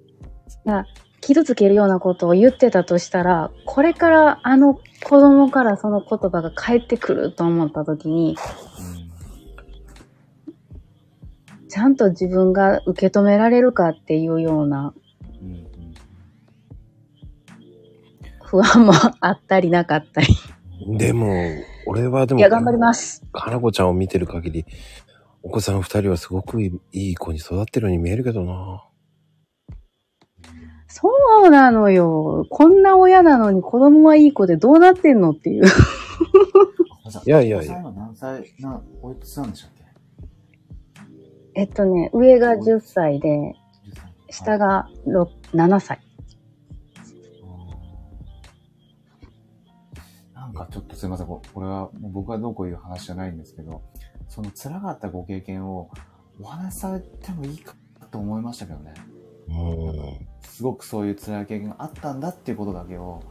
が傷つけるようなことを言ってたとしたら、これからあの子供からその言葉が返ってくると思った時に、ちゃんと自分が受け止められるかっていうような不安もあったりなかったり。でも、俺はでも、いや、頑張ります。かなこちゃんを見てる限り、お子さん二人はすごくいい子に育ってるように見えるけどな。そうなのよ。こんな親なのに子供はいい子でどうなってんのっていう。いやいやいや何歳、な、おいくつなんでしたっけ？えっとね、上が10歳で、10歳下が6 7歳。なんかちょっとすいません、ここれは僕がどうこういう話じゃないんですけど、その辛かったご経験をお話しされてもいいかと思いましたけどね。うん。すごくそういう辛い経験があったんだっていうことだけを、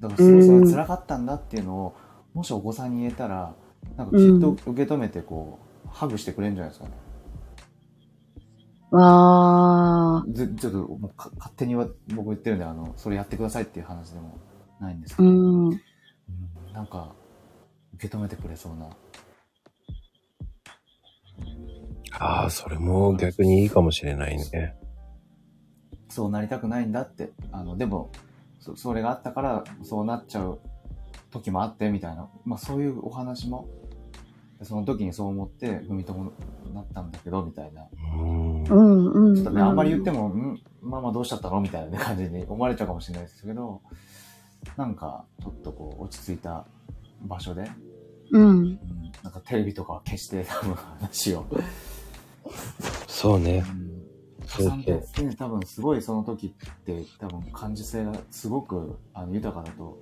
だからすごいそれが辛かったんだっていうのを、もしお子さんに言えたら、なんかきっと受け止めてこう、ハグしてくれるんじゃないですかね。わー。ずちょっともうか勝手には僕言ってるんで、あの、それやってくださいっていう話でもないんですけど、うん。うんなんか、受け止めてくれそうな。ああ、それも逆にいいかもしれないね。そうなりたくないんだって。あの、でも、そそれがあったから、そうなっちゃう時もあって、みたいな。まあ、そういうお話も、その時にそう思って、踏みともなったんだけど、みたいな。うんう。んうん。ちょっとね、あんまり言っても、んママどうしちゃったのみたいな、ね、感じに思われちゃうかもしれないですけど、なんか、ちょっとこう、落ち着いた場所で、うん。うん、なんかテレビとかは消して、多分話を。そうね。うん。そうさんって、ね、多分すごいその時って、多分感受性がすごくあの豊かだと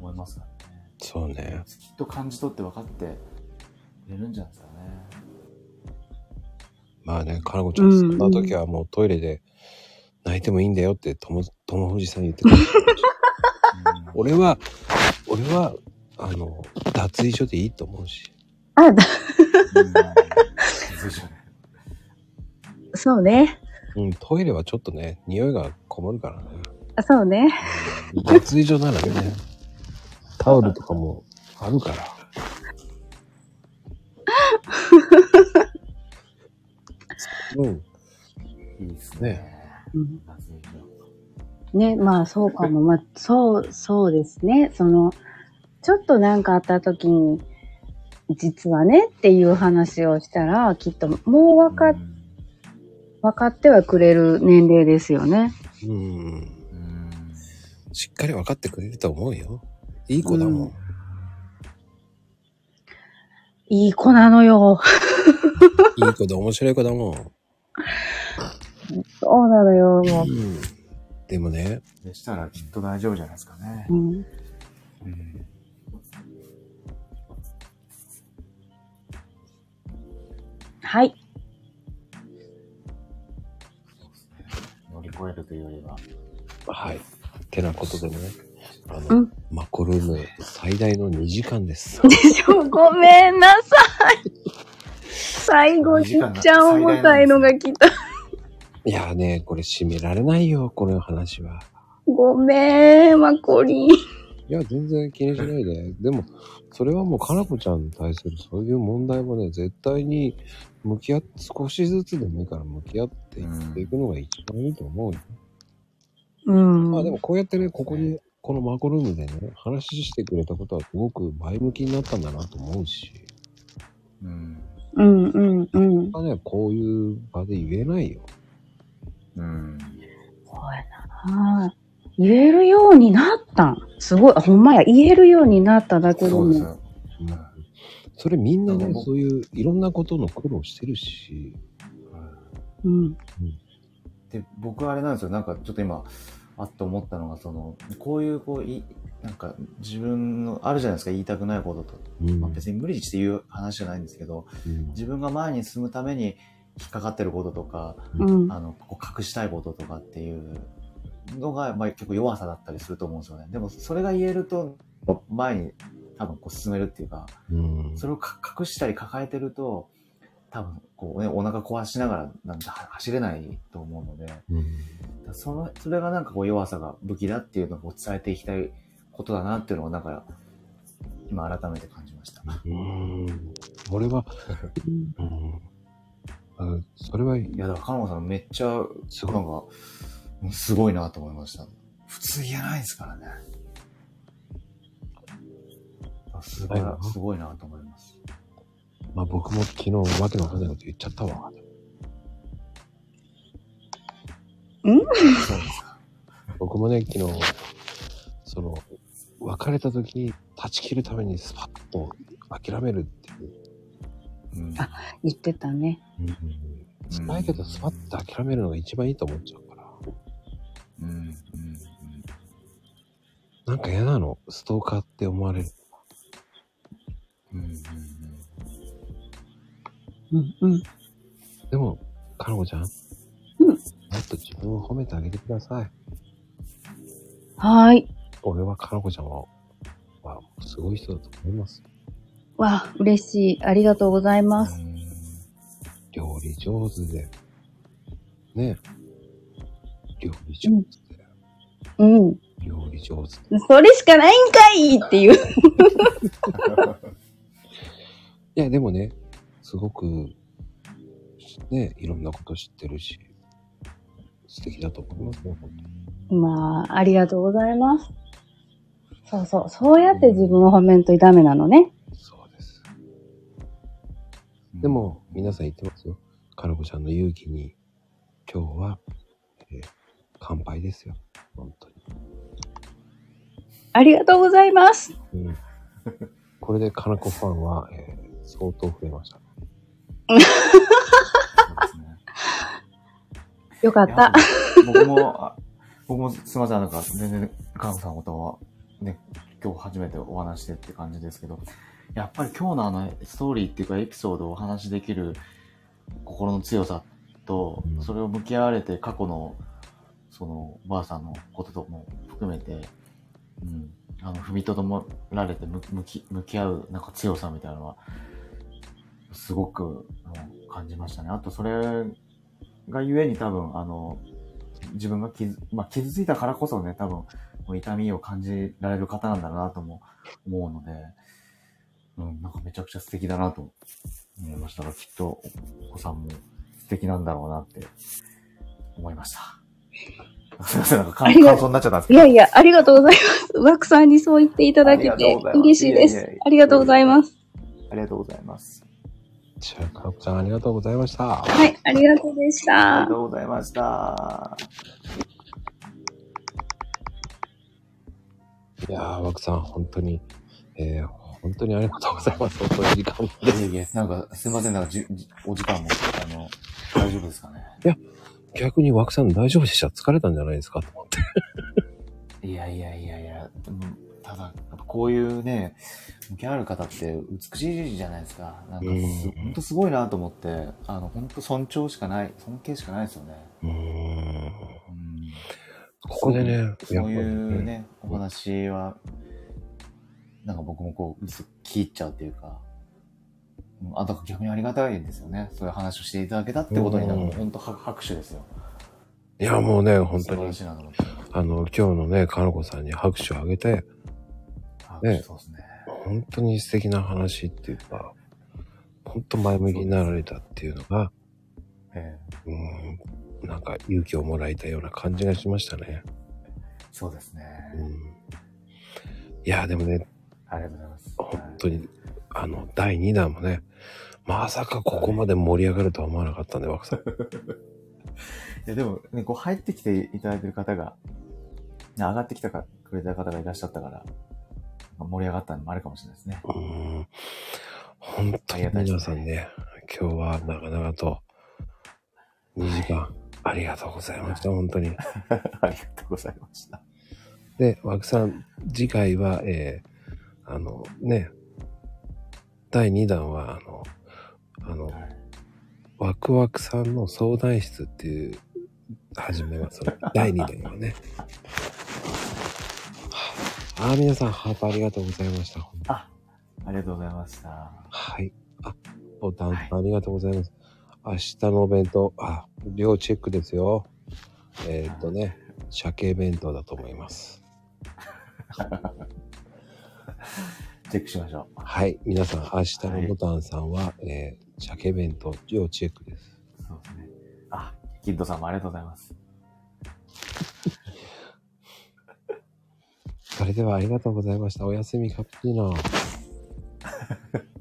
思いますからね。そうね。きっと感じ取って分かってくれるんじゃないですかね。まあね、かなこちゃん、うんそんな時はもうトイレで泣いてもいいんだよって、とも、ともふじさん言ってくれる。俺は、俺は、あの、脱衣所でいいと思うし。あ、だうん。うん随所ねそうね。うん、トイレはちょっとね、匂いがこもるからね。あそうね。脱衣所ならね、タオルとかもあるから。うん。いいですね。うね、まあそうかも。まあそう、そうですね。その、ちょっとなんかあった時に、実はねっていう話をしたら、きっともうわかっ、分かってはくれる年齢ですよね。うん。うんしっかり分かってくれると思うよ。いい子だもん。いい子なのよ。いい子で面白い子だもん。そうなのよ、もうん。でもね、でしたらきっと大丈夫じゃないですかねう。。うん。うんはい。乗り越えるというよりは。はい。てなことでね、あの、うんマコルーム最大の2時間です。でしょ、ごめんなさい。最後、ちっちゃん重たいのが来た。いやーね、これ締められないよ、この話は。ごめん、マコリン。いや、全然気にしないで。でも、それはもう、かなこちゃんに対するそういう問題もね、絶対に向き合って、少しずつでもいいから向き合っていっていくのが一番いいと思うよ。うん。まあでも、こうやってね、ここに、このマコルームでね、話してくれたことはすごく前向きになったんだなと思うし、うん。うん、うん、うん。まあね、こういう場で言えないよ。うん。そうやな。言えるようになったん。すごい。あ、ほんまや。言えるようになっただけでも。そうですよ。うんそれみんなねそういういろんなことの苦労してるし、うん。で、僕はあれなんですよ。なんかちょっと今、あっと思ったのが、その、こういう、こう、い、なんか自分の、あるじゃないですか、言いたくないことと。うんまあ、別に無理して言う話じゃないんですけど、うん自分が前に進むために引っかかってることとか、うん。あの、こう隠したいこととかっていうのが、まあ、結構弱さだったりすると思うんですよね。でも、それが言えると、前に多分こう進めるっていうか、うんそれをか隠したり抱えてると、多分、こうね、お腹壊しながらなんては走れないと思うので、うんその、それがなんかこう弱さが武器だっていうのを伝えていきたいことだなっていうのをなんか、今改めて感じました。うん俺は、うんあそれはいや、だから、カノさんめっちゃ、すなんごい。か、すごいなと思いました。普通言えないですからね。あすごいな、すごいなと思います。まあ僕も昨日わけのわかんないこと言っちゃったわ。そうですか。僕もね、昨日、その、別れた時に断ち切るためにスパッと諦めるっていう。うん。あ言ってたね。うん辛いけどスパッと諦めるのが一番いいと思っちゃうから。うん。うん。なんか嫌なの？ストーカーって思われる。うん。うん。うん、うん。でも、かのこちゃん。うんもっと自分を褒めてあげてください。はーい。俺はかのこちゃんは、はすごい人だと思います。わ、嬉しい。ありがとうございます。料理上手で。ね料理上手で。うん。料理上手で。それしかないんかいっていう。いや、でもね、すごく、ね、いろんなこと知ってるし、素敵だと思いますよ、本当に。まあ、ありがとうございます。そうそう。そうやって自分を褒めんとダメなのね。そうです。でも、皆さん言ってますよ。かのこちゃんの勇気に、今日は、えー乾杯ですよ。本当に。ありがとうございます。うん、これでかなこファンは、えー相当増えました。そうですね。よかった。僕も、あ僕もすいません、なんか全然、カノさんのことは、ね、今日初めてお話してって感じですけど、やっぱり今日のあのストーリーっていうかエピソードをお話しできる心の強さと、うんそれを向き合われて過去の、その、ばあさんのこととも含めて、うん、あの、踏みとどまられて向向き、向き合う、なんか強さみたいなのは、すごく、うん感じましたね。あと、それがゆえに多分、あの、自分が傷、まあ、傷ついたからこそね、多分、痛みを感じられる方なんだなとも思うので、うん、なんかめちゃくちゃ素敵だなと思いましたが、きっとお子さんも素敵なんだろうなって思いました。すいません、なんか感想になっちゃったんですけど。いやいや、ありがとうございます。ワクさんにそう言っていただけて嬉しいです。ありがとうございます。ありがとうございます。じゃあ、かなこさんありがとうございました。はい、ありがとうでしありがた。とうございました。いやー、枠さん、本当に、えー、本当にありがとうございます。本当に時間まで。いえいえ、なんかすいません、なんかじじお時間も、あの、大丈夫ですかね？逆に枠さん大丈夫でした疲れたんじゃないですかと思って。いやいやいやいや、でもただ、こういうね、向き合る方って美しいじゃないですか。なんかす、うんほんとすごいなと思って、あの、本当尊重しかない、尊敬しかないですよね。うーん。うん。ここでね、そういうね、お話は、なんか僕もこう、聞いちゃうっていうか、うんあ、だから逆にありがたいんですよね。そういう話をしていただけたってことになる本当は拍手ですよ。いや、もうね、本当に。あの、今日のね、かのこさんに拍手をあげて、拍ね手そうですね。本当に素敵な話っていうか、本当前向きになられたっていうのが、ええうん、なんか勇気をもらえたような感じがしましたね。そうですね。うん、いや、でもね、ありがとうございます。本当に、あの、第2弾もね、まさかここまで盛り上がるとは思わなかったんで、枠さん。いや、でもね、こう入ってきていただいてる方が、ね上がってきたかくれた方がいらっしゃったから、盛り上がったのもあるかもしれないですね。うん本当に皆さんね、今日は長々と2時間ありがとうございました、本当に。ありがとうございました。で、枠さん、次回は、えー、あのね、第2弾は、あの、あの、はいワクワクさんの相談室っていう、始めます。第2弾はね。ああ、皆さん、ハートありがとうございました。あ、ありがとうございました。はい。あ、ボタンはいありがとうございます。明日のお弁当、あ、量チェックですよ。えーっとね、鮭弁当だと思います。チェックしましょう。はい。皆さん、明日のボタンさんは、えー、鮭弁当、量チェックです。そうですね。あ、キッドさんもありがとうございます。それではありがとうございました。おやすみカプチーノ。